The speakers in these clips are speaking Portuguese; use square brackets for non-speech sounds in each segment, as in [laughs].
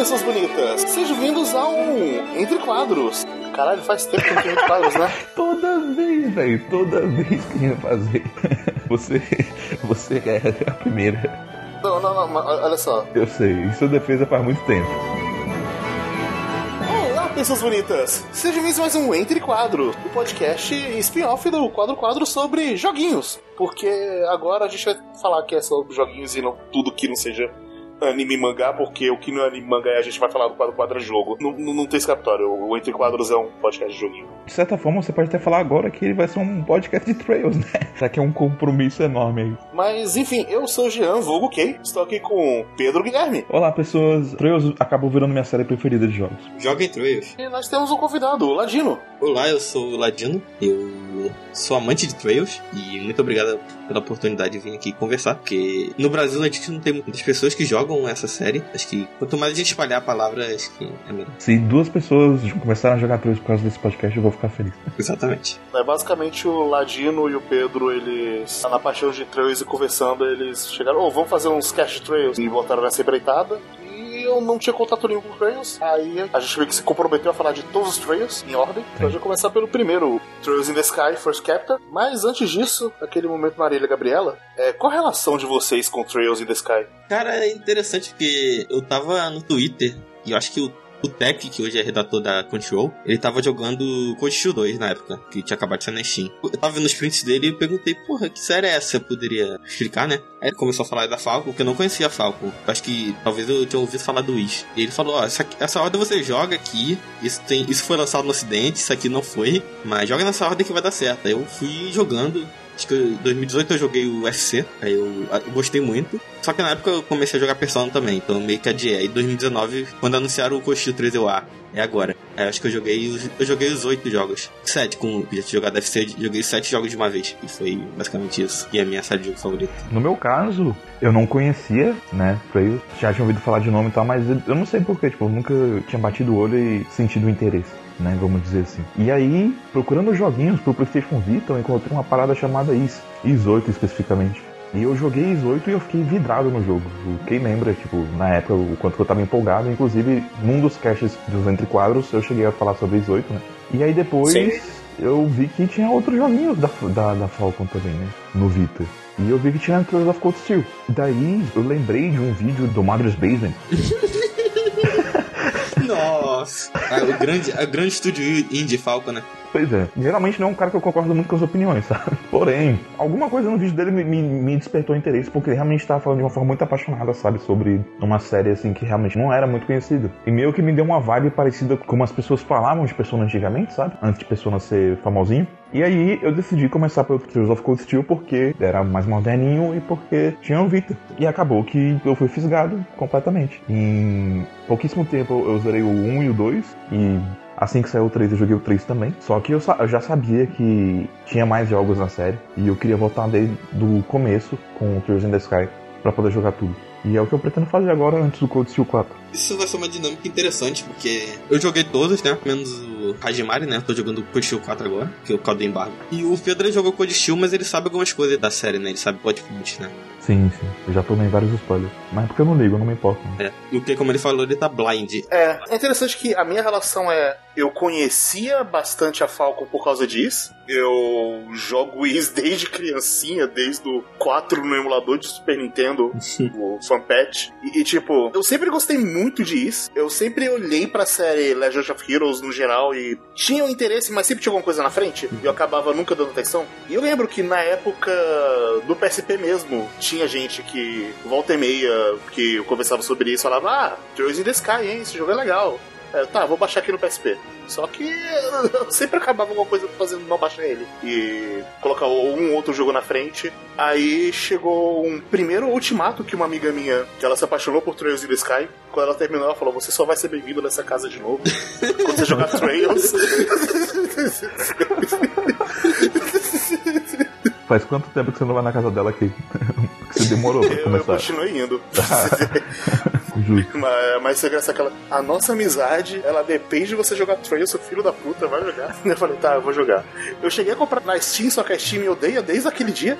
pessoas bonitas! Sejam vindos ao Entre Quadros. Caralho, faz tempo que não tem Entre Quadros, né? [laughs] Toda vez, velho, toda vez que ia fazer. [laughs] Você, você é a primeira. Não, não, não, mas olha só. Eu sei, isso é defesa faz muito tempo. Olá, pessoas bonitas! Sejam bem-vindos a mais um Entre Quadros, o podcast spin-off do Quadro Quadro sobre joguinhos. Porque agora a gente vai falar que é sobre joguinhos e não tudo que não seja anime e mangá, porque o que não é anime e mangá a gente vai falar do quadro quadro jogo. Não, não, não tem escapatório. O Entre Quadros é um podcast de joguinho. De certa forma, você pode até falar agora que ele vai ser um podcast de Trails, né? [laughs] Já que é um compromisso enorme aí. Mas enfim, eu sou o Jean, vulgo Kay. Estou aqui com Pedro Guilherme. Olá, pessoas. Trails acabou virando minha série preferida de jogos. Joga em Trails. E nós temos um convidado, o Ladino. Olá, eu sou o Ladino. Eu sou amante de Trails e muito obrigado pela oportunidade de vir aqui conversar, porque no Brasil a gente não tem muitas pessoas que jogam essa série. Acho que quanto mais a gente espalhar a palavra, acho que é melhor. Se duas pessoas começarem a jogar Trails por causa desse podcast, eu vou ficar feliz. Exatamente. É basicamente o Ladino e o Pedro, eles na paixão de Trails e conversando, eles chegaram, oh, vamos fazer uns cast Trails e botaram nessa empreitada. Eu não tinha contato nenhum com Trails. Aí a gente meio que se comprometeu a falar de todos os Trails em ordem. Então a gente vai começar pelo primeiro, Trails in the Sky, First Chapter. Mas antes disso, aquele momento Marília Gabriela, é, qual a relação de vocês com Trails in the Sky? Cara, é interessante porque eu tava no Twitter e eu acho que o o Tech, que hoje é redator da Control, ele tava jogando Code Steel 2 na época, que tinha acabado de sair na Steam. Eu tava vendo os prints dele e perguntei, porra, que série é essa? Eu poderia explicar, né? Aí ele começou a falar da Falcon, porque eu não conhecia a Falcon. Acho que talvez eu tinha ouvido falar do Wish. E ele falou, ó, essa, essa ordem você joga aqui, isso, tem, isso foi lançado no ocidente, isso aqui não foi, mas joga nessa ordem que vai dar certo. Aí eu fui jogando, Acho que em 2018 eu joguei o UFC, aí eu, eu, gostei muito. Só que na época eu comecei a jogar Persona também, então meio que adiei. Aí em 2019, quando anunciaram o Cochilo 3 eu, ah, é agora. Aí acho que eu joguei os, eu joguei os oito jogos. Sete, com já tinha jogado UFC, joguei sete jogos de uma vez. E foi basicamente isso. E a minha série de jogo favorita. No meu caso, eu não conhecia, né, Trails. Já tinha ouvido falar de nome e tal, mas eu não sei porquê, tipo, eu nunca tinha batido o olho e sentido interesse né, vamos dizer assim. E aí, procurando joguinhos pro PlayStation Vita, eu encontrei uma parada chamada Is, Is 8 especificamente. E eu joguei Is 8 e eu fiquei vidrado no jogo. Quem lembra, tipo, na época, o quanto eu tava empolgado, inclusive num dos caches dos Entre Quadros eu cheguei a falar sobre Is 8, né? E aí depois Sim. eu vi que tinha outros joguinhos da, da, da Falcon também, né? No Vita. E eu vi que tinha Killers of Cold Steel. Daí eu lembrei de um vídeo do Mother's Basement. [laughs] Nossa. Ah, o grande, o grande estúdio indie Falcon, né? Pois é. Geralmente não é um cara que eu concordo muito com as opiniões, [laughs] sabe? Porém, alguma coisa no vídeo dele me, me, me despertou interesse, porque ele realmente estava falando de uma forma muito apaixonada, sabe? Sobre uma série, assim, que realmente não era muito conhecida. E meio que me deu uma vibe parecida com como as pessoas falavam de Persona antigamente, sabe? Antes de Persona ser famosinho. E aí eu decidi começar pelo Tears of Cold Steel porque era mais moderninho e porque tinha um Vita. E acabou que eu fui fisgado completamente. Em pouquíssimo tempo eu zerei o 1 e o 2 e Assim que saiu o 3, eu joguei o 3 também. Só que eu, eu, já sabia que tinha mais jogos na série. E eu queria voltar desde o começo com o Tears in the Sky para poder jogar tudo. E é o que eu pretendo fazer agora antes do Code Steel 4. Isso vai ser uma dinâmica interessante, porque eu joguei todos, né? Menos o Hajimari, né? tô jogando o Code Steel 4 agora, que é o Caldo Embargo. E o Pedro jogou Code Steel, mas ele sabe algumas coisas da série, né? Ele sabe plot point, né? Sim, sim. Eu já tomei vários spoilers. Mas é porque eu não ligo, eu não me importo. É. O que, como ele falou, ele tá blind. É, é interessante que a minha relação é. Eu conhecia bastante a Falcon por causa disso. Eu jogo [laughs] isso desde criancinha, desde o 4 no emulador de Super Nintendo, [laughs] o Fanpatch. E, e, tipo, eu sempre gostei muito de isso. Eu sempre olhei pra série Legend of Heroes no geral e tinha um interesse, mas sempre tinha alguma coisa na frente. E eu acabava nunca dando atenção. E eu lembro que na época do PSP mesmo, tinha gente que volta e meia que eu conversava sobre isso falava: Ah, Joys in the Sky, hein? Esse jogo é legal. É, tá, vou baixar aqui no PSP. Só que eu sempre acabava alguma coisa fazendo não baixar ele. E colocar um outro jogo na frente. Aí chegou um primeiro ultimato que uma amiga minha, que ela se apaixonou por Trails in the Sky. Quando ela terminou, ela falou: Você só vai ser bem-vindo nessa casa de novo. quando você jogar [laughs] Trails. [laughs] Faz quanto tempo que você não vai na casa dela aqui? [laughs] que você demorou pra começar? Eu continuei indo. [laughs] Justo. [laughs] Mas, mas você graça aquela. A nossa amizade, ela depende de você jogar Trails, seu filho da puta, vai jogar. Eu falei, tá, eu vou jogar. Eu cheguei a comprar na Steam, só que a Steam me odeia desde aquele dia.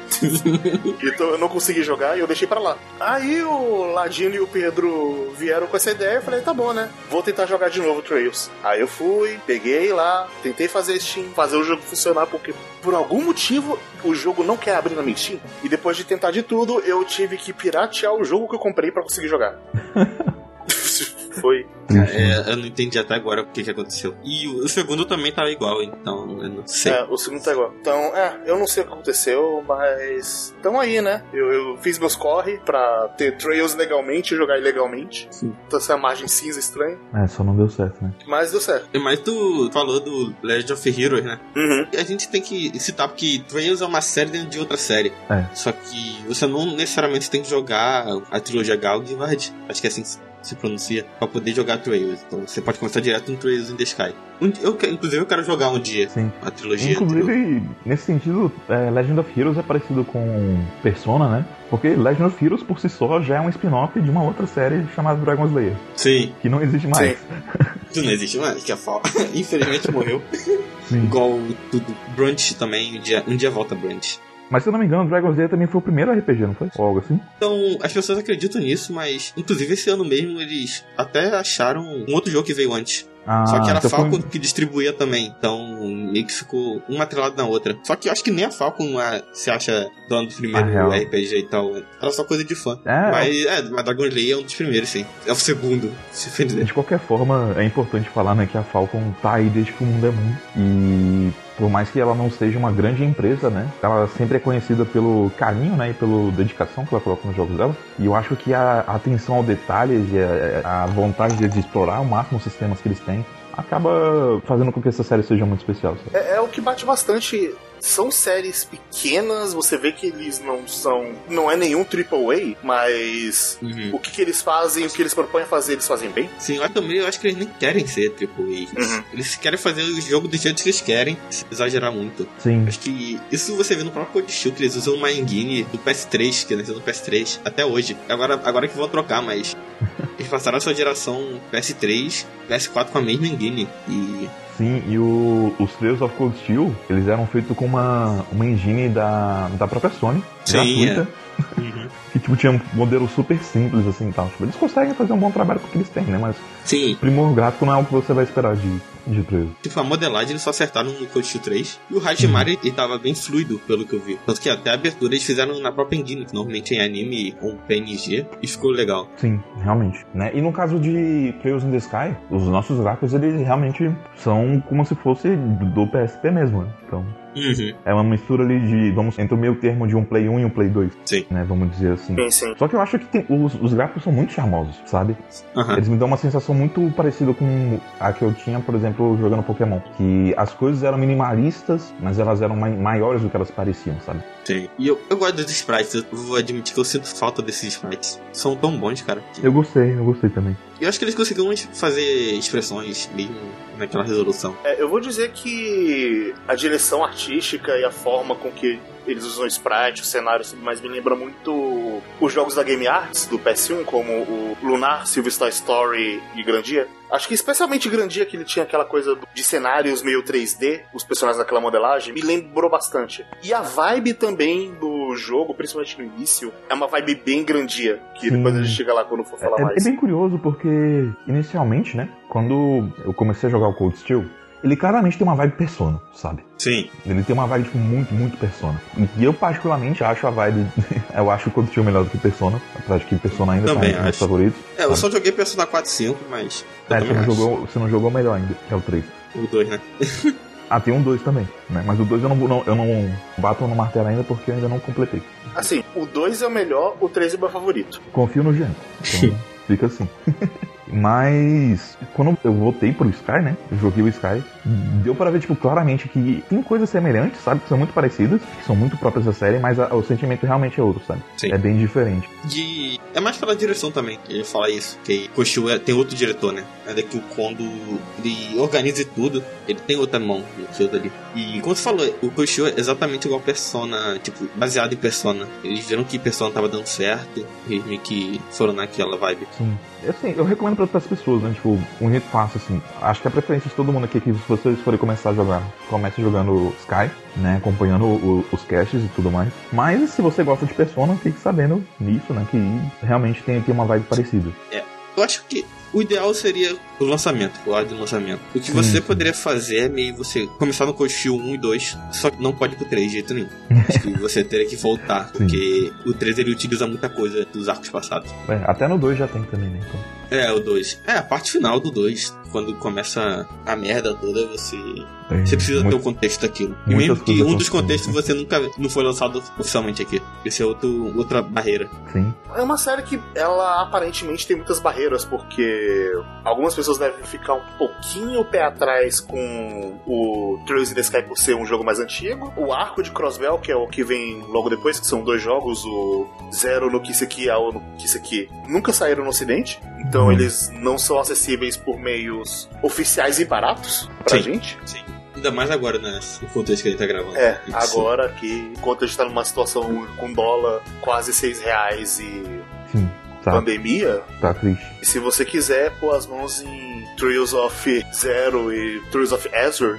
então eu não consegui jogar e eu deixei pra lá. Aí o Ladino e o Pedro vieram com essa ideia, eu falei, tá bom, né? Vou tentar jogar de novo Trails. Aí eu fui, peguei lá, tentei fazer Steam, fazer o jogo funcionar, porque por algum motivo o jogo não quer abrir na minha Steam. E depois de tentar de tudo, eu tive que piratear o jogo que eu comprei pra conseguir jogar. [laughs] Foi. É, eu não entendi até agora o que, que aconteceu. E o, o segundo também tava igual, então eu não sei. É, o segundo tá igual. Então, é, eu não sei o que aconteceu, mas. Tamo aí, né? Eu, eu fiz meus corre pra ter trails legalmente e jogar ilegalmente. Sim. Então essa margem cinza estranha. É, só não deu certo, né? Mas deu certo. Mas tu falou do Legend of Heroes, né? Uhum. A gente tem que citar porque Trails é uma série dentro de outra série. É. Só que você não necessariamente tem que jogar a trilogia Galgivard, acho que é assim que se pronuncia, pra poder jogar Trails. Então você pode começar direto no Trails in the Sky. Eu, que- inclusive eu quero jogar um dia Sim. a trilogia. Inclusive, nesse sentido, é, Legend of Heroes é parecido com Persona, né? Porque Legend of Heroes por si só já é um spin-off de uma outra série chamada Dragon Slayer, Sim, que não existe mais. isso [laughs] não existe mais, que a FAO [laughs] infelizmente morreu. Sim. Igual tudo. Brunch também, um dia, um dia volta Brunch. Mas se eu não me engano, Dragon Slayer também foi o primeiro RPG, não foi? Ou algo assim? Então, as pessoas acreditam nisso, mas inclusive esse ano mesmo eles até acharam um outro jogo que veio antes. Ah, Só que era a então foi- Falcon que distribuía também. Então, meio que ficou uma atrelada na outra. Só que eu acho que nem a Falcon é, se acha dona do primeiro Ah. RPG e tal. Era só coisa de fã. É, Mas, é, mas Dragon é um dos primeiros, sim. É o segundo, se. De qualquer forma, é importante falar né, que a Falcon tá aí desde que o mundo é mundo. E por mais que ela não seja uma grande empresa, né? Ela sempre é conhecida pelo carinho, né? E pela dedicação que ela coloca nos jogos dela. E eu acho que a atenção ao detalhes e a, a vontade de explorar ao máximo os sistemas que eles têm acaba fazendo com que essa série seja muito especial. É, é o que bate bastante. São séries pequenas, você vê que eles não são. Não é nenhum AAA, mas Uhum. o que, que eles fazem, o que eles propõem fazer, eles fazem bem. Sim, eu também eu acho que eles nem querem ser AAA. Uhum. Eles querem fazer o jogo do jeito que eles querem, sem exagerar muito. Sim. Acho que isso você vê no próprio Code Steel, que eles usam uma engine do PS3, que nasceu no PS3, até hoje. Agora, agora que vão trocar, mas [laughs] eles passaram essa geração PS3, PS4 com a mesma engine. E Sim, e o- os Trails of Cold Steel, eles eram feitos com uma, uma engine da, da própria Sony, Sim, gratuita, que tipo, tinha um modelo super simples assim e tal. Tipo, eles conseguem fazer um bom trabalho com o que eles têm, né? Mas sim, primor gráfico não é o que você vai esperar de, de Trails. tipo, a modelagem eles só acertaram no Code Steel 3. E o Hajimari ele tava bem fluido, pelo que eu vi. Tanto que até a abertura eles fizeram na própria engine, que normalmente é em anime ou PNG, e ficou legal. Sim, realmente. Né? E no caso de Trails in the Sky, os nossos gráficos, eles realmente são como se fosse do PSP mesmo, né? Então, Uhum, é uma mistura ali de, vamos, entre o meio termo de um Play 1 e um Play 2, sim. né? Vamos dizer assim. Sim, sim. Só que eu acho que tem- os, os gráficos são muito charmosos, sabe? Aham. Eles me dão uma sensação muito parecida com a que eu tinha, por exemplo, jogando Pokémon. Que as coisas eram minimalistas, mas elas eram mai- maiores do que elas pareciam, sabe? Sim. E eu, eu gosto dos sprites, eu vou admitir que eu sinto falta desses sprites. São tão bons, cara. Eu gostei, eu gostei também. Eu acho que eles conseguiram fazer expressões mesmo naquela resolução. É, eu vou dizer que a direção artística e a forma com que eles usam sprite, os cenários mais me lembra muito os jogos da Game Arts do PS1, como o Lunar, Silver Star Story e Grandia. Acho que especialmente Grandia, que ele tinha aquela coisa de cenários meio 3D, os personagens daquela modelagem, me lembrou bastante. E a vibe também do jogo, principalmente no início, é uma vibe bem Grandia, que Sim. depois a gente chega lá quando for falar É, mais. é bem curioso porque, inicialmente, né? Quando eu comecei a jogar o Cold Steel, ele claramente tem uma vibe persona, sabe? Sim. Ele tem uma vibe, tipo, muito, muito persona. E eu, particularmente, acho a vibe. [laughs] eu acho o Steel melhor do que Persona. Apesar de que Persona ainda Também tá entre meus favoritos. É, eu sabe? só joguei Persona 4 e 5, mas. Eu É, você não, acho. jogou, você não jogou melhor ainda, que é o 3. O 2, né? [laughs] Ah, tem um 2 também, né? Mas o 2 eu não, não- eu não bato no martelo ainda porque eu ainda não completei. Assim, o 2 é o melhor, o 3 é o meu favorito. Confio no Jean. [laughs] Então, fica assim. Mas quando eu voltei pro Sky, né? Eu joguei o Sky, deu para ver, tipo, claramente que tem coisas semelhantes, sabe? Que são muito parecidas, que são muito próprias da série, mas a, o sentimento realmente é outro, sabe? Sim. É bem diferente. De... É mais pela direção também. Ele fala isso. Que Koshu é- tem outro diretor, né? Ainda que o Kondo ele organize tudo, ele tem outra mão naquilo dali. E como você falou, o Koshu é exatamente igual Persona, tipo, baseado em Persona. Eles viram que Persona tava dando certo, e meio que foram naquela vibe. Sim. Assim, eu recomendo para as pessoas, né? Tipo, um jeito fácil, assim. Acho que a preferência de todo mundo aqui é que se vocês forem começar a jogar, comece jogando Sky, né? Acompanhando o- os casts e tudo mais. Mas se você gosta de Persona, fique sabendo nisso, né? Que realmente tem aqui uma vibe parecida. Eu acho que o ideal seria o lançamento, o ar do lançamento. O que Sim, você poderia fazer é meio você começar no Koshio 1 e 2, só que não pode pro 3 de jeito nenhum. [laughs] Acho que você teria que voltar, Sim. porque o 3 ele utiliza muita coisa dos arcos passados. É, até no 2 já tem também, né? Então. É, o 2. É, a parte final do 2, quando começa a merda toda, você. tem Você precisa ter muito- o contexto daquilo. E mesmo que um dos contextos você nunca não foi lançado oficialmente aqui. Esse é outro, outra barreira. Sim. É uma série que ela aparentemente tem muitas barreiras, porque algumas pessoas devem ficar um pouquinho o pé atrás com o Trails in the Sky por ser um jogo mais antigo. O arco de Crossbell, que é o que vem logo depois, que são dois jogos, o Zero no Kiseki e Ao no Kiseki, nunca saíram no ocidente. Então Uhum. eles não são acessíveis por meios oficiais e baratos pra Sim. gente. Sim. Ainda mais agora, né? No contexto que a gente tá gravando. É, agora que enquanto a gente tá numa situação com dólar quase 6 reais e. Tá, pandemia, tá triste. E se você quiser pôr as mãos em Trails of Zero e Trails of Azure,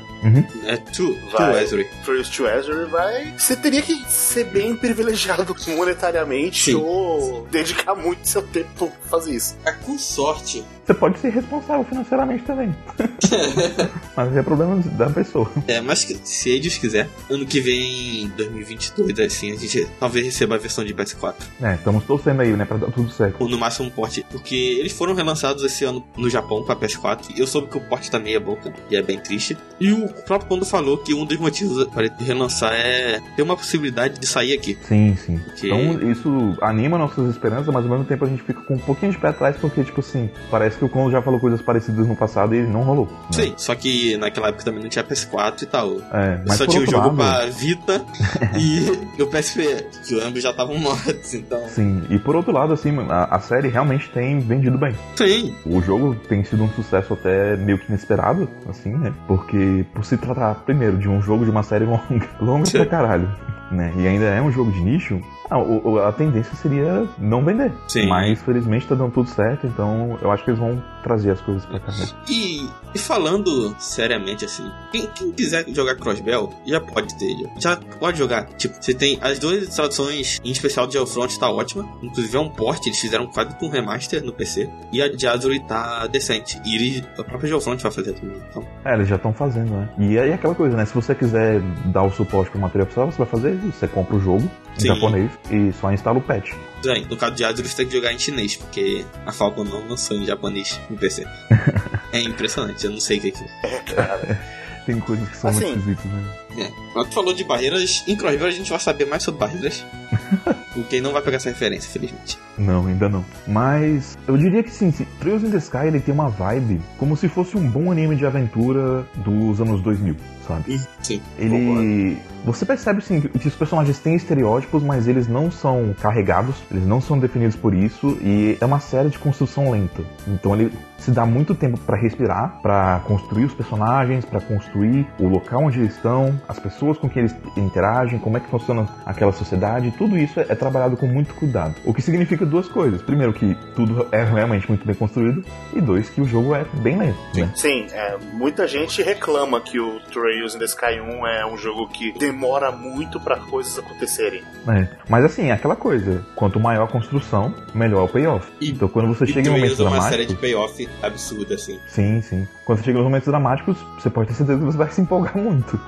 É tu, Vai. Trails to Azure vai. Você teria que ser bem privilegiado [laughs] monetariamente Sim. ou dedicar muito seu tempo pra fazer isso. É, com sorte. Você pode ser responsável financeiramente também. [laughs] Mas é problema da pessoa. É, mas se Eidos quiser, ano que vem, 2022, assim, a gente talvez receba a versão de PS4. É, estamos torcendo aí, né? Pra dar tudo certo. Ou no máximo um porte. Porque eles foram relançados esse ano no Japão pra PS4. E eu soube que o porte tá meia boca. E é bem triste. E o próprio Kondo falou que um dos motivos para ele relançar é ter uma possibilidade de sair aqui. Sim, sim. Porque- Então isso anima nossas esperanças, mas ao mesmo tempo a gente fica com um pouquinho de pé atrás, porque, tipo assim, parece que o Kondo já falou coisas parecidas no passado e não rolou. né? Sim. Só que naquela época também não tinha PS4 e tal. É, mas Só tinha o jogo lado, pra Vita [laughs] e o PSP. Que ambos já estavam mortos, então. Sim, e por outro lado, assim, a, a série realmente tem vendido bem. Sim. O jogo tem sido um sucesso até meio que inesperado, assim, né? Porque por se tratar, primeiro, de um jogo de uma série longa, [laughs] longa Sim. pra caralho, né? E ainda é um jogo de nicho, ah, o- a tendência seria não vender. Sim. Mas felizmente tá dando tudo certo, então eu acho que eles vão trazer as coisas pra cá mesmo. E, e falando seriamente assim, quem, quem quiser jogar Crossbell já pode ter, já pode jogar. Tipo, você tem as duas traduções, em especial de Geofront tá ótima, inclusive é um port, eles fizeram quase com um remaster no PC, e a de Azure tá decente. E ele, a própria Geofront vai fazer também. Então, É, eles já estão fazendo, né? E aí aquela coisa, né? Se você quiser dar o suporte pro material oficial, você vai fazer isso. Você compra o jogo em Sim. japonês e só instala o patch. Bem, no caso de Azure você tem que jogar em chinês, porque a Falcon não lançou em japonês no PC. [laughs] é impressionante, eu não sei o que é. É, cara. [laughs] Tem coisas que são Assim, muito esquisitas, né? É. Mas tu falou de barreiras, em Crossbell a gente vai saber mais sobre barreiras. [laughs] Porque não vai pegar essa referência, felizmente. Não, ainda não. Mas eu diria que sim, Trails in the Sky ele tem uma vibe como se fosse um bom anime de aventura dos anos 2000, sabe? Sim. Ele. Você percebe sim que os personagens têm estereótipos, mas eles não são carregados, eles não são definidos por isso, e é uma série de construção lenta. Então ele se dá muito tempo pra respirar, pra construir os personagens, pra construir o local onde eles estão, as pessoas com quem eles interagem, como é que funciona aquela sociedade, tudo isso é, trabalhado com muito cuidado. O que significa duas coisas. Primeiro, que tudo é realmente muito bem construído, e dois, que o jogo é bem lento. Né? Sim, é, muita gente reclama que o Trails in the Sky 1 é um jogo que demora muito pra coisas acontecerem. É. Mas assim, é aquela coisa, quanto maior a construção, melhor o payoff. E- então quando você E chega em momentos usa uma série de dramáticos. payoff absurda, assim. Sim, sim. Quando você chega nos momentos dramáticos, você pode ter certeza que você vai se empolgar [laughs] muito.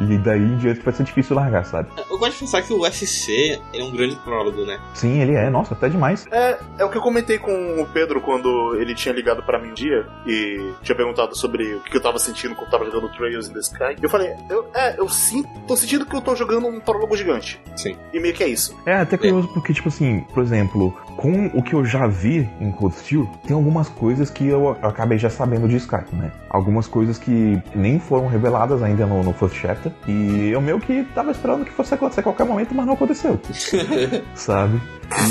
E daí em diante vai ser difícil largar, sabe? Eu gosto de pensar que o UFC é um grande prólogo, né? Sim, ele é. Nossa, até demais. É, é o que eu comentei com o Pedro quando ele tinha ligado pra mim um dia e tinha perguntado sobre o que eu tava sentindo quando eu tava jogando Trails in the Sky. Eu falei, eu, é, eu sinto, tô sentindo que eu tô jogando um prólogo gigante. Sim. E meio que é isso. É até curioso porque, tipo assim, por exemplo, com o que eu já vi em Cold Steel, tem algumas coisas que eu acabei já sabendo de Skype, né? Algumas coisas que nem foram reveladas ainda no, no First Chapter. E eu meio que tava esperando que fosse acontecer a qualquer momento, mas não aconteceu. [laughs] sabe?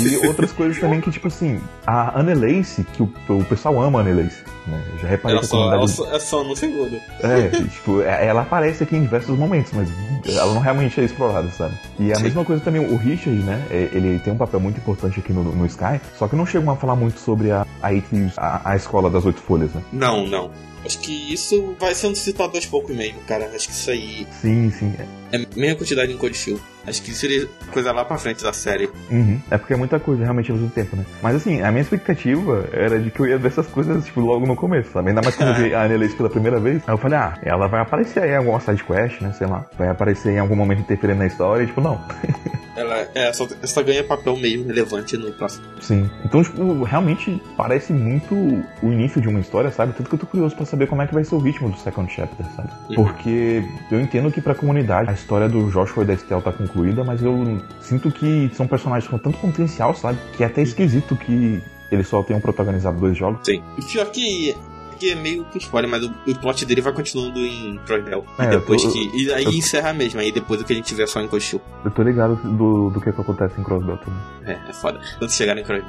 E outras coisas também que, tipo assim, a Annelace, que o, o pessoal ama a Annelace, né? Eu já reparei Ela que a só, comunidade... ela só- é só no segundo. É, tipo, é- ela aparece aqui em diversos momentos, mas ela não realmente é explorada, sabe? E a Sim. mesma coisa também, o Richard, né? é- Ele tem um papel muito importante aqui no, no Sky, só que não chegam a falar muito sobre a, a, a, a escola das oito folhas, né? Não, não. Acho que isso vai sendo citado aos poucos mesmo, cara. Acho que isso aí Sim, sim. É, é a mesma quantidade em Code Shield. Acho que seria coisa lá pra frente da série. Uhum. É porque é muita coisa realmente ao mesmo tempo, né? Mas assim, a minha expectativa era de que eu ia ver essas coisas, tipo, logo no começo, sabe? Ainda mais quando eu vi a Anneliese pela primeira vez. Aí eu falei, ah, ela vai aparecer aí em alguma side quest, né? Sei lá. Vai aparecer em algum momento interferindo na história e, tipo, não. [laughs] Ela é, só, só ganha papel meio relevante no próximo. Sim. Então, tipo, realmente parece muito o início de uma história, sabe? Tanto que eu tô curioso pra saber como é que vai ser o ritmo do Second Chapter, sabe? Uhum. Porque eu entendo que pra comunidade a história do Joshua e da Estelle tá concluída, mas eu sinto que são personagens com tanto potencial, sabe? Que é até esquisito que eles só tenham protagonizado dois jogos. Sim. E pior que. Que é meio que spoiler, mas o, o plot dele vai continuando em Croydell. É, e depois eu que. E aí eu- encerra mesmo. Aí depois o que a gente vê só em Code Shield. Eu tô ligado do, do que, que acontece em Crossbell também. É, é foda. Quando chegar em que vai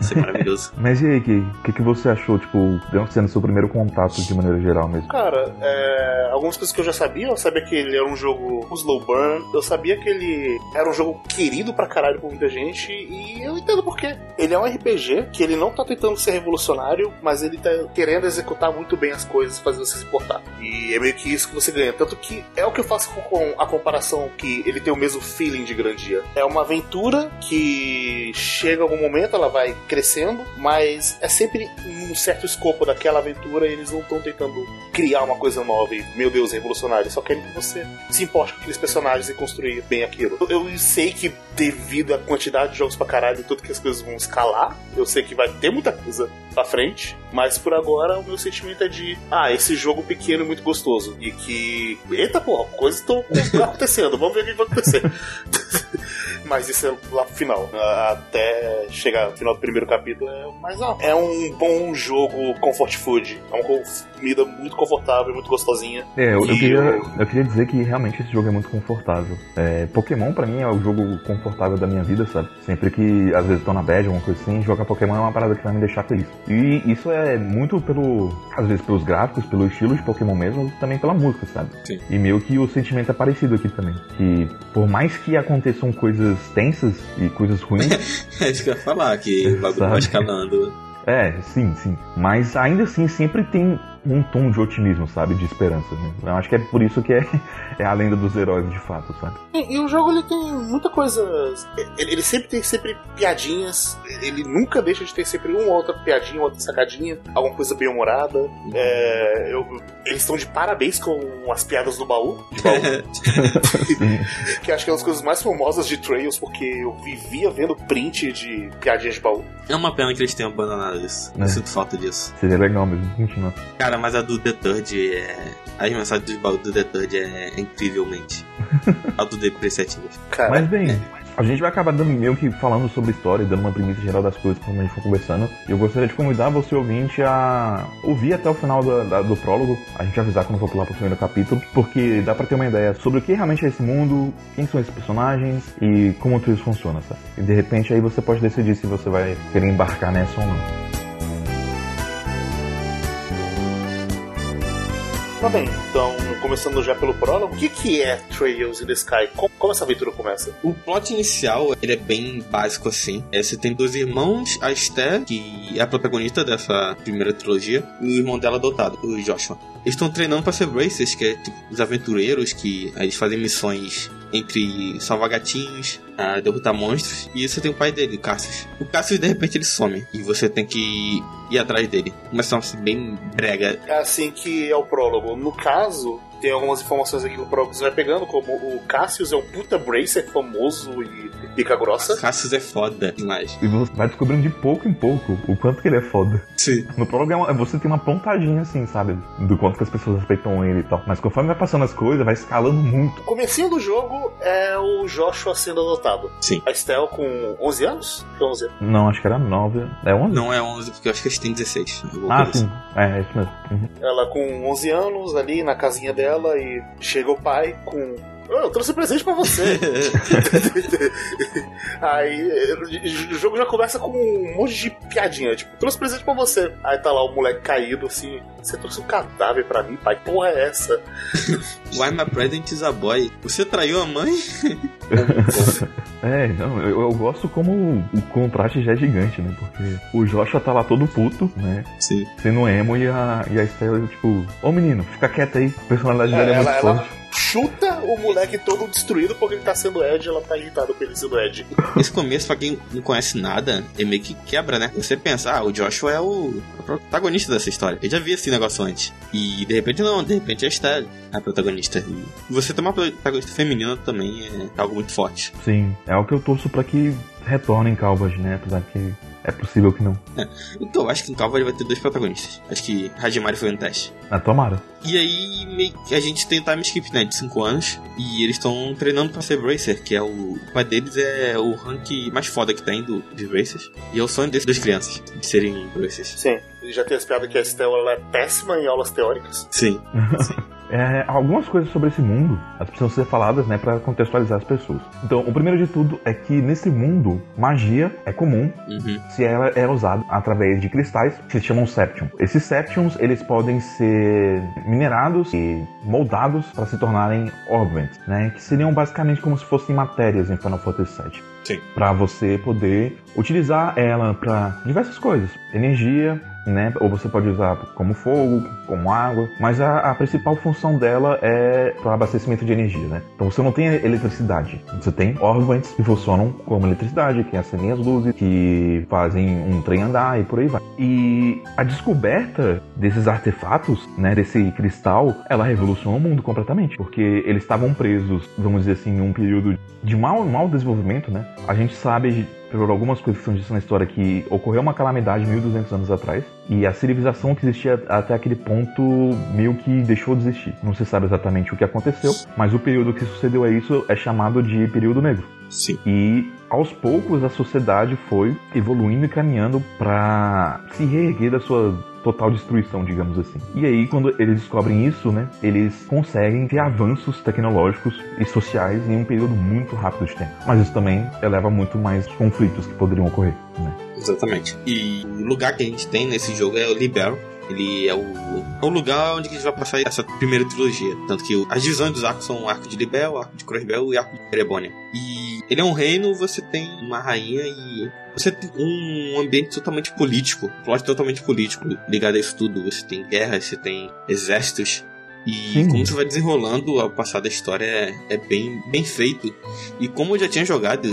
ser maravilhoso. [laughs] Mas e aí? O que, que você achou, tipo, sendo seu primeiro contato de maneira geral mesmo? Cara, é, algumas coisas que eu já sabia, eu sabia que ele era um jogo um slow burn, eu sabia que ele era um jogo querido pra caralho por muita gente, e eu entendo por quê. Ele é um RPG que ele não tá tentando ser revolucionário, mas ele tá querendo executar muito bem as coisas, fazer você se importar. E é meio que isso que você ganha. Tanto que é o que eu faço com, a comparação que ele tem o mesmo feeling de Grandia. É uma aventura que chega algum momento, ela vai crescendo, mas é sempre um certo escopo daquela aventura e eles não estão tentando criar uma coisa nova e, meu Deus, revolucionário. Eles só querem que você se importe com aqueles personagens e construir bem aquilo. Eu, eu sei que devido à quantidade de jogos pra caralho e tudo que as coisas vão escalar, eu sei que vai ter muita coisa pra frente, mas por agora meu sentimento é de, ah, esse jogo pequeno e muito gostoso. E que, eita porra, coisas estão [laughs] acontecendo, vamos ver o que vai acontecer. [laughs] Mas isso é lá pro final. A- Até chegar no final do primeiro capítulo é mais alto. É um bom jogo comfort food. É uma co- comida muito confortável, muito gostosinha. É, eu, eu queria, eu- queria dizer que realmente esse jogo é muito confortável. É, Pokémon, pra mim, é o jogo confortável da minha vida, sabe? Sempre que, às vezes, tô na bad, alguma coisa assim, jogar Pokémon é uma parada que vai me deixar feliz. E isso é muito pelo, às vezes, pelos gráficos, pelo estilo de Pokémon mesmo, também pela música, sabe? Sim. E meio que o sentimento é parecido aqui também. Que, por mais que aconteçam coisas tensas e coisas ruins, [laughs] É isso que eu ia falar, que o bagulho vai Sabe? escalando. É, sim, sim. Mas ainda assim sempre tem um tom de otimismo, sabe? De esperança. Né? Eu acho que é por isso que é, [laughs] é a lenda dos heróis de fato, sabe? E, e o jogo ele tem muita coisa. Ele, ele sempre tem sempre piadinhas. Ele nunca deixa de ter sempre uma ou outra piadinha, uma outra sacadinha, alguma coisa bem humorada. É, eu- eles estão de parabéns com as piadas do baú. De baú [laughs] [laughs] que acho que é uma das coisas mais famosas de Trails, porque eu vivia vendo print de piadinhas de baú. É uma pena que eles tenham abandonado isso. É. Eu sinto falta disso. Seria legal mesmo. Continua. Cara, mas a do The Third é. As mensagens do do The Third é incrivelmente [laughs] autodepreciativas. Cara, Mas bem, a gente vai acabar dando, meio que falando sobre história, dando uma premissa geral das coisas quando a gente for conversando. E eu gostaria de convidar você, ouvinte, a ouvir até o final da- da- do prólogo, a gente avisar quando for pular pro primeiro capítulo, porque dá pra ter uma ideia sobre o que realmente é esse mundo, quem são esses personagens e como tudo isso funciona, sabe? E de repente aí você pode decidir se você vai querer embarcar nessa ou não. Tá bem. Então, começando já pelo prólogo, o que, que é Trails in the Sky? Como, como essa aventura começa? O plot inicial, ele é bem básico assim. É, você tem dois irmãos, a Esther, que é a protagonista dessa primeira trilogia, e o irmão dela adotado, o Joshua. Eles estão treinando pra ser Racers, que é tipo os aventureiros que eles fazem missões entre salvar gatinhos, a derrotar monstros, e você tem o pai dele, Cassius. O Cassius, de repente, ele some, e você tem que ir atrás dele. Uma situação assim, bem brega. É assim que é o prólogo. No caso, tem algumas informações aqui no prólogo que você vai pegando, como o Cassius é um puta bracer famoso e pica grossa. Cassius é foda demais. E você vai descobrindo de pouco em pouco o quanto que ele é foda. Sim. No prólogo é você tem uma pontadinha assim, sabe? Do quanto que as pessoas respeitam ele e tal. Mas conforme vai passando as coisas, vai escalando muito. O comecinho do jogo é o Joshua sendo adotado. Sim. A Estel com 11 anos? Foi 11 anos. Não, acho que era 9. É 11? Não é 11, porque eu acho que eles têm 16. alguma Ah, sim. É, é isso mesmo. Uhum. Ela com 11 anos ali na casinha dela e chega o pai com. "Ah, eu trouxe presente pra você. [laughs] Aí o jogo já começa com um monte de piadinha, tipo, trouxe presente pra você. Aí tá lá o moleque caído assim, você trouxe um cadáver pra mim, pai, porra é essa? [laughs] Why my present is a boy? Você traiu a mãe? [laughs] É, não, eu, eu gosto como o, contraste já é gigante, né? Porque o Joshua tá lá todo puto, né? Sim. Sendo emo e a, e a Estela, tipo, ô menino, fica quieto aí, a personalidade dela é, É, ela, muito ela forte. Chuta o moleque todo destruído porque ele tá sendo Ed ela tá irritada com ele sendo Ed. Esse começo, pra quem não conhece nada, é meio que quebra, né? Você pensa, ah, o Joshua é o protagonista dessa história. Eu já vi esse negócio antes. E de repente não, de repente é a Estelle a protagonista. E você ter uma protagonista feminina também é algo muito forte. Sim, é o que eu torço pra que retornem Calvas, né? Apesar que é possível que não. Então, eu acho que em Calvary vai ter dois protagonistas. Acho que Hajimari foi um teste. Ah, tomara. E aí, meio que a gente tem o time skip, né? De 5 anos. E eles estão treinando pra ser Bracer, que é o. O pai deles é o rank mais foda que tem do, de Bracers. E é o sonho desses duas crianças, de serem Bracers. Sim. Já tem as piadas que a Estel ela é péssima em aulas teóricas. [laughs] Sim. É, algumas coisas sobre esse mundo elas precisam ser faladas, né, para contextualizar as pessoas. Então, o primeiro de tudo é que nesse mundo magia é comum Uhum. se ela é usada através de cristais que se chamam Septium. Esses Septiums eles podem ser minerados e moldados para se tornarem Orbents, né, que seriam basicamente como se fossem matérias em Final Fantasy VII. Sim. Para você poder utilizar ela para diversas coisas, energia, né? Ou você pode usar como fogo, como água, mas a, a principal função dela é para abastecimento de energia, né? Então você não tem eletricidade, você tem órgãos que funcionam como eletricidade, que acendem as luzes, que fazem um trem andar e por aí vai. E a descoberta desses artefatos, né, desse cristal, ela revolucionou o mundo completamente, porque eles estavam presos, vamos dizer assim, em um período de mau, mau desenvolvimento, né? A gente sabe por algumas coisas que são ditas na história que ocorreu uma calamidade 1200 anos atrás e a civilização que existia até aquele ponto meio que deixou de existir. Não se sabe exatamente o que aconteceu, mas o período que sucedeu a isso é chamado de período negro. Sim. E aos poucos a sociedade foi evoluindo e caminhando para se reerguer da sua total destruição, digamos assim. E aí, quando eles descobrem isso, né, eles conseguem ter avanços tecnológicos e sociais em um período muito rápido de tempo. Mas isso também eleva muito mais conflitos que poderiam ocorrer, né? Exatamente. E o lugar que a gente tem nesse jogo é o Libero. Ele é o, o lugar onde a gente vai passar essa primeira trilogia. Tanto que as divisões dos arcos são o arco de Libel, o arco de Crossbell e o arco de Erebônia. E ele é um reino, você tem uma rainha e você tem um ambiente totalmente político, um plot totalmente político ligado a isso tudo. Você tem guerras, você tem exércitos. E Sim. como você vai desenrolando ao passar da história é, é bem, bem feito. E como eu já tinha jogado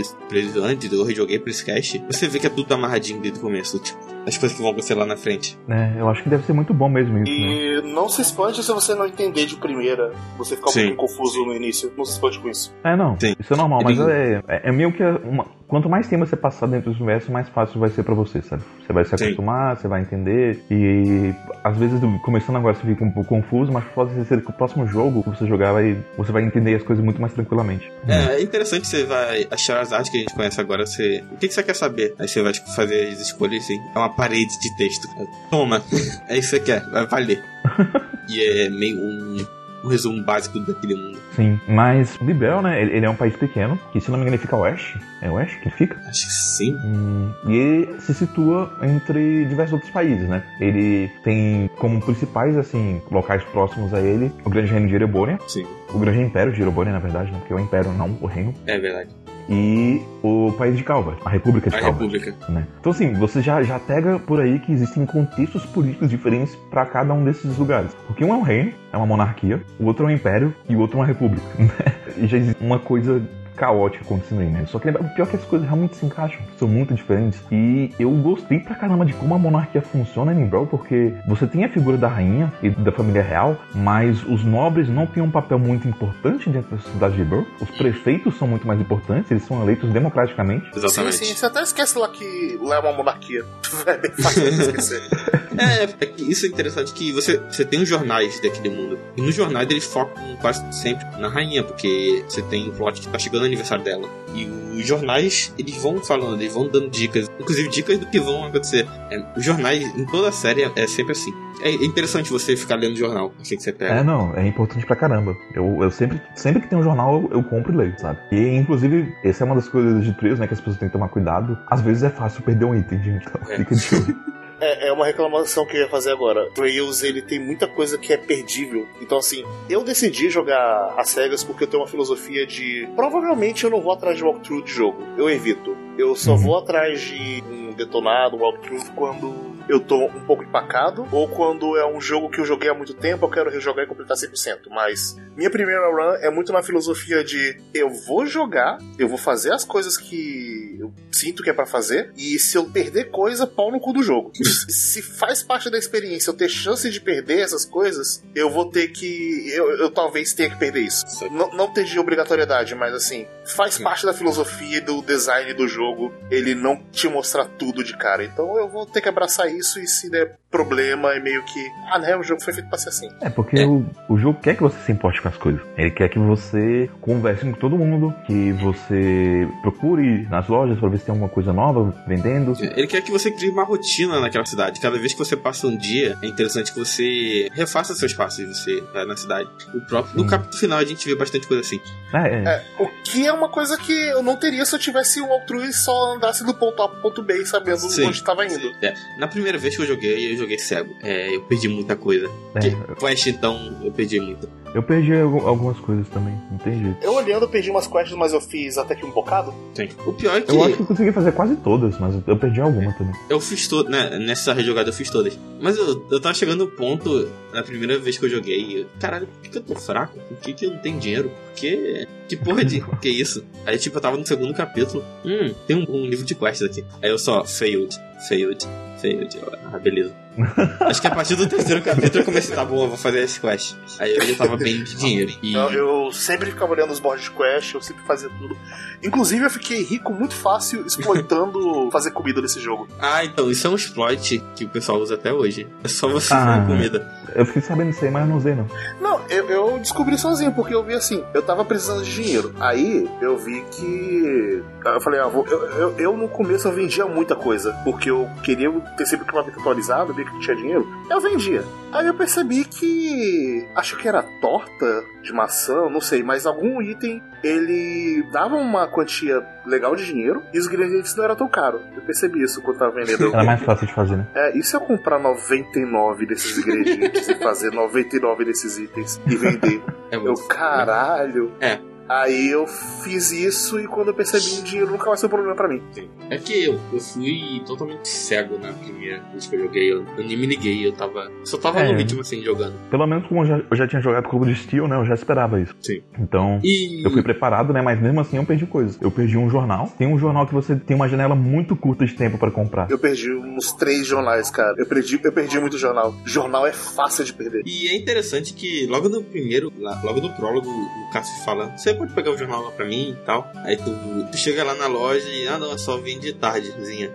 antes, eu rejoguei pra esse cast, você vê que é tudo amarradinho desde o começo, tipo, as coisas que vão acontecer lá na frente. É, eu acho que deve ser muito bom mesmo isso, né? E não se espante se você não entender de primeira, você ficar um Sim. pouco confuso no início. Não se espante com isso. É, não. Sim. Isso é normal, mas é, é, é meio que uma- quanto mais tempo você passar dentro do universo, mais fácil vai ser pra você, sabe? Você vai se Sim. acostumar, você vai entender. E às vezes, começando agora, você fica um pouco confuso, mas pode ser que o próximo jogo que você jogar, vai, você vai entender as coisas muito mais tranquilamente. É, é interessante, você vai achar as artes que a gente conhece agora, você. O que, que você quer saber? Aí você vai tipo, fazer as escolhas assim. É uma parede de texto. Toma, é isso que você quer, vai valer. [laughs] e é meio um, um resumo básico daquele mundo. Sim, mas Libel, né? Ele, ele é um país pequeno, que se não me engano ele fica oeste. É oeste que ele fica? Acho que sim. Hum, e ele se situa entre diversos outros países, né? Ele tem como principais, assim, locais próximos a ele o Grande Reino de Erebônia, Sim, o Grande Império de Erebônia, na verdade, né? Porque é o Império, não o Reino. é verdade. E o país de Calva, a República de A Calva. República. Né? Então, assim, você já, já pega por aí que existem contextos políticos diferentes para cada um desses lugares. Porque um é um reino, é uma monarquia, o outro é um império e o outro é uma república. [laughs] né? já existe uma coisa caótica acontecendo aí, né? Só que o pior é que as coisas realmente se encaixam, são muito diferentes. E eu gostei pra caramba de como a monarquia funciona em Brawl, porque você tem a figura da rainha e da família real, mas os nobres não têm um papel muito importante dentro da sociedade de Brawl. Os prefeitos são muito mais importantes, eles são eleitos democraticamente. Exatamente. Sim, sim, você até esquece lá que lá é uma monarquia. [laughs] É bem fácil de esquecer. [laughs] É, é isso é interessante que você, você tem os jornais daquele mundo. E nos jornais eles focam quase sempre na rainha, porque você tem o plot que tá chegando aniversário dela. E os jornais, eles vão falando, eles vão dando dicas, inclusive dicas do que vão acontecer. É, os jornais, em toda a série, é sempre assim. É interessante você ficar lendo jornal, assim que você pega. É, não, é importante pra caramba. Eu, eu sempre, sempre que tem um jornal, eu, eu compro e leio, sabe? E, inclusive, essa é uma das coisas de Trios, né, que as pessoas têm que tomar cuidado. Às vezes é fácil perder um item. Então, É. fica de olho. [laughs] É, é uma reclamação que eu ia fazer agora. Trails, ele tem muita coisa que é perdível. Então, assim, eu decidi jogar as cegas porque eu tenho uma filosofia de. Provavelmente eu não vou atrás de walkthrough de jogo. Eu evito. Eu só Uhum. vou atrás de um detonado, um walkthrough, quando eu tô um pouco empacado ou quando é um jogo que eu joguei há muito tempo, eu quero rejogar e completar 100%. Mas minha primeira run é muito na filosofia de eu vou jogar, eu vou fazer as coisas que eu sinto que é pra fazer, e se eu perder coisa, pau no cu do jogo. [laughs] se faz parte da experiência eu ter chance de perder essas coisas, eu vou ter que. Eu, eu talvez tenha que perder isso. Não, não ter de obrigatoriedade, mas assim, faz parte da filosofia e do design do jogo ele não te mostrar tudo de cara. Então eu vou ter que abraçar isso e se der problema é meio que. Ah, né? O jogo foi feito pra ser assim. É, porque É. O, o jogo quer que você se importe com as coisas. Ele quer que você converse com todo mundo, que você procure nas lojas pra ver se tem alguma coisa nova vendendo. Ele quer que você crie uma rotina naquela cidade. Cada vez que você passa um dia, é interessante que você refaça seus passos você vai na cidade. O próprio, no capítulo final a gente vê bastante coisa assim. É, é. É, o que é uma coisa que eu não teria se eu tivesse o walkthrough e só andasse do ponto A pro ponto B sabendo Sim. onde estava indo. É, na primeira vez que eu joguei, eu joguei cego. É, eu perdi muita coisa. É. Que Quest, então, eu perdi muito. Eu perdi algu- algumas coisas também, não tem jeito. Eu olhando, eu perdi umas quests, mas eu fiz até que um bocado. Sim. O pior é que Eu acho que eu consegui fazer quase todas, mas eu perdi alguma também. eu fiz todas, né, nessa rejogada eu fiz todas. Mas eu, eu tava chegando no ponto, na primeira vez que eu joguei, eu, caralho, por que, que eu tô fraco? Por que, que eu não tenho dinheiro? Por que. Que porra de. [laughs] que isso? Aí, tipo, eu tava no segundo capítulo. Hum, tem um, um livro de quests aqui. Aí eu só, failed, failed, failed. Ah, beleza. [laughs] Acho que a partir do terceiro capítulo eu comecei, tá bom, eu vou fazer esse quest. Aí eu já tava bem de dinheiro. E. Eu, eu sempre ficava olhando os boards de quest, eu sempre fazia tudo. Inclusive, eu fiquei rico muito fácil exploitando [laughs] fazer comida nesse jogo. Ah, então, isso é um exploit que o pessoal usa até hoje. É só você Ah. fazer comida. Eu fiquei sabendo disso aí, mas eu não usei não. Não, eu, eu descobri sozinho, porque eu vi assim, eu tava precisando de dinheiro. Aí eu vi que. Eu falei, ah, vou, eu, eu, eu no começo eu vendia muita coisa, porque eu queria ter sempre o equipamento atualizado, via que tinha dinheiro. Eu vendia. Aí eu percebi que. Acho que era torta de maçã, não sei, mas algum item ele dava uma quantia legal de dinheiro e os ingredientes não eram tão caros. Eu percebi isso quando tava vendendo. Era mais fácil de fazer, né? É, e se eu comprar 99 desses ingredientes e fazer 99 desses itens e vender? É Eu, caralho. É. Aí eu fiz isso e quando eu percebi o dinheiro nunca vai ser um problema pra mim. É que eu, eu fui totalmente cego na primeira vez que eu joguei. Eu, eu nem me liguei, eu tava. Só tava É. no ritmo assim jogando. Pelo menos como eu já, eu já tinha jogado Clube de Steel, né? Eu já esperava isso. Sim. Então, E. eu fui preparado, né? Mas mesmo assim eu perdi coisas. Eu perdi um jornal. Tem um jornal que você tem uma janela muito curta de tempo pra comprar. Eu perdi uns três jornais, cara. Eu perdi, eu perdi muito jornal. Jornal é fácil de perder. E é interessante que logo no primeiro, lá- logo no prólogo, o Cássio fala: Você pode pegar o jornal lá pra mim e tal. Aí tu, tu chega lá na loja e, ah, não, é só vende tardezinha.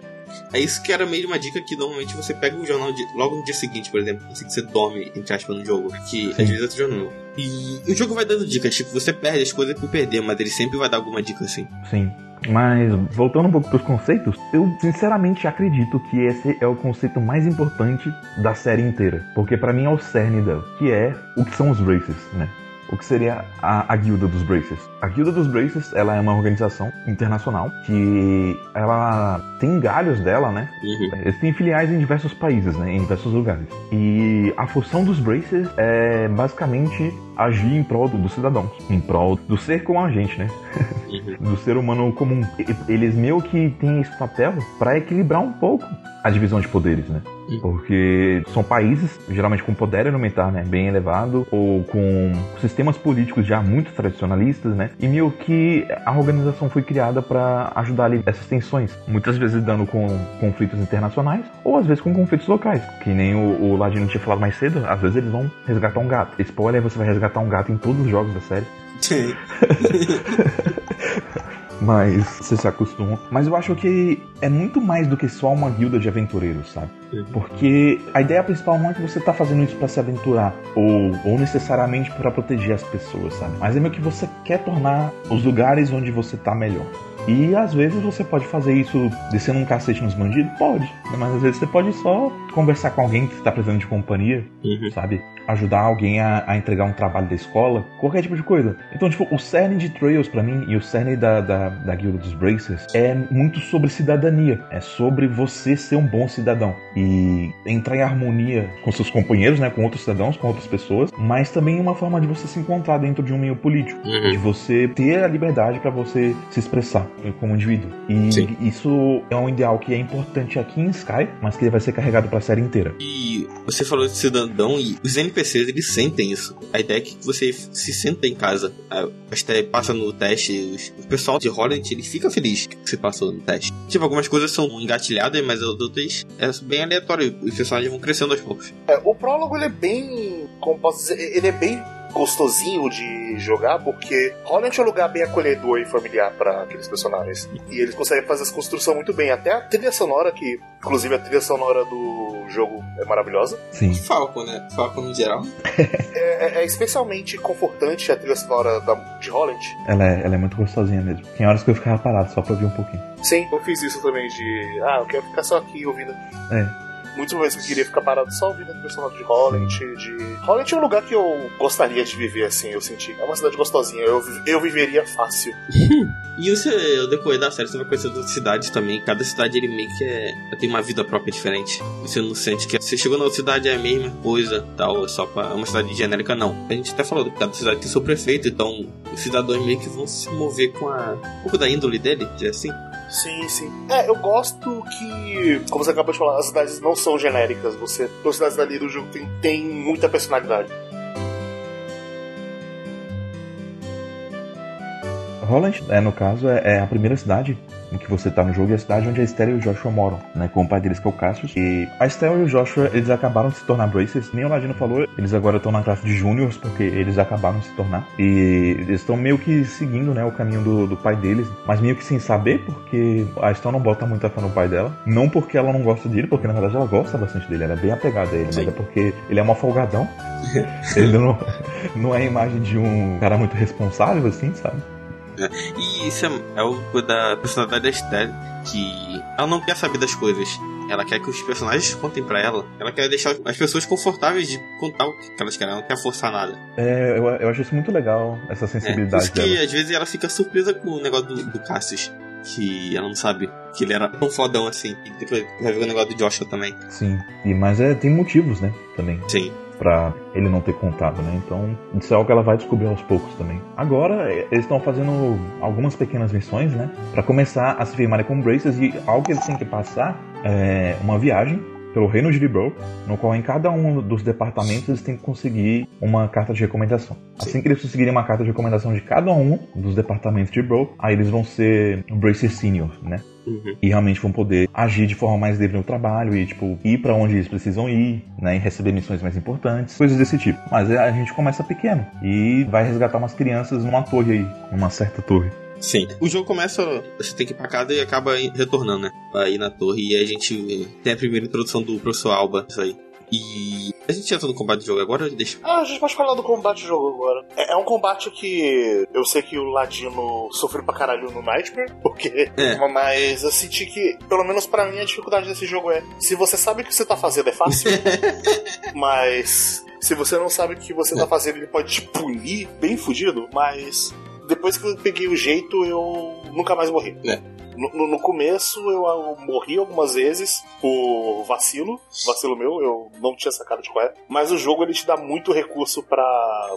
É isso que era meio uma dica que normalmente você pega o jornal de- logo no dia seguinte, por exemplo, assim que você dorme, entre aspas, no jogo. Que às vezes é outro jornal. E o jogo vai dando dicas, tipo, você perde as coisas por perder, mas ele sempre vai dar alguma dica assim. Sim. Mas, voltando um pouco pros conceitos, eu sinceramente acredito que esse é o conceito mais importante da série inteira. Porque pra mim é o cerne dela, que é o que são os Braces, né? O que seria a, a Guilda dos Braces? A Guilda dos Braces, ela é uma organização internacional que ela tem galhos dela, né? Uhum. Eles têm filiais em diversos países, né? Em diversos lugares. E a função dos Braces é basicamente agir em prol do- dos cidadãos, em prol do ser como a gente, né? Uhum. [laughs] do ser humano comum. Eles meio que têm esse papel para equilibrar um pouco a divisão de poderes, né? Porque são países, geralmente com poder alimentar né, bem elevado, ou com sistemas políticos já muito tradicionalistas, né? E meio que a organização foi criada para ajudar ali essas tensões. Muitas vezes dando com conflitos internacionais, ou às vezes com conflitos locais. Que nem o, o Ladino tinha falado mais cedo, às vezes eles vão resgatar um gato. Spoiler, você vai resgatar um gato em todos os jogos da série. Sim. [laughs] Mas você se acostuma. Mas eu acho que é muito mais do que só uma guilda de aventureiros, sabe? Porque a ideia principal não é que você tá fazendo isso para se aventurar ou, ou necessariamente para proteger as pessoas, sabe? Mas é meio que você quer tornar os lugares onde você tá melhor. E às vezes você pode fazer isso descendo um cacete nos bandidos? Pode. Mas às vezes você pode só conversar com alguém que está precisando de companhia, Uhum. sabe? Ajudar alguém a, a entregar um trabalho da escola, qualquer tipo de coisa. Então, tipo, o cerne de Trails pra mim e o cerne da, da, da Guilda dos Bracers é muito sobre cidadania. É sobre você ser um bom cidadão e entrar em harmonia com seus companheiros, né? Com outros cidadãos, com outras pessoas, mas também uma forma de você se encontrar dentro de um meio político de Uhum. você ter a liberdade para você se expressar como indivíduo. E Sim. isso é um ideal que é importante aqui em Sky, mas que ele vai ser carregado para a série inteira. E você falou de cidadão e os NPCs eles sentem isso. A ideia é que você se senta em casa. A- Você passa no teste, o pessoal de Holland ele fica feliz que você passou no teste. Tipo, algumas coisas são engatilhadas, mas as outras é bem aleatório. Os personagens vão crescendo aos poucos. É, o prólogo ele é bem. Como posso dizer? Ele é bem gostosinho de jogar, porque Holland é um lugar bem acolhedor e familiar para aqueles personagens. E eles conseguem fazer essa construção muito bem. Até a trilha sonora, que inclusive a trilha sonora do jogo é maravilhosa. Sim. Falcon, né? Falcon no geral. [laughs] É, é- é especialmente confortante a trilha sonora da, de Holland. Ela é, ela é muito gostosinha mesmo. Tem horas que eu ficava parado só pra ouvir um pouquinho. Sim, eu fiz isso também de. Ah, eu quero ficar só aqui ouvindo. É. Muitas vezes eu queria ficar parado só ouvindo trilha sonora de Holland. De... Holland é um lugar que eu gostaria de viver, assim, eu senti. É uma cidade gostosinha, eu, eu viveria fácil. [laughs] E você, ao decorrer da série, você vai conhecer outras cidades também. Cada cidade ele meio que é, tem uma vida própria diferente. Você não sente que você chegou na outra cidade é a mesma coisa, tal, é só pra é uma cidade genérica, não. A gente até falou que cada cidade tem seu prefeito, então os cidadãos meio que vão se mover com a, um pouco da índole dele, dizer assim. Sim, sim. É, eu gosto que, como você acabou de falar, as cidades não são genéricas. Você, as cidades dali do jogo tem, tem muita personalidade. Holland, é, no caso, é, é a primeira cidade em que você tá no jogo e a cidade onde a Esther e o Joshua moram, né? Com o pai deles, que é o Cassius. E a Esther e o Joshua, eles acabaram de se tornar Bracers. Nem o Ladino falou, eles agora estão na classe de Júniors, porque eles acabaram de se tornar. E eles estão meio que seguindo, né, o caminho do, do pai deles, mas meio que sem saber, porque a Esther não bota muita fé no pai dela. Não porque ela não gosta dele, porque na verdade ela gosta bastante dele, ela é bem apegada a ele, Sim. mas é porque ele é uma folgadão. [laughs] ele não, não é a imagem de um cara muito responsável, assim, sabe? E isso é, é algo da personalidade da Esther, que ela não quer saber das coisas. Ela quer que os personagens contem pra ela. Ela quer deixar as pessoas confortáveis de contar o que elas querem. Ela não quer forçar nada. É, eu, eu acho isso muito legal, essa É, por sensibilidade isso que dela. às vezes ela fica surpresa com o negócio do, do Cassius. Que ela não sabe que ele era tão fodão assim. E depois vai ver o negócio do Joshua também. Sim, e, mas é, tem motivos, né, também, Sim. Pra ele não ter contado, né, então isso é algo que ela vai descobrir aos poucos também. Agora, é, eles estão fazendo algumas pequenas missões, né, pra começar a se firmarem como Bracers e algo que eles têm que passar é uma viagem pelo reino de Libro, no qual em cada um dos departamentos eles têm que conseguir uma carta de recomendação. Assim que eles conseguirem uma carta de recomendação de cada um dos departamentos de Libro, aí eles vão ser Bracers Senior, né? Uhum. e realmente vão poder agir de forma mais livre no trabalho e tipo ir pra onde eles precisam ir, né, e receber missões mais importantes, coisas desse tipo. Mas é, a gente começa pequeno e vai resgatar umas crianças numa torre aí, numa certa torre. Sim. O jogo começa, você tem que ir pra casa e acaba retornando, né? Pra ir na torre. E a gente tem a primeira introdução do professor Alba, isso aí. E a gente entra no combate do jogo agora, deixa. Ah, a gente pode falar do combate do jogo agora. É, é um combate que eu sei que o Ladino sofreu pra caralho no Nightmare, [laughs] porque. É. Mas eu senti que, pelo menos pra mim, a dificuldade desse jogo é: se você sabe o que você tá fazendo, é fácil. [laughs] mas se você não sabe o que você tá fazendo, ele pode te punir bem fudido. Mas depois que eu peguei o jeito, eu nunca mais morri. É. No, no- começo eu, morri algumas vezes por vacilo, vacilo meu, eu não tinha sacado de qual é. Mas o jogo ele te dá muito recurso pra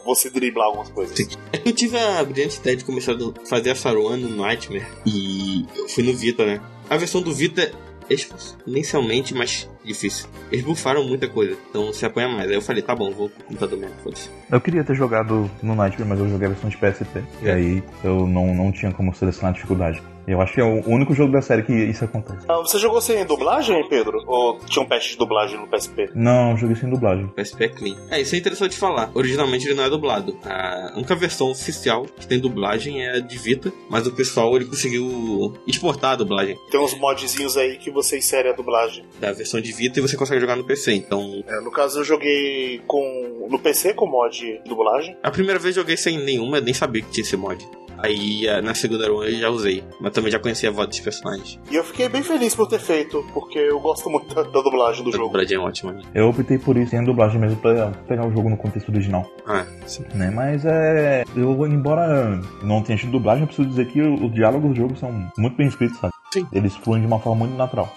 você driblar algumas coisas. Sim. Eu tive a brilhante ideia de começar a fazer essa run no Nightmare. E eu fui no Vita, né? A versão do Vita, exponencialmente mais difícil. Eles bufaram muita coisa, então se apanha mais. Aí eu falei, tá bom, vou pro computador mesmo, foda-se. Eu queria ter jogado no Nightmare, mas eu joguei a versão de PSP. E aí eu não, não tinha como selecionar a dificuldade. Eu acho que é o único jogo da série que isso acontece. Ah, você jogou sem dublagem, Pedro? Ou tinha um patch de dublagem no PSP? Não, eu joguei sem dublagem. PSP é clean. É, isso é interessante falar. Originalmente ele não é dublado. A única versão oficial que tem dublagem é a de Vita, mas o pessoal ele conseguiu exportar a dublagem Tem uns modzinhos aí que você insere a dublagem. da versão de Vita e você consegue jogar no PC. Então, É, no caso, eu joguei com no PC com mod de dublagem. a primeira vez eu joguei sem nenhuma, nem sabia que tinha esse mod. Aí a- na segunda run eu já usei, mas também já conhecia a voz dos personagens. E eu fiquei bem feliz por ter feito, porque eu gosto muito da, da dublagem do A jogo. dublagem é ótima. né? Eu optei por isso sem a dublagem mesmo pra pegar o jogo no contexto original. Ah, sim. Né? Mas é. Eu, embora não tenha tido dublagem, eu preciso dizer que os diálogos do jogo são muito bem escritos, sabe? Sim. Eles fluem de uma forma muito natural.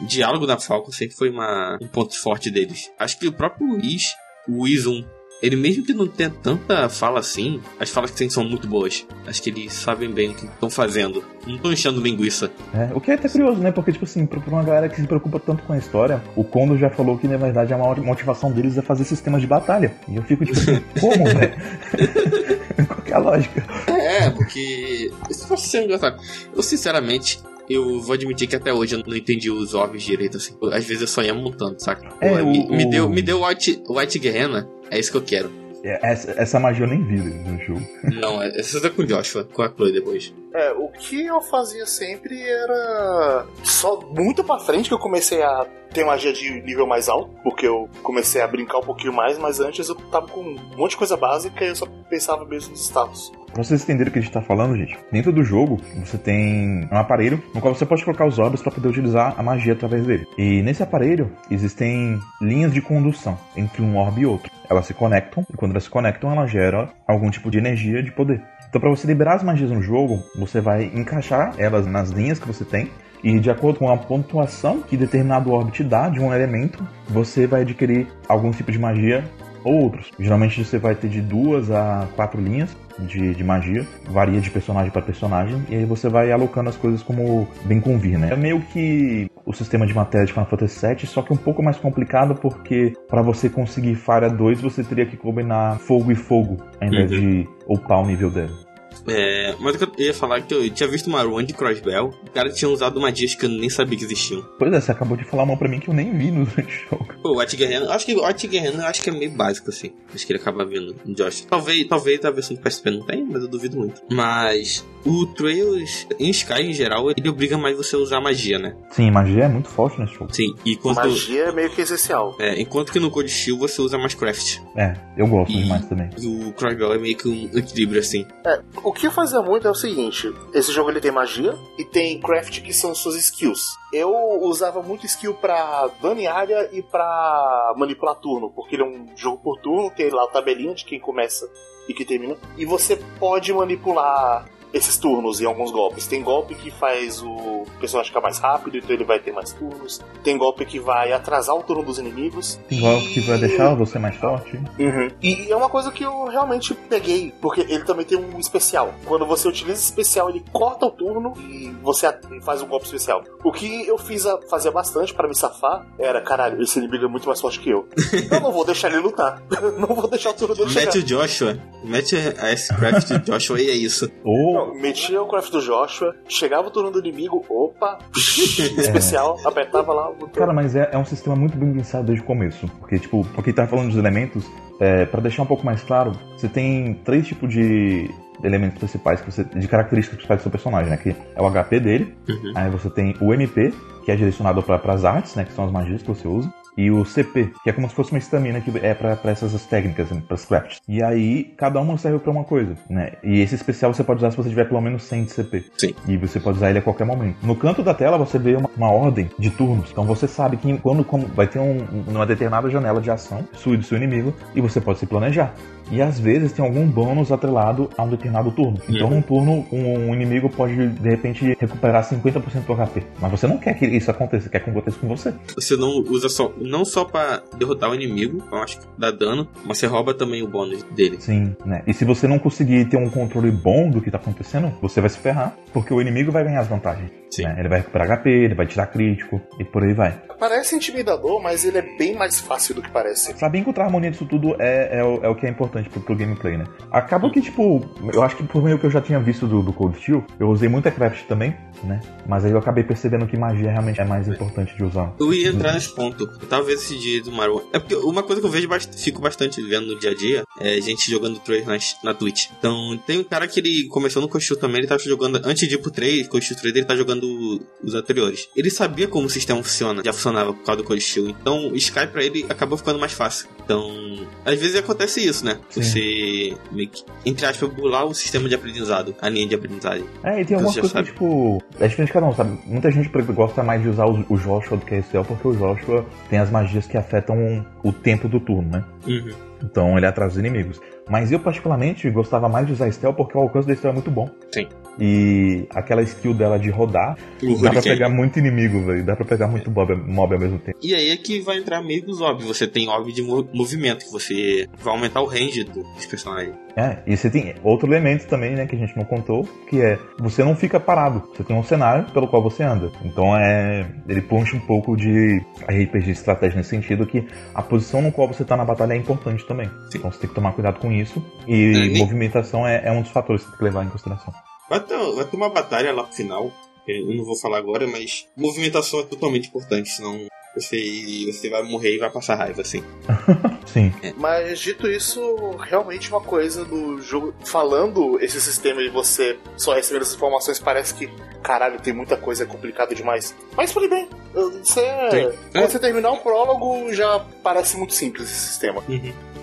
O diálogo da Falcon sempre foi uma, um ponto forte deles. Acho que o próprio Whis, o 1, ele mesmo que não tenha tanta fala assim, as falas que tem são muito boas. Acho que eles sabem bem o que estão fazendo. Não estão enchendo linguiça. É, o que é até curioso, né? Porque, tipo assim, pra uma galera que se preocupa tanto com a história, o Kondo já falou que, na verdade, a maior motivação deles é fazer sistemas de batalha. E eu fico, tipo assim, [laughs] como, velho? [laughs] Qual que é a lógica? É, porque. Isso pode ser engraçado. Eu, sinceramente. Eu vou admitir que até hoje eu não entendi os orbes direito, assim. Às vezes eu só ia montando, saca? Pô, É, me, o- me o- deu, me deu White, White Guerrena, é isso que eu quero. É, Essa, essa magia eu nem vi no jogo. Não, é- essa é com o Joshua, com a Chloe depois. É, o que eu fazia sempre era só muito pra frente que eu comecei a ter magia de nível mais alto, porque eu comecei a brincar um pouquinho mais, mas antes eu tava com um monte de coisa básica e eu só pensava mesmo nos status. Pra vocês entenderem o que a gente tá falando, gente, dentro do jogo você tem um aparelho no qual você pode colocar os orbes para poder utilizar a magia através dele. E nesse aparelho existem linhas de condução entre um orbe e outro. Elas se conectam e quando elas se conectam, ela gera algum tipo de energia de poder. Então, para você liberar as magias no jogo, você vai encaixar elas nas linhas que você tem e de acordo com a pontuação que determinado orbe te dá de um elemento, você vai adquirir algum tipo de magia ou outros. Geralmente você vai ter de duas a quatro linhas de, de magia, varia de personagem para personagem, e aí você vai alocando as coisas como bem convir, né? É meio que o sistema de matéria de Final Fantasy VII, só que um pouco mais complicado porque para você conseguir falha 2 você teria que combinar fogo e fogo, ao invés Uhum. de upar o nível dela. É, mas o que eu ia falar é que eu tinha visto uma run de Crossbell, o cara tinha usado magias que eu nem sabia que existiam. Pois é, você acabou de falar uma pra mim que eu nem vi no [laughs] jogo. Pô, o White Guerrero, acho que o eu acho que é meio básico, assim. Acho que ele acaba vindo no Josh. Talvez, talvez a versão do PSP não tenha, mas eu duvido muito. Mas o Trails, em Sky em geral, ele obriga mais você a usar magia, né? Sim, magia é muito forte nesse jogo. Sim, e quanto, Magia é meio que essencial. é, enquanto que no Code Steel você usa mais craft. É, eu gosto E- demais também. E o Crossbell é meio que um equilíbrio, assim. É, o que eu fazia muito é o seguinte: esse jogo ele tem magia e tem craft que são suas skills. Eu usava muito skill pra dano em área e pra manipular turno, porque ele é um jogo por turno, tem lá a tabelinha de quem começa e que termina, e você pode manipular esses turnos em alguns golpes. Tem golpe que faz o personagem ficar mais rápido, então ele vai ter mais turnos. Tem golpe que vai atrasar o turno dos inimigos. Tem golpe que vai E- deixar você mais forte. Uhum. E é uma coisa que eu realmente peguei, porque ele também tem um especial. Quando você utiliza esse especial, ele corta o turno e você faz um golpe especial. O que eu fiz a, fazia bastante pra me safar era, caralho, esse inimigo é muito mais forte que eu. [laughs] eu não vou deixar ele lutar. [laughs] não vou deixar o turno dele chegar. Mete o Joshua, mete a S-Craft Joshua e é isso. Ou Não, metia o craft do Joshua, chegava o turno do inimigo, opa, [laughs] especial, apertava lá o botão. Cara, mas é, é um sistema muito bem pensado desde o começo. Porque, tipo, porque tá falando dos elementos, é, para deixar um pouco mais claro, você tem três tipos de elementos principais, que você, de características principais do seu personagem, né? Que é o HP dele, Uhum. aí você tem o MP, que é direcionado para as artes, né? Que são as magias que você usa. E o CP, que é como se fosse uma estamina que é para essas técnicas, para as crafts. E aí, cada uma serve para uma coisa, né? E esse especial você pode usar se você tiver pelo menos 100 de CP. Sim. E você pode usar ele a qualquer momento. No canto da tela você vê uma, uma ordem de turnos. Então você sabe que quando como vai ter um- uma determinada janela de ação sua e do seu inimigo e você pode se planejar. E às vezes tem algum bônus atrelado a um determinado turno. Então, Uhum. num turno, um, um inimigo pode, de repente, recuperar 50% do HP. Mas você não quer que isso aconteça, quer que aconteça com você. Você não usa só, não só pra derrotar o inimigo, eu acho que dá dano, mas você rouba também o bônus dele. Sim, né? E se você não conseguir ter um controle bom do que tá acontecendo, você vai se ferrar, porque o inimigo vai ganhar as vantagens. Sim. né? Ele vai recuperar HP, ele vai tirar crítico, e por aí vai. Parece intimidador, mas ele é bem mais fácil do que parece. Saber encontrar a harmonia disso tudo é, é, o, é o que é importante pro, pro gameplay, né? Acaba que, tipo, eu acho que por meio que eu já tinha visto do, do Cold Steel, eu usei muita craft também, né? Mas aí eu acabei percebendo que magia realmente é mais importante de usar. Eu ia entrar nesse ponto. Eu tava vendo esse dia do Mario. É porque uma coisa que eu vejo fico bastante vendo no dia a dia é gente jogando 3 na, na Twitch. Então, tem um cara que ele começou no Coach também, ele tava jogando. Antes de ir pro 3, Coach 3 ele tá jogando os anteriores. Ele sabia como o sistema funciona, já funcionava por causa do Coach Então, o Sky pra ele acabou ficando mais fácil. Então, às vezes acontece isso, né? Você, meio que, entre aspas, burlar o sistema de aprendizado, a linha de aprendizagem. É, e tem algumas coisas que, tipo, é diferente de cada um, sabe? Muita gente gosta mais de usar o, Joshua do que a Estelle, porque o Joshua tem as magias que afetam o tempo do turno, né? Uhum. Então ele atrasa os inimigos. Mas eu, particularmente, gostava mais de usar a Estelle porque o alcance da Estelle é muito bom. Sim. E aquela skill dela de rodar, O dá pra pegar muito inimigo, velho. Dá pra pegar muito mob, mob ao mesmo tempo. E aí é que vai entrar meio que os orb. Você tem orb de mo- movimento, que você vai aumentar o range do- dos personagens. É, e você tem outro elemento também, né, que a gente não contou, que é você não fica parado. Você tem um cenário pelo qual você anda. Então é. Ele puxa um pouco de RPG de estratégia nesse sentido que a posição no qual você tá na batalha é importante também. Sim. Então você tem que tomar cuidado com isso. E É, movimentação é, é um dos fatores que tem que levar em consideração. Vai ter, vai ter uma batalha lá pro final. que Eu não vou falar agora, mas movimentação é totalmente importante, senão você, você vai morrer e vai passar raiva, assim. [laughs] Sim. Mas dito isso, realmente uma coisa do jogo. Falando esse sistema de você só receber essas informações, parece que, caralho, tem muita coisa, é complicado demais. Mas tudo bem. Você, Tem. quando você terminar o prólogo, já parece muito simples esse sistema.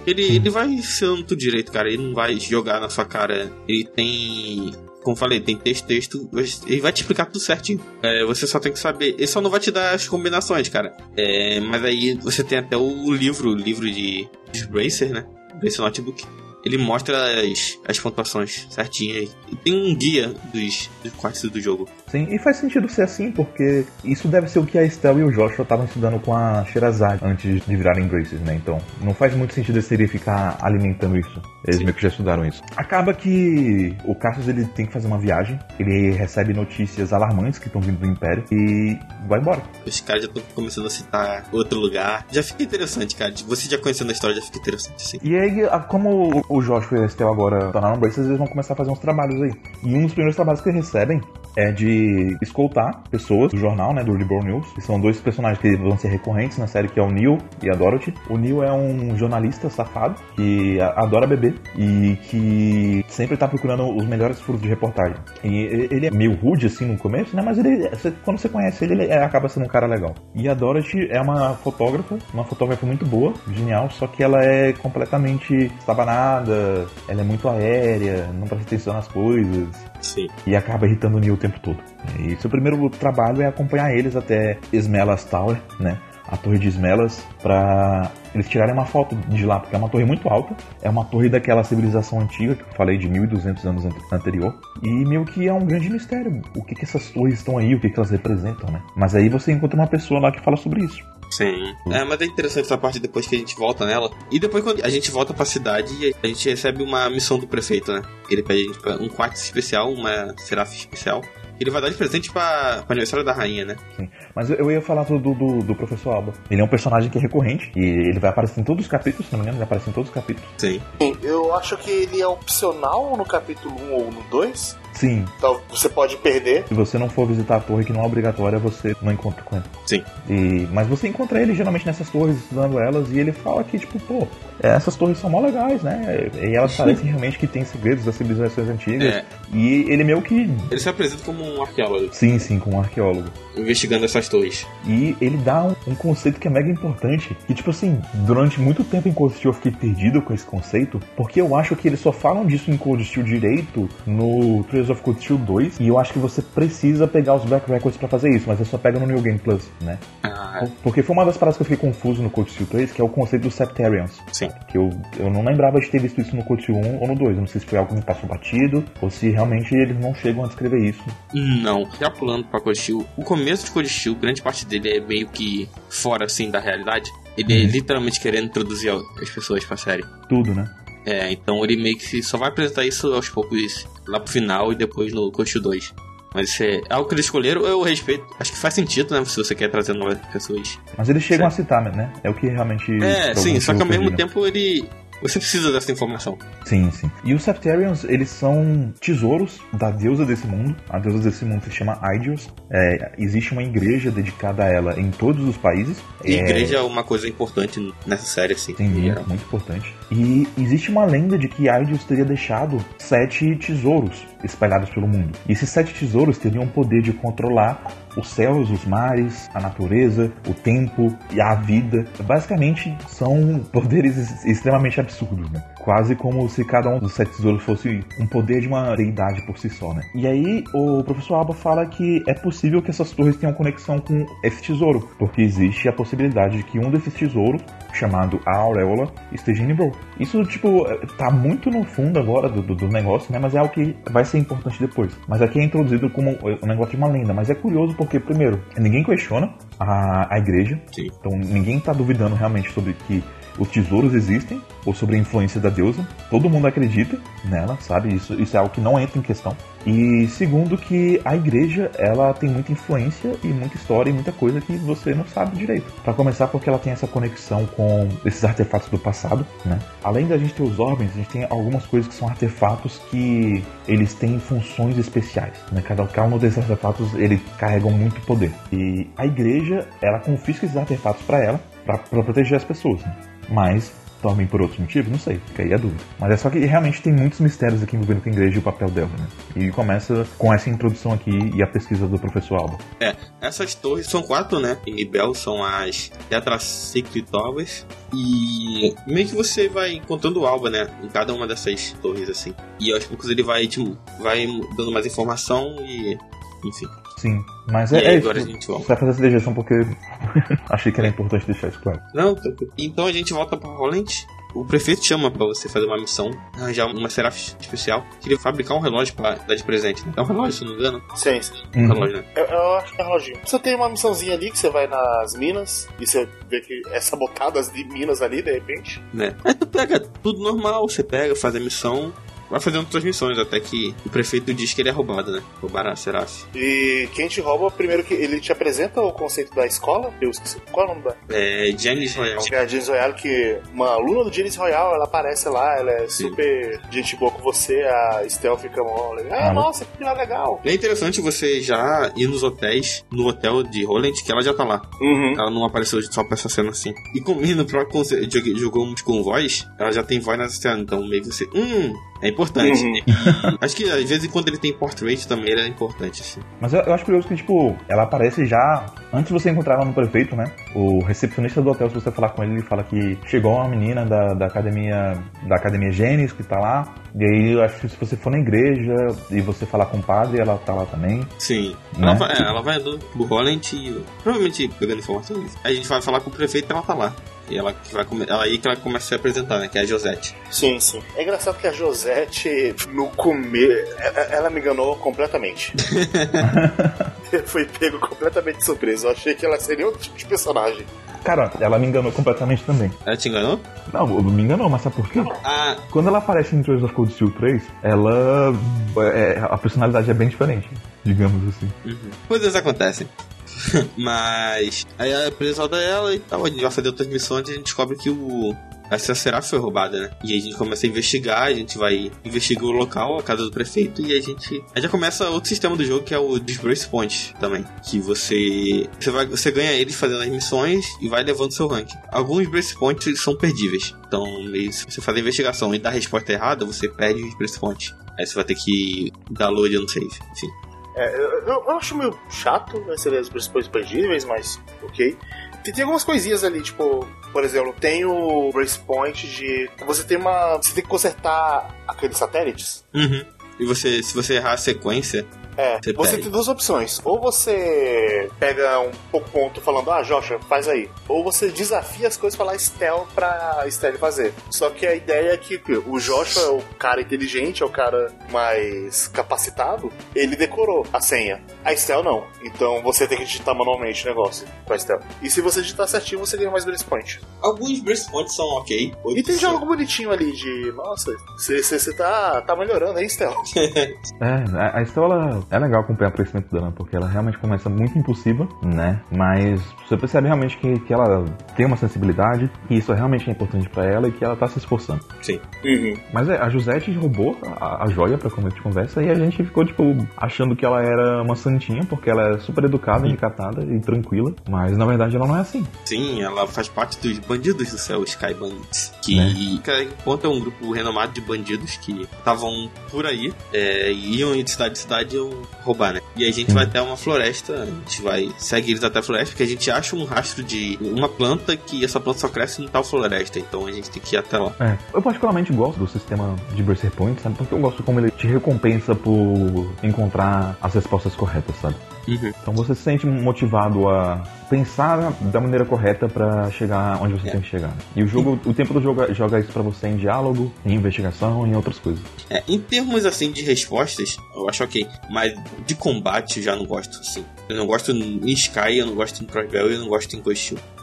Ele, ele vai ensinando tudo direito, cara. Ele não vai jogar na sua cara. Ele tem. Como falei, tem texto, texto. Ele vai te explicar tudo certinho. É, você só tem que saber. Ele só não vai te dar as combinações, cara. É, mas aí você tem até o livro, o livro de, de Bracer, né? Bracer Notebook. Ele mostra as, as pontuações certinhas. E tem um guia dos, dos quartos do jogo. Sim, e faz sentido ser assim, porque isso deve ser o que a Estelle e o Joshua estavam estudando com a Sherazade antes de virarem Graces, né? Então, não faz muito sentido eles terem ficar alimentando isso. Eles Sim. meio que já estudaram isso. Acaba que o Cassius ele tem que fazer uma viagem, ele recebe notícias alarmantes que estão vindo do Império e vai embora. Os caras já estão começando a citar outro lugar. Já fica interessante, cara. Você já conhecendo a história, já fica interessante, assim. E aí, como o- Joshua e a Estelle agora tornaram Braces, eles vão começar a fazer uns trabalhos aí. E um dos primeiros trabalhos que eles recebem é de escoltar pessoas do jornal, né, do Reborn News, que são dois personagens que vão ser recorrentes na série, que é o Neil e a Dorothy. O Neil é um jornalista safado que adora beber e que sempre tá procurando os melhores furos de reportagem. E ele é meio rude assim no começo, né, mas ele, quando você conhece ele, ele é- acaba sendo um cara legal. E a Dorothy é uma fotógrafa, uma fotógrafa muito boa, genial, só que ela é completamente estabanada, ela é muito aérea, não presta atenção nas coisas Sim. e acaba irritando o Neil o tempo todo. E seu primeiro trabalho é acompanhar eles até Esmelas Tower, né? A torre de Esmelas, pra eles tirarem uma foto de lá, porque é uma torre muito alta, é uma torre daquela civilização antiga que eu falei de 1200 anos ante- anterior, e meio que é um grande mistério o que, que essas torres estão aí, o que, que elas representam, né? Mas aí você encontra uma pessoa lá que fala sobre isso. Sim. É, mas é interessante essa parte depois que a gente volta nela. E depois quando a gente volta pra cidade, a gente recebe uma missão do prefeito, né? Ele pede a gente pra um quarto especial, uma seraf especial. Ele vai dar de presente pra, pra aniversário da rainha, né? Mas eu, eu ia falar do, do, do Professor Alba. Ele é um personagem que é recorrente, e ele vai aparecer em todos os capítulos, se não me engano, ele aparece em todos os capítulos. Sim. Sim, Eu acho que ele é opcional no capítulo 1 ou no 2. Sim, Então você pode perder. Se você não for visitar a torre, que não é obrigatória, você não encontra com ele. Sim. E, mas você encontra ele geralmente nessas torres, estudando elas, e ele fala que, tipo, pô, essas torres são mó legais, né? E elas parecem realmente que têm segredos das civilizações antigas. É. E ele meio que. Ele se apresenta como um arqueólogo, Sim, sim, com um arqueólogo. investigando essas torres. E ele dá um, um conceito que é mega importante. Que, tipo assim, durante muito tempo em Cold Steel eu fiquei perdido com esse conceito. Porque eu acho que eles só falam disso em Cold Steel direito no Trails of Steel 2. E eu acho que você precisa pegar os Black Records pra fazer isso. Mas você só pega no New Game Plus, né? Ah, Porque foi uma das paradas que eu fiquei confuso no Steel 3, que é o conceito dos Septarians. sim. Que eu, eu não lembrava de ter visto isso no Steel 1 ou no 2. Eu não sei se foi algo que me passou batido, ou se realmente eles não chegam a descrever isso. Não, já pulando pra Steel, o começo de Cold Steel, grande parte dele é meio que fora, assim, da realidade. Ele é Uhum. literalmente querendo introduzir as pessoas pra série. Tudo, né? É, então ele meio que só vai apresentar isso aos poucos lá pro final e depois no Steel 2. Mas isso é algo que eles escolheram, eu respeito. Acho que faz sentido, né? Se você quer trazer novas pessoas. Mas eles chegam Sim. a citar, né? É o que realmente. É, sim, só que ao mesmo tempo ele. Você precisa dessa informação. Sim, sim. E os Septarians, eles são tesouros da deusa desse mundo. A deusa desse mundo se chama Aidios. É, existe uma igreja dedicada a ela em todos os países. E É, igreja é uma coisa importante nessa série, assim. Sim, muito, muito importante. E existe uma lenda de que Aidios teria deixado sete tesouros espalhados pelo mundo. E esses sete tesouros teriam o poder de controlar os céus, os mares, a natureza, o tempo e a vida. Basicamente, são [laughs] poderes ex- extremamente absurdos, né? Quase como se cada um dos sete tesouros fosse um poder de uma deidade por si só, né? E aí, o professor Alba fala que é possível que essas torres tenham conexão com esse tesouro, porque existe a possibilidade de que um desses tesouros chamado a Auréola esteja em Nibro. Isso, tipo, tá muito no fundo agora do, do, do negócio, né? Mas é algo que vai ser importante depois. Mas aqui é introduzido como um negócio de uma lenda. Mas é curioso porque, primeiro, ninguém questiona a, a igreja. Sim. Então ninguém tá duvidando realmente sobre que os tesouros existem ou sobre a influência da deusa. Todo mundo acredita nela, sabe? Isso, isso é algo que não entra em questão. E segundo que a igreja, ela tem muita influência e muita história e muita coisa que você não sabe direito. Para começar porque ela tem essa conexão com esses artefatos do passado, né? Além da gente ter os Orbens, a gente tem algumas coisas que são artefatos que eles têm funções especiais, né? Cada, cada um desses artefatos, ele carregam muito poder. E a igreja, ela confisca esses artefatos para ela, para proteger as pessoas, né? Mas também por outros motivos, não sei, fica aí a dúvida. Mas é só que realmente tem muitos mistérios aqui envolvendo a igreja e o papel dela, né? E começa com essa introdução aqui e a pesquisa do professor Alba. É, essas torres são quatro, né? Em Libel são as Tetrasecret Towers. E meio que você vai encontrando o Alba, né? Em cada uma dessas torres, assim. E aos poucos ele vai, tipo, vai dando mais informação e. Enfim. Sim, mas E é, aí, é agora isso. a gente volta. Vai fazer essa digestão porque [laughs] achei que era importante deixar isso claro. Não. Então a gente volta pra Roland. O prefeito chama pra você fazer uma missão, arranjar uma seraf especial. Queria fabricar um relógio pra dar de presente, né? É um relógio, se não me engano. Sim, sim. É um Uhum. relógio, né? Eu, eu acho que é reloginho. Você tem uma missãozinha ali que você vai nas minas e você vê que é sabotadas de minas ali, de repente. né? Aí tu pega tudo normal, você pega, faz a missão, vai fazendo outras missões, até que o prefeito diz que ele é roubado, né? Roubaram a Seraf. E quem te rouba, primeiro que ele te apresenta o conceito da escola. Eu esqueci. Qual é o nome da? É Janice Royal. É a Janis Royale, que uma aluna do Janis Royale, ela aparece lá, ela é super gente boa com você, a Estel fica legal. Ah, Ah, nossa, que legal. É interessante você já ir nos hotéis, no hotel de Roland, que ela já tá lá. Uhum. Ela não apareceu só pra essa cena assim. E como e no próprio conce- jogue- jogamos com voz, ela já tem voz nessa cena, então meio que você. Hum, é importante. Uhum. [laughs] Acho que às vezes quando ele tem portrait também ele é importante, assim. Mas eu, eu acho curioso que, tipo, ela aparece já antes de você encontrar ela no prefeito, né? O recepcionista do hotel, se você falar com ele, ele fala que chegou uma menina da, da academia da academia Gênesis que tá lá. E aí eu acho que se você for na igreja e você falar com o padre, ela tá lá também. Sim. Né? Ela, vai, é, ela vai andando pro Roland e provavelmente pegando informações. Aí a gente vai falar com o prefeito e ela tá lá. E ela que vai come- ela aí que ela começa a se apresentar, né? Que é a Josette. Sim, sim. É engraçado que a Josette, no começo, ela me enganou completamente. [laughs] Eu fui pego completamente de surpresa. Eu achei que ela seria outro tipo de personagem. Cara, ela me enganou completamente também. Ela te enganou? Não, me enganou, mas sabe por quê? Ah, Quando ela aparece em Trails of Cold Steel 3, ela. é, a personalidade é bem diferente, digamos assim. Uhum. Coisas acontecem. [laughs] Mas aí a empresa roda ela e tal, a gente vai fazer outras missões e a gente descobre que o. Essa Seraf foi roubada, né? E aí a gente começa a investigar, a gente vai investigar o local, a casa do prefeito, e a gente. Aí já começa outro sistema do jogo que é o Disbrace Point também. Que você. Você, vai, você ganha eles fazendo as missões e vai levando seu rank. Alguns Brace Points são perdíveis. Então, se você fazer a investigação e dar a resposta errada, você perde os Brace Points. Aí você vai ter que dar load no save. Enfim. É, eu, eu, acho meio chato né, ser as principais imperdíveis, mas ok. Tem, tem algumas coisinhas ali, tipo, por exemplo, tem o Brace Point de. Você tem uma. Você tem que consertar aqueles satélites. Uhum. E você, se você errar a sequência, É, Você você, tem duas opções. Ou você pega um pouco ponto falando, ah, Joshua, faz aí. Ou você desafia as coisas pra lá Estel pra Estel fazer. Só que a ideia é que o Joshua é o cara inteligente, é o cara mais capacitado, ele decorou a senha. A Estel não. Então você tem que digitar manualmente o negócio com a Estel. E se você digitar certinho, você ganha mais Brace Point. alguns Brace Points são ok. E outros tem são- jogo bonitinho ali de, nossa, você tá, tá melhorando, hein, Estel? [laughs] É, a- a Estela ela é legal acompanhar o crescimento dela, porque ela realmente começa muito impulsiva, né? Mas você percebe realmente que, que ela tem uma sensibilidade, e isso realmente é importante pra ela e que ela tá se esforçando. Sim. Uhum. Mas é, a Josette roubou a, a joia pra começo de conversa e a gente ficou, tipo, achando que ela era uma santinha, porque ela é super educada, encatada e tranquila, mas na verdade ela não é assim. Sim, ela faz parte dos bandidos do céu, Sky Bandits. Que, Né? um grupo renomado de bandidos que estavam por aí, é, e iam de cidade em cidade iam roubar, né? E a gente Sim. vai até uma floresta, a gente vai segue eles até a floresta, porque a gente acha um rastro de uma planta que essa planta só cresce em tal floresta, então a gente tem que ir até lá. É, eu particularmente gosto do sistema de Berser Point, sabe? Porque eu gosto como ele te recompensa por encontrar as respostas corretas, sabe? Uhum. Então você se sente motivado a pensar da maneira correta pra chegar onde você É. tem que chegar. E o jogo, o tempo do jogo joga isso pra você em diálogo, em investigação em outras coisas. É, em termos assim de respostas, eu acho ok. Mas de combate eu já não gosto, assim. Eu não gosto em Sky, eu não gosto em Crossbell e eu não gosto em.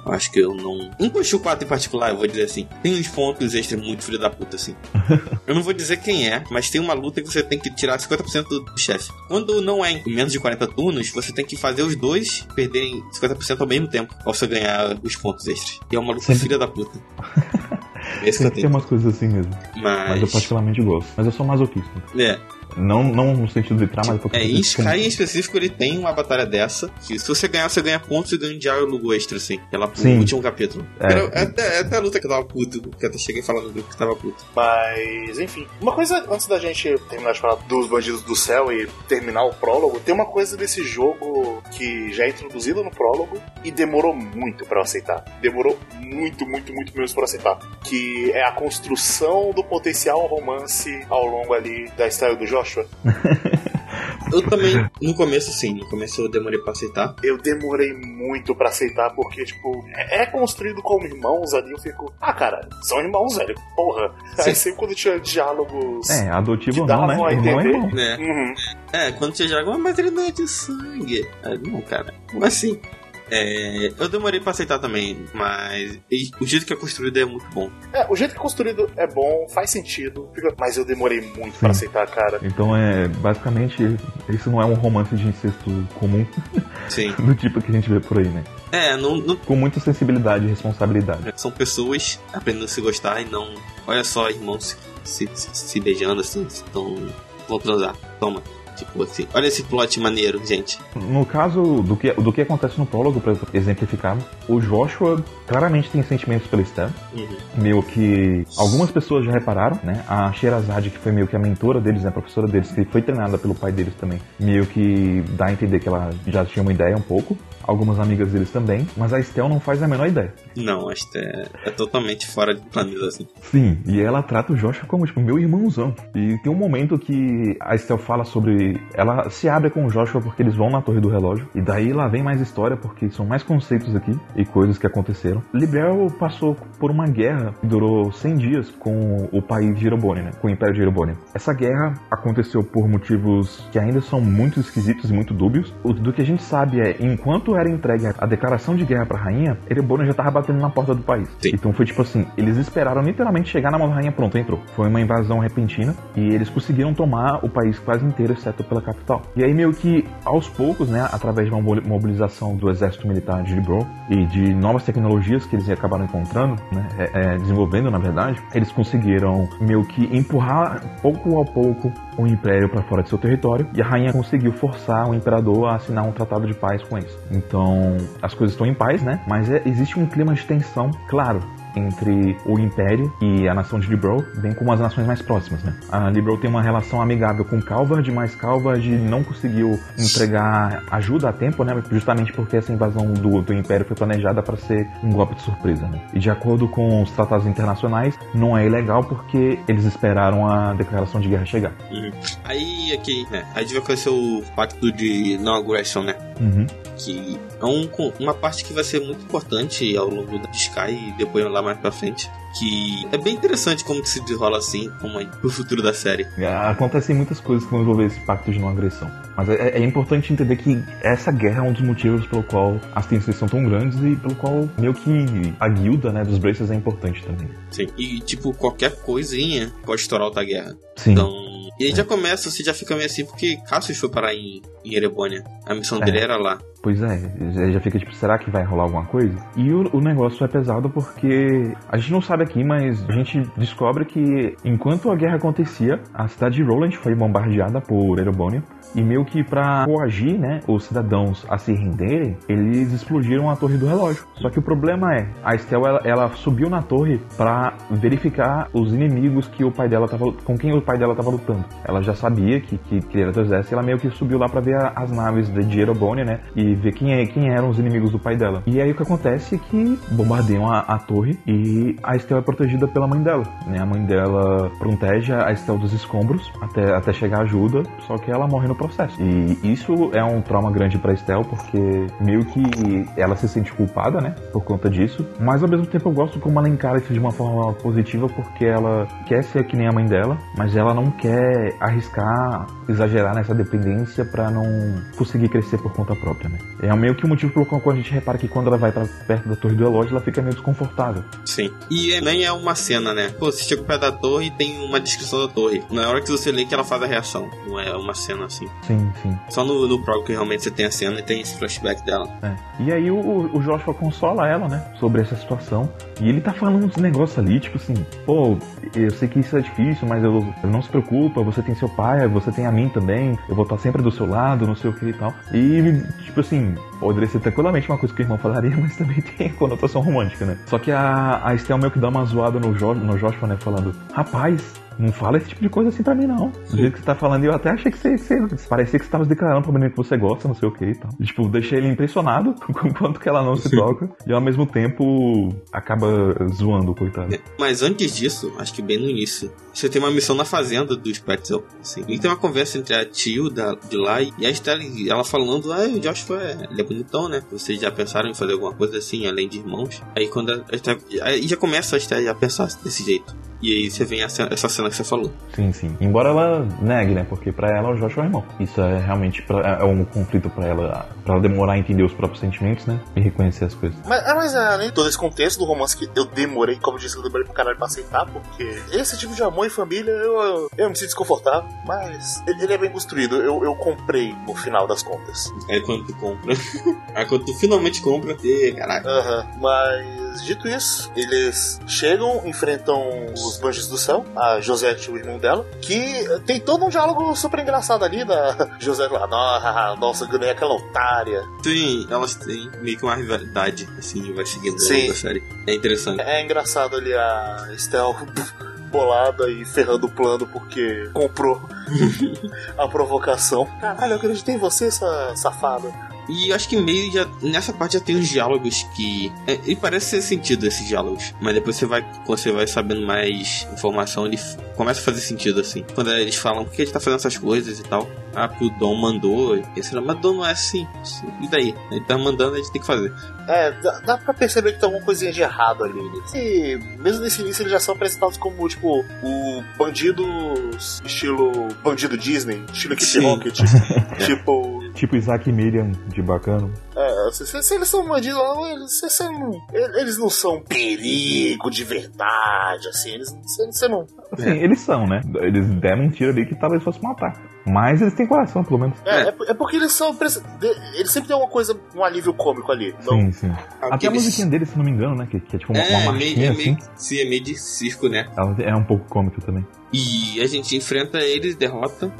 Eu acho que eu não. Em Coichu 4 em particular, eu vou dizer assim, tem uns pontos extras muito filho da puta, assim. [laughs] eu não vou dizer quem é, mas tem uma luta que você tem que tirar 50% do chefe. Quando não é em menos de 40 turnos, você tem que fazer os dois perderem 50% ao mesmo tempo pra você ganhar os pontos extras. E é uma luta filha da puta. [laughs] Que eu Sempre tem umas coisas assim mesmo. Mas eu Mas. particularmente gosto. Mas eu sou masoquista. É, Não, não no sentido de trama, mas porque É, em Sky em específico ele tem uma batalha dessa. Que se você ganhar, você ganha pontos e ganha um diálogo extra, assim. Ela pro Sim. último capítulo. É. Era- é até, é até a luta que eu tava puto, que eu até cheguei falando no grupo que tava puto. Mas, enfim. Uma coisa, antes da gente terminar de falar dos bandidos do céu e terminar o prólogo, tem uma coisa desse jogo que já é introduzido no prólogo e demorou muito pra eu aceitar. Demorou muito, muito, muito mesmo pra eu aceitar. Que é a construção do potencial romance ao longo ali da história do Joshua. [laughs] Eu também, no começo sim, no começo eu demorei pra aceitar. Eu demorei muito pra aceitar, porque, tipo, é é construído como irmãos ali. Eu fico, ah, cara, são irmãos, velho. Porra. Sim. Aí sempre quando tinha diálogos. É, adotivo não, né? Irmão é irmão. Né? Uhum. É, quando joga, "Ah, mas ele não é de sangue. Aí, não, cara, como assim? É, eu demorei pra aceitar também, mas e- o jeito que é construído é muito bom. É, o jeito que é construído é bom, faz sentido, mas eu demorei muito pra Sim. aceitar, cara. Então é basicamente isso não é um romance de incesto comum [laughs] Sim. do tipo que a gente vê por aí, né? É, não, não Com muita sensibilidade e responsabilidade. São pessoas aprendendo a se gostar e não. Olha só, irmãos se, se, se beijando assim, estão. vão transar. Toma. Tipo. Olha esse plot maneiro, gente. No caso do que, do que acontece no prólogo, pra exemplificar, o Joshua claramente tem sentimentos pela Esther. Uhum. Meio que algumas pessoas já repararam, né? A Sherazade, que foi meio que a mentora deles, né? A professora deles, que foi treinada pelo pai deles também, meio que dá a entender que ela já tinha uma ideia um pouco. Algumas amigas deles também, mas a Estel não faz a menor ideia. Não, acho que é, é totalmente fora de planeta assim. Sim, e ela trata o Joshua como, tipo, meu irmãozão. E tem um momento que a Estel fala sobre. Ela se abre com o Joshua porque eles vão na Torre do Relógio. E daí lá vem mais história, porque são mais conceitos aqui e coisas que aconteceram. Librel passou por uma guerra que durou 100 dias com o país de Jeroboam, né? Com o Império de Jeroboam. Essa guerra aconteceu por motivos que ainda são muito esquisitos e muito dúbios. O do que a gente sabe é, enquanto era entregue a declaração de guerra pra rainha, Jeroboam já tava batendo na porta do país. Sim. Então foi tipo assim, eles esperaram literalmente chegar na mão da rainha, pronto, entrou. Foi uma invasão repentina e eles conseguiram tomar o país quase inteiro, exceto pela capital. E aí meio que aos poucos, né, através de uma mo- mobilização do exército militar de Libro e de novas tecnologias que eles acabaram encontrando, né, é, é, desenvolvendo na verdade, eles conseguiram meio que empurrar pouco a pouco o império para fora de seu território e a rainha conseguiu forçar o imperador a assinar um tratado de paz com eles. Então as coisas estão em paz, né? Mas é- existe um clima de tensão, claro. entre o Império e a nação de Libro, bem como as nações mais próximas, né? A Libro tem uma relação amigável com Calvard, mas Calvard não conseguiu entregar ajuda a tempo, né? Justamente porque essa invasão do, do Império foi planejada para ser um golpe de surpresa, né? E de acordo com os tratados internacionais, não é ilegal porque eles esperaram a declaração de guerra chegar. Uhum. Aí aqui, né? Aí vai conhecer o pacto de não agressão, né? Uhum. Que é um, uma parte que vai ser muito importante ao longo da Sky e depois lá mais pra frente. Que é bem interessante como que se desenrola assim, como é pro futuro da série. Acontecem muitas coisas que vão envolver esse pacto de não agressão. Mas é, é, importante entender que essa guerra é um dos motivos pelo qual as tensões são tão grandes e pelo qual meio que a guilda né, dos Braces é importante também. Sim, e tipo, qualquer coisinha pode estourar outra guerra. Sim. Então, e aí já começa, você já fica meio assim, porque Cassius foi parar em, em Erebônia. A missão É. dele era lá. Pois é, já- fica tipo, será que vai rolar alguma coisa? E o, o negócio é pesado porque a gente não sabe aqui, mas a gente descobre que enquanto a guerra acontecia, a cidade de Roland foi bombardeada por Erebônia. E meio que pra coagir, né, os cidadãos a se renderem, eles explodiram a torre do relógio. Só que o problema é, a Estel ela, ela subiu na torre pra verificar os inimigos que o pai dela tava, com quem o pai dela tava lutando. Ela já sabia que, que, que era do exército, e ela meio que subiu lá pra ver a- as naves de, de né, e ver quem, é, quem eram os inimigos do pai dela. E aí o que acontece é que bombardeiam a, a torre e a Estel é protegida pela mãe dela, né, a mãe dela protege a Estel dos escombros até, até chegar ajuda, só que ela morre no processo. E isso é um trauma grande pra Estel, porque meio que ela se sente culpada, né, por conta disso, mas ao mesmo tempo eu gosto como ela encara isso de uma forma positiva, porque ela quer ser que nem a mãe dela, mas ela não quer arriscar, exagerar nessa dependência pra não conseguir crescer por conta própria, né. É meio que o motivo pelo qual a gente repara que quando ela vai pra perto da torre do relógio, ela fica meio desconfortável. Sim. E é- nem é uma cena, né? Pô, você chega perto da torre e tem uma descrição da torre. Na hora que você lê que ela faz a reação. Não é uma cena assim. Sim, sim. Só no, no que realmente você tem a cena e tem esse flashback dela. É. E aí o, o Joshua consola ela, né? Sobre essa situação. E ele tá falando uns negócios ali, tipo assim, pô, eu sei que isso é difícil, mas eu, eu não se preocupa, você tem seu pai, você tem a mim também, eu vou estar sempre do seu lado, não sei o que e tal. E, tipo assim, poderia ser tranquilamente uma coisa que o irmão falaria, [laughs] mas também tem conotação romântica, né? Só que a, a Estel meio que dá uma zoada no, jo, no Joshua, né? Falando, rapaz, não fala esse tipo de coisa assim pra mim, não. Do jeito que você tá falando, eu até achei que você, você parecia que você tava se declarando pra menina que você gosta, não sei o que e tal. E, tipo, deixei ele impressionado [laughs] com o quanto que ela não se toca. E ao mesmo tempo acaba zoando, coitado. Mas antes disso, acho que bem no início, você tem uma missão na fazenda do Spectre. Assim. E tem uma conversa entre a tio da, de lá e a Estela, e ela falando, ah, o Joshua é, ele é bonitão, né? Vocês já pensaram em fazer alguma coisa assim, além de irmãos? Aí quando a Estela, aí já começa a Estela a pensar desse jeito. E aí você vem essa, essa cena que você falou. Sim, sim. Embora ela negue, né? Porque pra ela o Joshua é o irmão. Isso é realmente pra, é um conflito pra ela, pra ela demorar a entender os próprios sentimentos, né? E reconhecer as coisas. Mas, ah, mas além de todo esse contexto do romance que eu demorei, como eu disse, eu demorei pro caralho pra aceitar, porque esse tipo de amor e família eu, eu, eu me sinto desconfortável, mas ele, ele é bem construído. Eu, eu comprei no final das contas. Aí quando tu compra. aí [laughs] quando tu finalmente compra, e caralho. Aham. Mas dito isso, eles chegam, enfrentam os Banjos do Céu, a Josette, o irmão dela, que tem todo um diálogo super engraçado ali da [laughs] Josette lá, "Nossa, nossa, ganhei aquela otária. Tem, elas têm meio que uma rivalidade, assim, vai seguindo Sim. da série. É interessante. É engraçado ali a Estel [laughs] bolada e ferrando o plano porque comprou [laughs] a provocação. Caralho, eu acreditei em você, essa safada. E acho que meio já. Nessa parte já tem uns diálogos que. É, e parece ser sentido esses diálogos. Mas depois você vai. Quando você vai sabendo mais informação, ele começa a fazer sentido, assim. Quando eles falam por que ele tá fazendo essas coisas e tal. Ah, porque o Dom mandou. E esse mas o Dom não é assim. E daí? Ele tá mandando, a gente tem que fazer. É, dá, dá pra perceber que tem alguma coisinha de errado ali. né? E mesmo nesse início eles já são apresentados como, tipo, o bandidos estilo bandido Disney, estilo Kid. Rocket. [laughs] tipo, Tipo Isaac e Miriam de bacano. é, se, se- se eles são bandidos, eles, se- se não, eles não são perigo de verdade, assim, eles, você não. Assim, eles são, né? Eles deram um tiro ali que talvez fosse matar. Mas eles têm coração, pelo menos. É, é, é porque eles são. Eles sempre tem uma coisa, um alívio cômico ali. Não, Sim, sim. Até a Aqueles- musiquinha deles, se não me engano, né? Que, que é tipo uma, uma É, meio, marchinha é assim. meio, sim, é meio de circo, né? Ela é um pouco cômica também. E a gente enfrenta eles, derrota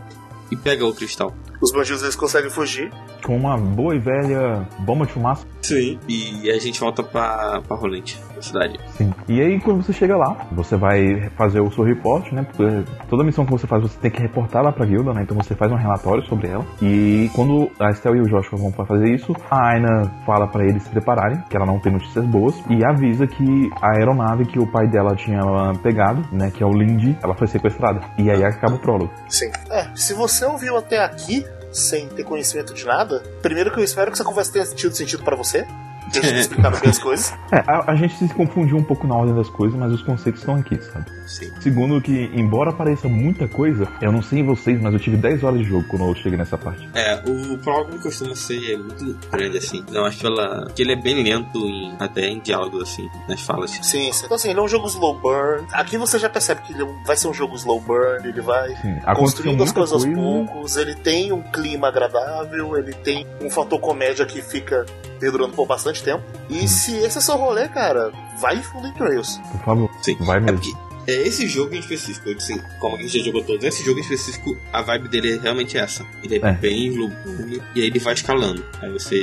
e pega o cristal. Os bandidos eles conseguem fugir. Com uma boa e velha bomba de fumaça. Sim. E a gente volta pra, pra Rolante, na cidade. Sim. E aí, quando você chega lá, você vai fazer o seu reporte, né? Porque toda missão que você faz, você tem que reportar lá pra guilda, né? Então você faz um relatório sobre ela. E quando a Estel e o Joshua vão pra fazer isso, a Aina fala pra eles se prepararem, que ela não tem notícias boas, e avisa que a aeronave que o pai dela tinha pegado, né? Que é o Lindy, ela foi sequestrada. E aí acaba o prólogo. Sim. É, se você ouviu até aqui, sem ter conhecimento de nada, primeiro que eu espero que essa conversa tenha tido sentido pra você. Deixa eu explicar bem as coisas. É, a, a gente se confundiu um pouco na ordem das coisas, mas os conceitos estão aqui, sabe? Sim. Segundo que, embora pareça muita coisa, eu não sei em vocês, mas eu tive 10 horas de jogo quando eu cheguei nessa parte. É, o prólogo costuma ser muito grande, assim. Não, acho que, ela, que ele é bem lento em, até em diálogos, assim, nas falas. Sim, sim. Então, assim, ele é um jogo slow burn. Aqui você já percebe que ele é vai ser um jogo slow burn, ele vai Sim, construindo as coisas aos coisa. poucos, ele tem um clima agradável, ele tem um fator comédia que fica perdurando por bastante tempo. E se esse é seu rolê, cara, vai em fundo em Trails. Por favor, Sim. vai É mesmo. porque é esse jogo em específico, assim, como a gente já jogou todos, esse jogo em específico, a vibe dele é realmente essa. Ele é, É. bem burn, e aí ele vai escalando. Aí você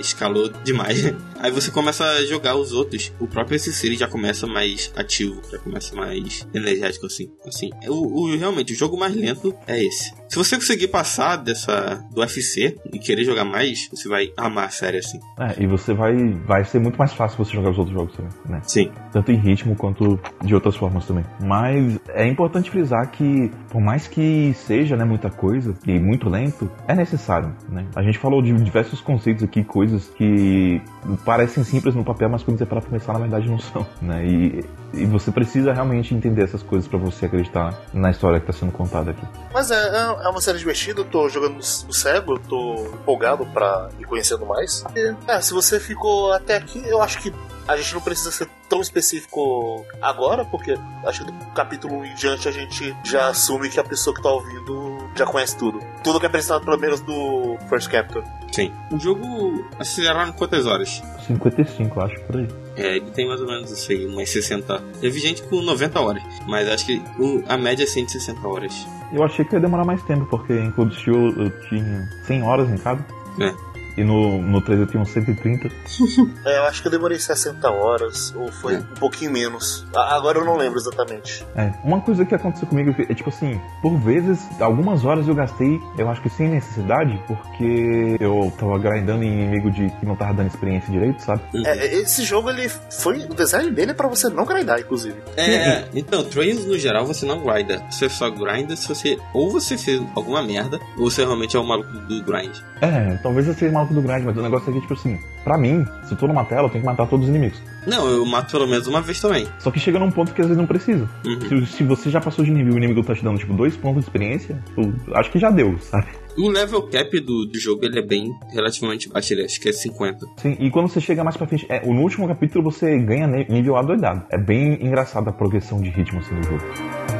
escalou demais. Aí você começa a jogar os outros. O próprio SC já começa mais ativo, já começa mais energético, assim. assim o, o- realmente, o jogo mais lento é esse. Se você conseguir passar dessa do UFC e querer jogar mais, você vai amar a série, assim. É, e você vai. Vai ser muito mais fácil você jogar os outros jogos também, né? Sim. Tanto em ritmo quanto de outras formas também. Mas é importante frisar que, por mais que seja né, muita coisa e muito lento, é necessário. Né? A gente falou de diversos conceitos aqui, coisas que parecem simples no papel, mas quando você para pensar, na verdade não são. Né? E, e você precisa realmente entender essas coisas pra você acreditar na história que tá sendo contada aqui. Mas é, é é uma série divertida, eu tô jogando no cego, eu tô empolgado pra ir conhecendo mais. E, é, se você ficou até aqui, eu acho que a gente não precisa ser tão específico agora, porque acho que do capítulo 1 em diante a gente já assume que a pessoa que tá ouvindo já conhece tudo. Tudo que é apresentado pelo menos do First Captain. Sim. O jogo aceleraram em quantas horas? 55, acho, por aí. É, ele tem mais ou menos isso aí, umas 60. Eu vi gente com 90 horas, mas acho que o- a média é 160 horas. Eu achei que ia demorar mais tempo, porque em Cold Steel eu tinha 100 horas em cada. É. E no, no 3 eu tinha uns 130. [laughs] É, eu acho que eu demorei 60 horas, ou foi É. um pouquinho menos. A- Agora eu não lembro exatamente. É, uma coisa que aconteceu comigo é tipo assim, por vezes, algumas horas eu gastei, eu acho que sem necessidade, porque eu tava grindando em inimigo de que não tava dando experiência direito, sabe? É, esse jogo, ele foi. O design dele é pra você não grindar, inclusive. É, então, Trails no geral você não grinda. Você só grinda se você. Ou você fez alguma merda, ou você realmente é o maluco do grind. É, talvez eu seja do grind, mas o negócio aqui, tipo assim, pra mim, se eu tô numa tela, eu tenho que matar todos os inimigos. Não, eu mato pelo menos uma vez também. Só que chega num ponto que às vezes não precisa. Uhum. Se, se você já passou de nível e o inimigo tá te dando, tipo, dois pontos de experiência, eu acho que já deu, sabe? O level cap do, do jogo ele é bem relativamente baixo, ele acho que é 50. Sim, e quando você chega mais pra frente, é, no último capítulo você ganha nível adoidado. É bem engraçado a progressão de ritmo assim do jogo.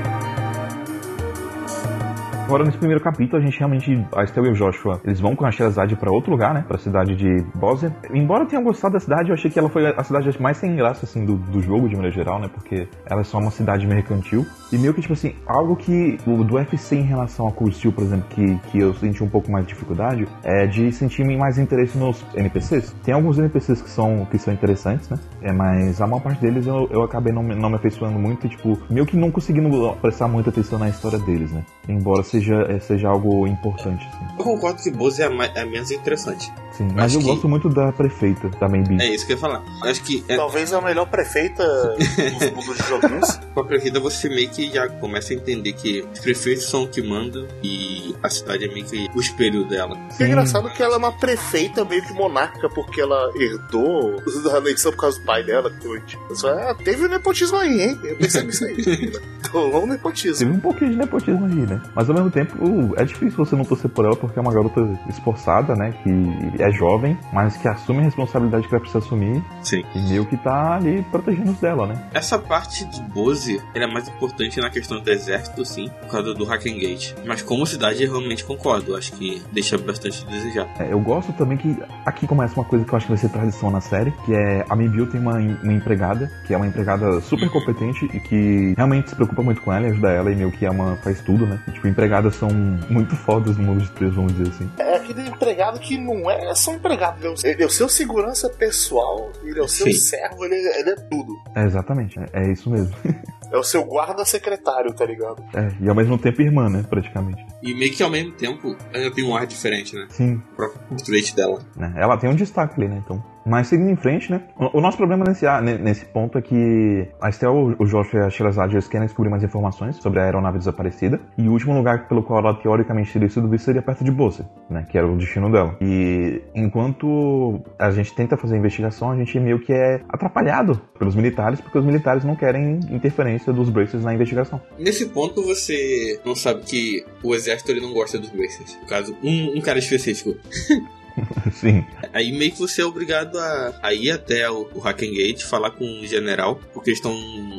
Agora, nesse primeiro capítulo, a gente realmente, a Estel e o Joshua, eles vão com a Sherazade pra outro lugar, né? Pra cidade de Bósnia. Embora eu tenha gostado da cidade, eu achei que ela foi a cidade mais sem graça, assim, do, do jogo, de maneira geral, né? Porque ela é só uma cidade mercantil. E meio que, tipo assim, algo que o do UFC em relação ao Steel, por exemplo, que, que eu senti um pouco mais de dificuldade, é de sentir mais interesse nos NPCs. Tem alguns NPCs que são, que são interessantes, né? É, mas a maior parte deles eu, eu acabei não, não me afeiçoando muito e, tipo, meio que não conseguindo prestar muita atenção na história deles, né? Embora seja, é, seja algo importante, assim. Eu concordo que Boze é a, ma- é a menos interessante. Sim, mas Acho eu que- gosto muito da prefeita, da Maybe. É isso que eu ia falar. Eu acho que é, Talvez a melhor prefeita dos [laughs] mundos de joguinhos. com a prefeita você meio que já começa a entender que os prefeitos são o que mandam e a cidade é meio que o espelho dela. É engraçado que ela é uma prefeita meio que monárquica, porque ela herdou [laughs] a eleição por causa do pai dela. Tipo, só, ah, teve um nepotismo aí, hein? Eu percebi isso aí. [laughs] Rolou um nepotismo. Teve um pouquinho de nepotismo aí, né? Mas ao mesmo tempo, uh, é difícil você não torcer por ela porque é uma garota esforçada, né? Que é jovem, mas que assume a responsabilidade que ela precisa assumir Sim. e meio que tá ali protegendo os dela, né? Essa parte de Boze ela é mais importante na questão do exército, sim, por causa do Hacken Gate. Mas como cidade, eu realmente concordo. Acho que deixa bastante a desejar. É, eu gosto também que aqui começa uma coisa que eu acho que vai ser tradição na série, que é a Mibiu tem uma, uma empregada, que é uma empregada super competente e que realmente se preocupa muito com ela e ajuda ela e meio que é uma faz tudo, né? E, tipo, empregada empregadas são muito fodas no mundo de três, vamos dizer assim. É aquele empregado que não é só um empregado, ele é o, ele é o seu segurança pessoal, ele é o seu Sim. servo, ele, é- ele é tudo. É, exatamente, é, é isso mesmo. [laughs] É o seu guarda secretário, tá ligado? É, e ao mesmo tempo irmã, né, praticamente. E meio que ao mesmo tempo ela tem um ar diferente, né? Sim, O próprio portrait dela. né? Ela tem um destaque ali, né? Então. Mas seguindo em frente, né? O, nosso problema nesse, a- ne- nesse ponto é que a Estel, o Josh e a Sherazade eles querem descobrir mais informações sobre a aeronave desaparecida. E o último lugar pelo qual ela teoricamente teria sido vista seria perto de Bosse, né? Que era o destino dela. E enquanto a gente tenta fazer a investigação, a gente meio que é atrapalhado pelos militares, porque os militares não querem interferência dos Braces na investigação. Nesse ponto você não sabe que o exército ele não gosta dos Bracers. No caso, um, um cara específico. [laughs] [laughs] Sim. Aí meio que você é obrigado a, a ir até o, o Hackengate, falar com o general, porque eles estão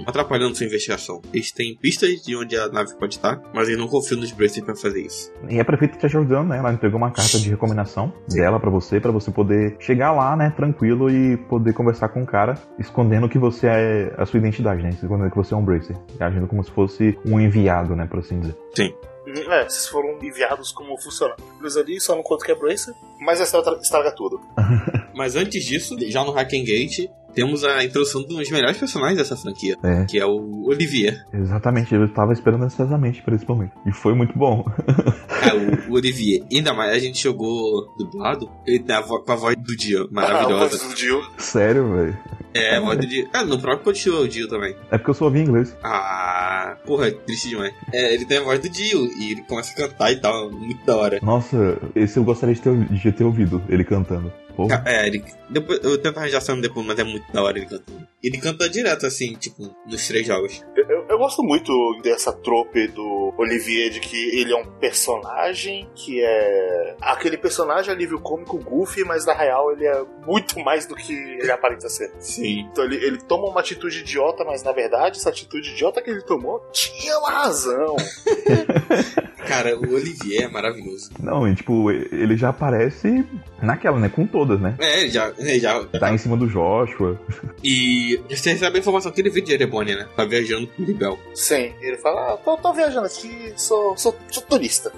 atrapalhando sua investigação. Eles têm pistas de onde a nave pode estar, mas eles não confiam nos Bracers pra fazer isso. E a prefeita te ajudando, né? Ela entregou uma carta de recomendação dela pra você, pra você poder chegar lá, né, tranquilo e poder conversar com o cara, escondendo que você é a sua identidade, né? Escondendo que você é um Bracer. E agindo como se fosse um enviado, né, por assim dizer. É, vocês foram enviados como funcionários ali, só no quanto que é Bracer, mas essa estraga, tudo. Mas antes disso, já no Hackengate, temos a introdução de um dos melhores personagens dessa franquia, É, que é o Olivier. exatamente. Eu tava esperando ansiosamente por esse momento. E foi muito bom. [laughs] É, o, o Olivier. Ainda mais, a gente jogou dublado, ele tem a vo- com a voz do Dio, [laughs] Ah, o maravilhosa. voz do Dio. Sério, velho. É, a voz do Dio. Ah, no próprio continua o Dio também. É porque eu só ouvi inglês. Ah, porra, triste demais. É, ele tem a voz do Dio e ele começa a cantar e tal, muito da hora. Nossa, esse eu gostaria de ter, de ter ouvido ele cantando. Porra. É, ele. Depois, eu tento arranjar cena depois, mas é muito da hora ele cantando. Ele canta direto, assim, tipo, nos três jogos. Eu, eu- gosto muito dessa trope do Olivier, de que ele é um personagem que é aquele personagem alívio cômico goofy, mas na real ele é muito mais do que ele aparenta ser. Sim. Então ele, ele toma uma atitude idiota, mas na verdade essa atitude idiota que ele tomou tinha uma razão. [laughs] [laughs] Cara, o Olivier é maravilhoso. Não, e tipo, ele já aparece naquela, né? Com todas, né? É, ele já. Ele já Tá em cima do Joshua. E você recebe a informação que ele veio de Erebônia, né? Tá viajando com o Libel. Sim, ele fala: ah, tô, tô viajando aqui, sou, sou, sou turista.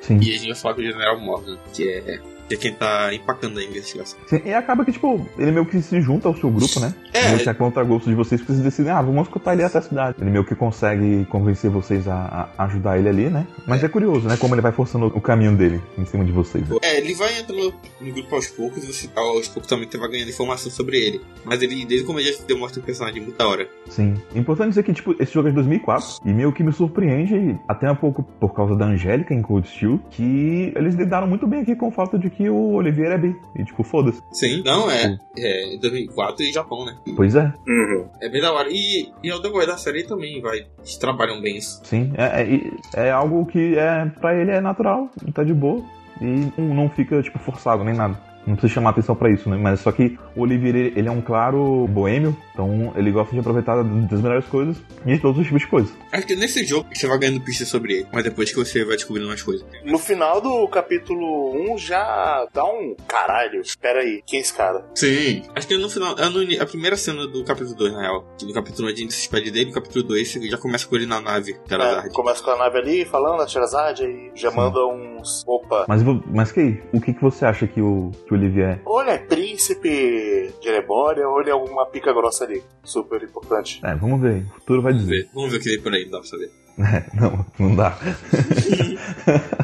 Sim. E a gente vai falar com o General Morgan, que é, que é quem tá empacando a investigação. Sim, E acaba que, tipo, ele meio que se junta ao seu grupo, né? É. Meio que a contragosto de vocês, porque vocês decidem, ah, vamos escutar ele até a cidade. Ele meio que consegue convencer vocês a, a ajudar ele ali, né? Mas é. curioso, né? Como ele vai forçando o caminho dele em cima de vocês. né? É, ele vai entrando no grupo aos poucos, e você aos poucos também você vai ganhando informação sobre ele. Mas ele, desde como ele já demonstra um personagem muito da hora. Sim. Importante dizer que, tipo, esse jogo é de 2004 e meio que me surpreende, até um pouco por causa da Angélica em Cold Steel, que eles lidaram muito bem aqui com o fato de que o Oliveira é bi. E, tipo, foda-se. Sim, não, é. É 2004 e Japão, né? Pois é. Uhum. É bem da hora. E, e ao decorrer da série também vai. Eles trabalham bem isso. Sim. É, é, é algo que é pra ele é natural, tá de boa. E não fica, tipo, forçado nem nada. Não precisa chamar atenção pra isso, né? Mas só que o Oliveira, ele é um claro boêmio, então ele gosta de aproveitar das melhores coisas e de todos os tipos de coisas. Acho que nesse jogo você vai ganhando pistas sobre ele, mas depois que você vai descobrindo mais coisas. No final do capítulo 1 já dá um caralho. Espera aí, quem é esse cara? Sim. Acho que no final. É a primeira cena do capítulo 2, na real. Que no capítulo 1 a gente se despede dele, no capítulo 2 você já começa com ele na nave, É, Terazard. começa com a nave ali falando, a Sherazade, aí já Sim. manda uns. Opa. Mas, mas Kay, o que, que você acha que o, que o Olivier é? Ou ele é príncipe de Erebória, ou ele é alguma pica grossa ali. Super importante. É, vamos ver. O futuro vai dizer. Vamos ver o que vem por aí, não dá pra saber. [laughs] É, não, não dá. [laughs]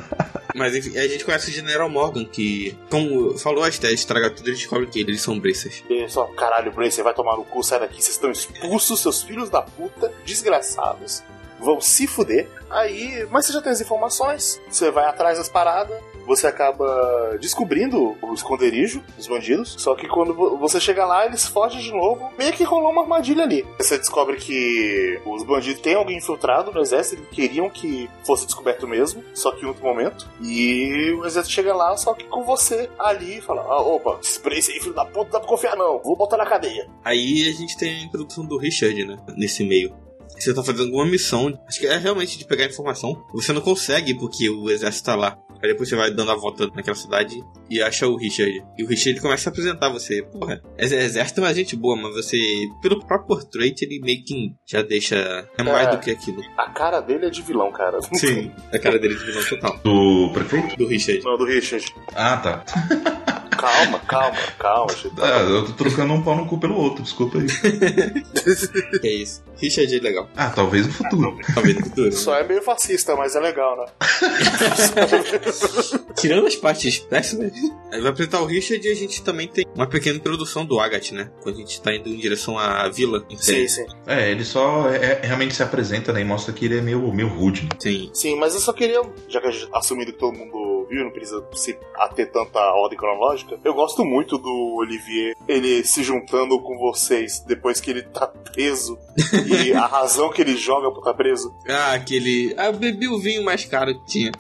Mas enfim, a gente conhece o General Morgan, que, como falou a Esté, estraga tudo, eles descobrem que eles são Bracers. E só, caralho, Bracer, vai tomar no cu, sai daqui, vocês estão expulsos, seus filhos da puta, desgraçados. Vão se fuder. Aí, mas você já tem as informações, você vai atrás das paradas, você acaba descobrindo o esconderijo dos bandidos. Só que quando vo- você chega lá, eles fogem de novo. Meio que rolou uma armadilha ali. Você descobre que os bandidos têm alguém infiltrado no exército, eles queriam que fosse descoberto mesmo, só que em outro momento. E o exército chega lá, só que com você ali e fala: ah, opa, Brace aí, filho da puta, não dá pra confiar não, vou botar na cadeia. Aí a gente tem a introdução do Richard, né? Nesse meio. Você tá fazendo alguma missão, acho que é realmente de pegar informação. Você não consegue porque o exército tá lá. Aí depois você vai dando a volta naquela cidade e acha o Richard. E o Richard ele começa a apresentar você. Porra, é exército é uma gente boa, mas você, pelo próprio portrait, ele meio que já deixa. É mais É. do que aquilo. A cara dele é de vilão, cara. [laughs] Sim, a cara dele de vilão total. Do prefeito? Do Richard. Não, do Richard. Ah, tá. [laughs] Calma, calma, calma. Ah, eu tô trocando um pau no cu pelo outro, desculpa aí. [laughs] Que é isso. Richard é legal. Ah, talvez no futuro. Talvez no futuro. Só é meio fascista, mas é legal, né? [laughs] Tirando as partes péssimas, aí vai apresentar o Richard e a gente também tem uma pequena introdução do Agatha, né? Quando a gente tá indo em direção à vila. Sim, sim. É, ele só é- é- realmente se apresenta, né? E mostra que ele é meio, meio rude. né? Sim. Sim, mas eu só queria, já que a gente assumindo que todo mundo viu, não precisa se ater tanta ordem cronológica, eu gosto muito do Olivier, ele se juntando com vocês depois que ele tá preso e a [laughs] razão que ele joga por estar preso. Ah, aquele. Ah, eu bebi o vinho mais caro que tinha.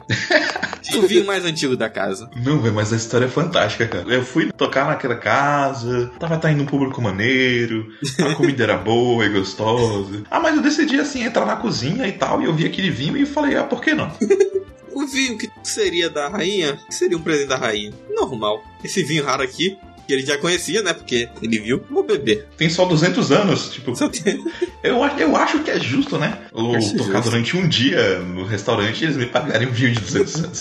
o vinho mais antigo da casa. Não, velho, mas a história é fantástica, cara. Eu fui tocar naquela casa, tava tá indo um público maneiro, a comida era boa e gostosa. Ah, mas eu decidi, assim, entrar na cozinha e tal, e eu vi aquele vinho e falei, ah, por que não? O vinho que seria da rainha, que seria um presente da rainha. Normal. Esse vinho raro aqui, que ele já conhecia, né? Porque ele viu, vou beber. Tem só 200 anos, tipo, [laughs] eu, acho- eu acho que é justo, né? Acho tocar justo. durante um dia no restaurante e eles me pagarem um vinho de 200 anos.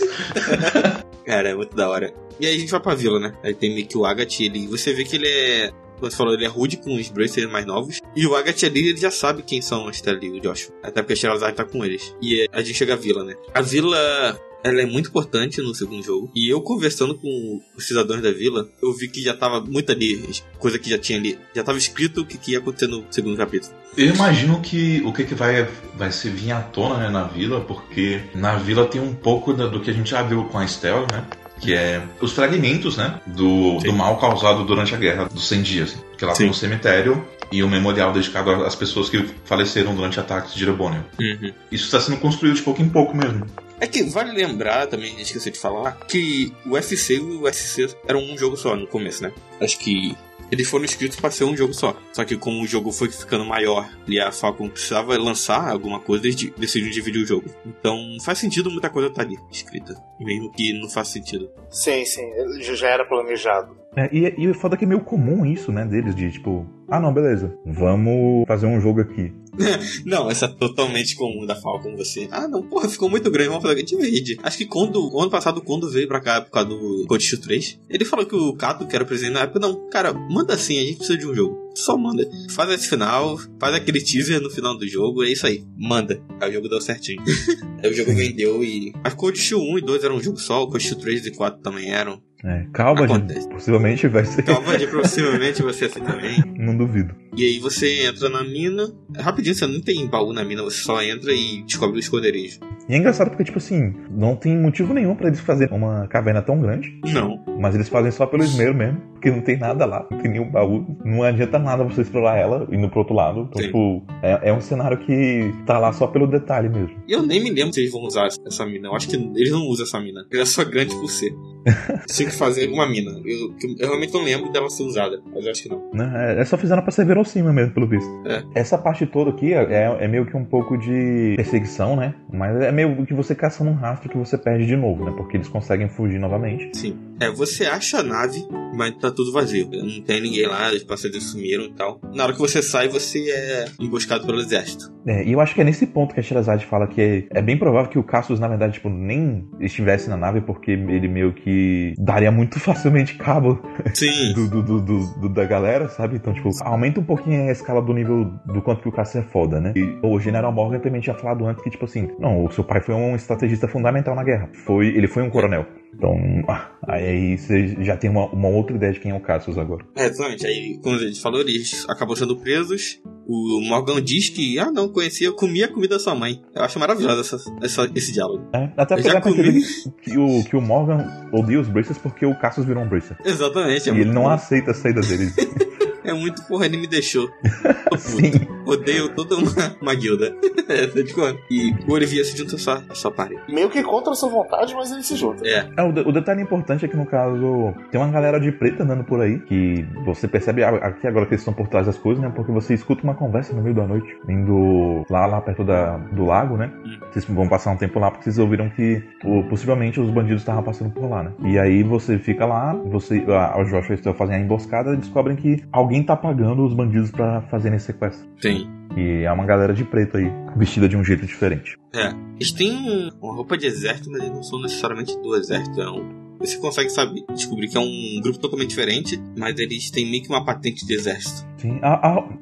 [laughs] Cara, é muito da hora. E aí a gente vai pra vila, né? Aí tem meio que o Agatha, ele. Você vê que ele é. Como você falou, ele é rude com os Bracers mais novos. E o Agatha ali, ele já sabe quem são a Estela e o Joshua. Até porque a Sherazade tá com eles. E é, a gente chega à vila, né? A vila. Ela é muito importante no segundo jogo. E eu conversando com os cidadãos da vila, eu vi que já tava muito ali, coisa que já tinha ali. Já tava escrito o que, que ia acontecer no segundo capítulo. Eu imagino que o que, que vai, vai se vir à tona né, na vila, porque na vila tem um pouco da- do que a gente já viu com a Estelle, né? Que é os fragmentos, né? Do, do mal causado durante a guerra dos 100 dias. Que lá Sim. tem um cemitério e um memorial dedicado às pessoas que faleceram durante ataques de Jeroboam. Uhum. Isso está sendo construído de pouco em pouco mesmo. É que vale lembrar também, esqueci de falar, que o FC e o SC eram um jogo só no começo, né? Acho que eles foram escritos para ser um jogo só. Só que como o jogo foi ficando maior e a Falcon precisava lançar alguma coisa, eles de- decidiram dividir o jogo. Então faz sentido muita coisa estar ali escrita, mesmo que não faça sentido. Sim, sim, já- já era planejado. É, e, e o foda é que é meio comum isso, né? Deles, de tipo, ah não, beleza, vamos fazer um jogo aqui. [laughs] Não, essa é totalmente comum da Falcon você. Ah, não, porra, ficou muito grande, vamos fazer divide. Acho que quando, o ano passado, quando veio pra cá por causa do Steel 3, ele falou que o Kato, que era presidente na época, não, cara, manda assim, a gente precisa de um jogo. Só manda. Faz esse final, faz aquele teaser no final do jogo, é isso aí. Manda. Aí o jogo deu certinho. [laughs] aí o jogo vendeu e. Mas Steel 1 e 2 eram um jogo só, o Steel 3 e 4 também eram. É, gente. Possivelmente vai ser. Pode possivelmente você assim [laughs] também. Não duvido. E aí você entra na mina. Rapidinho, você não tem baú na mina, você só entra e descobre o esconderijo. E é engraçado porque, tipo assim, não tem motivo nenhum pra eles fazerem uma caverna tão grande. Não. Mas eles fazem só pelo esmero mesmo, porque não tem nada lá, não tem nenhum baú. Não adianta nada você explorar ela indo pro outro lado. Então, Sim. tipo, é, é um cenário que tá lá só pelo detalhe mesmo. Eu nem me lembro se eles vão usar essa mina. Eu acho que eles não usam essa mina. Ela é só grande por ser. [laughs] Tinha que fazer uma mina. Eu, eu realmente não lembro dela ser usada, mas eu acho que não. Né? É, é só fizeram pra ser verossímil mesmo, pelo visto. É. Essa parte toda aqui é, é meio que um pouco de perseguição, né? Mas é meio que você caçando um rastro que você perde de novo, né? Porque eles conseguem fugir novamente. Sim. É, você acha a nave, mas tá tudo vazio. Não tem ninguém lá, os passageiros sumiram e tal. Na hora que você sai, você é emboscado pelo exército. É, e eu acho que é nesse ponto que a Sherazade fala que é, é bem provável que o Cassius, na verdade, tipo, nem estivesse na nave, porque ele meio que daria muito [laughs] facilmente cabo Sim. do, do- do- do- do- da galera, sabe? Então, tipo, aumenta um pouquinho a escala do nível do quanto que o Cassius é foda, né? E o General Morgan também tinha falado antes que, tipo assim, não, o seu pai foi um estrategista fundamental na guerra. Foi, ele foi um coronel. Então, ah, aí você já tem uma, uma outra ideia de quem é o Cassius agora. É, exatamente. Aí, como a gente falou, eles acabam sendo presos. O Morgan diz que, ah, não, conhecia, eu comia a comida da sua mãe. Eu acho maravilhoso essa, essa- esse diálogo. É, até Eu porque já comi. que o, que o Morgan odeia os Bracers porque o Cassius virou um Bracer. Exatamente. é e ele não bom. aceita a saída dele. [laughs] É muito porra, ele me deixou. [laughs] Sim. Odeio toda uma, uma guilda. [laughs] É, tá de quando? E o Olivier se junta só, só pare. Meio que contra a sua vontade, mas ele se junta. É, É, o, de- o detalhe importante é que, no caso, tem uma galera de preto andando por aí, que você percebe a- aqui agora que eles estão por trás das coisas, né? Porque você escuta uma conversa no meio da noite, indo lá, lá perto da, do lago, né? Hum. Vocês vão passar um tempo lá porque vocês ouviram que possivelmente os bandidos estavam passando por lá, né? E aí você fica lá, você, a, o Joshua e o fazem a emboscada e descobrem que alguém tá pagando os bandidos pra fazerem esse sequestro. tem. E é uma galera de preto aí, vestida de um jeito diferente. É. Eles têm um- uma roupa de exército, mas eles não são necessariamente do exército. É um- Você consegue saber, descobrir que é um grupo totalmente diferente, mas eles têm meio que uma patente de exército. Sim,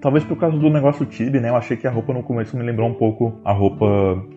talvez por causa do negócio Tibi, né? Eu achei que a roupa no começo me lembrou um pouco a roupa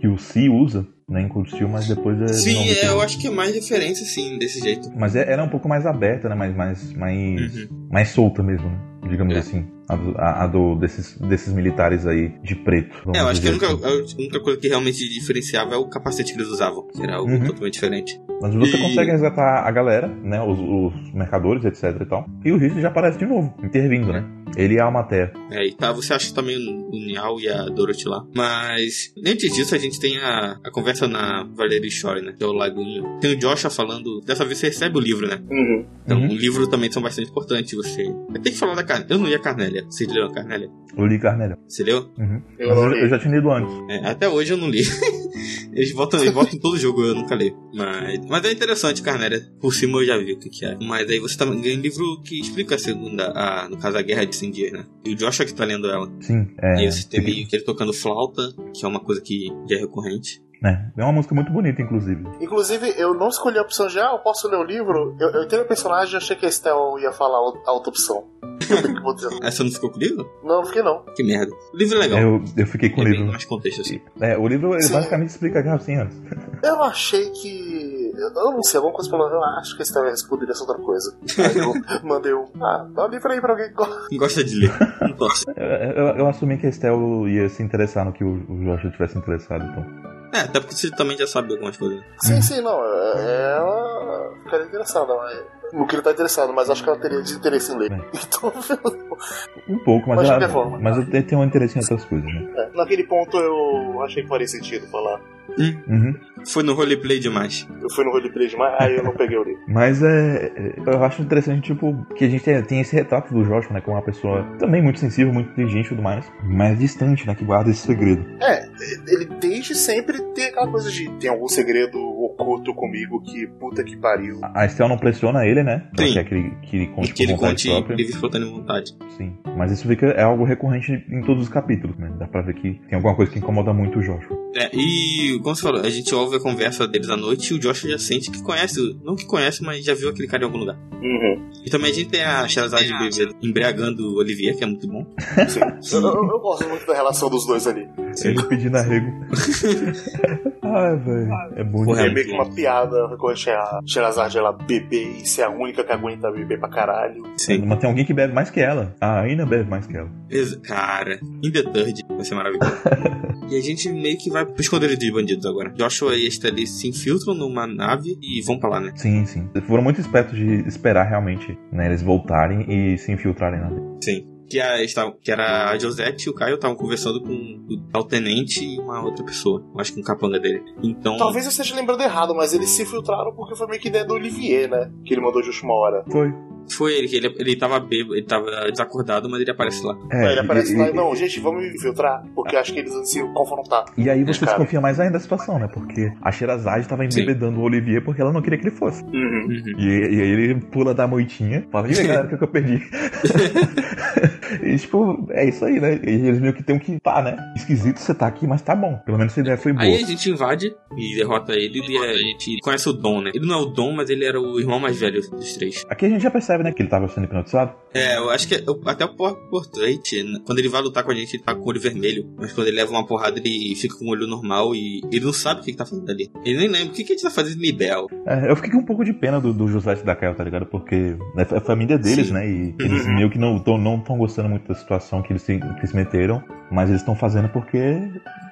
que o Si usa, né? Em Cold Steel, mas depois é. Sim, é, eu acho que é mais referência, sim, desse jeito. Mas é- era um pouco mais aberta, né? Mais, mais, mais, Uhum. mais solta mesmo, né? Digamos É. assim. A, do, a- do- desses, desses militares aí de preto. É, eu acho que a única, assim. a única coisa que realmente diferenciava é o capacete que eles usavam, que era algo Uhum. totalmente diferente. Mas você E- consegue resgatar a galera, né? Os, os mercadores, etc e tal. E o Risto já aparece de novo, intervindo, né? Ele e a Almater. É, e tá, você acha também o Nial e a Dorothy lá. Mas, antes disso, a gente tem a, a conversa na Valerie Shore, né? Que é o laguinho. Tem o Joshua falando. Dessa vez você recebe o livro, né? Uhum. Então, Uhum. o livro também são bastante importantes. Você. Eu tenho que falar da Carnélia. Eu não li a Carnélia. Vocês leram a Carnélia? O Lee Carnelli. Você leu? Uhum. Eu eu, li. eu já tinha lido antes. É, até hoje eu não li. [laughs] Eles botam, eles botam em todo jogo, eu nunca li. Mas, mas é interessante, Carnélia. Por cima eu já vi o que, que é. Mas aí você também ganha um livro que explica a segunda, a, no caso, a Guerra de 100 Dias, né? E o Joshua que tá lendo ela. Sim, é. E aí você tem meio que ele tocando flauta, que é uma coisa que já é recorrente. É, é uma música muito bonita, inclusive. Inclusive, eu não escolhi a opção de, ah, eu posso ler o livro. Eu, eu tenho o personagem e achei que a Estel ia falar a outra opção. [laughs] Eu tenho que vou dizer. Você não ficou com o livro? Não, fiquei não. Que merda. O livro é legal. Eu, eu fiquei com é o livro. mais contexto, assim. É, o livro ele Sim. basicamente explica a Guerra dos 100 anos. Eu achei que. Eu não sei, alguma coisa pelo Eu acho que a Estel ia responder essa outra coisa. Aí eu [laughs] mandei um. Ah, dá um livro aí pra alguém que gosta. Gosta de ler. Não posso. Eu, eu, eu assumi que a Estel ia se interessar no que o, o Joshua tivesse interessado, então. É, até porque você também já sabe algumas coisas. Sim, sim, não. é- Ela ficaria interessada, mas. No que ele tá interessado, mas acho que ela teria desinteresse em ler. É. [laughs] Então, [laughs] Um pouco, mas, Mas ela, forma. mas eu te- tenho um interesse em outras coisas, né? é, naquele ponto eu achei que faria sentido falar. Uhum. Foi no roleplay demais. Eu fui no roleplay demais, aí eu não peguei o livro. Mas é, é, eu acho interessante, tipo, que a gente tem, tem esse retrato do Joshua, né? Como uma pessoa também muito sensível, muito inteligente e tudo mais, mas distante, né? Que guarda esse segredo. É, ele desde sempre tem aquela coisa de tem algum segredo oculto comigo que puta que pariu. A Estel não pressiona ele, né? Ela Sim. quer que ele, que ele E conte que ele conte própria. livre espontânea vontade. Sim. Mas isso fica, é algo recorrente em todos os capítulos, né? Dá pra ver que tem alguma coisa que incomoda muito o Joshua. É, e como você falou, a gente ouve a conversa deles à noite e o Joshua já sente que conhece, não que conhece, mas já viu aquele cara em algum lugar. Uhum. E também a gente tem a bebê embriagando o Olivier, que é muito bom. Sim. Eu, eu- eu gosto muito da relação dos dois ali. Ele pedindo arrego. [laughs] Ai, velho. É bonito. Porra, É meio que uma piada recorrente a Sherazade ela beber e ser a única que aguenta beber pra caralho. Sim. Mas tem alguém que bebe mais que ela. A Aina bebe mais que ela. Ex- Cara, in the third, vai ser maravilhoso. [laughs] e a gente meio que vai pro esconderijo de bandidos agora. Joshua e Estelle se infiltram numa nave e vão pra lá, né? Sim, sim. Foram muito espertos de esperar realmente, né? Eles voltarem e se infiltrarem na dele. Sim. Que, a, que era a Josette e o Caio estavam conversando com o tal tenente e uma outra pessoa. Acho que um capanga dele. Então. Talvez eu esteja lembrando errado, mas eles se filtraram porque foi meio que ideia do Olivier, né? Que ele mandou de última hora. Foi. Foi ele que ele, ele tava bêbado, ele tava desacordado, mas ele aparece lá. É, Aí ele aparece e, lá e e- não, gente, vamos me filtrar, porque acho que eles vão se confrontar. e aí você Cara. desconfia mais ainda da situação, né? Porque a Sherazade tava embebedando o Olivier porque ela não queria que ele fosse. Uhum. Uhum. E, e aí ele pula da moitinha, fala, e [laughs] galera, o que, que eu perdi? [laughs] e tipo, é isso aí, né? E eles meio que tem que tá, né? Esquisito você tá aqui, mas tá bom. Pelo menos a ideia foi boa. Aí a gente invade e derrota ele e a gente conhece o Dom, né? Ele não é o Dom, mas ele era o irmão mais velho dos três. Aqui a gente já percebe, né, que ele tava sendo hipnotizado. É, eu acho que eu- até o por- portrait, quando ele vai lutar com a gente, ele tá com o olho vermelho. Mas quando ele leva uma porrada, ele fica com o olho normal e ele não sabe o que, que tá fazendo ali. Ele nem lembra o que, que a gente tá fazendo em Libel. É, eu fiquei com um pouco de pena do, do José da Caio, tá ligado? Porque é a família deles, Sim. né? E [laughs] eles Uhum. meio que não estão não tão gostando gostando muito da situação que eles se, que se meteram, mas eles estão fazendo porque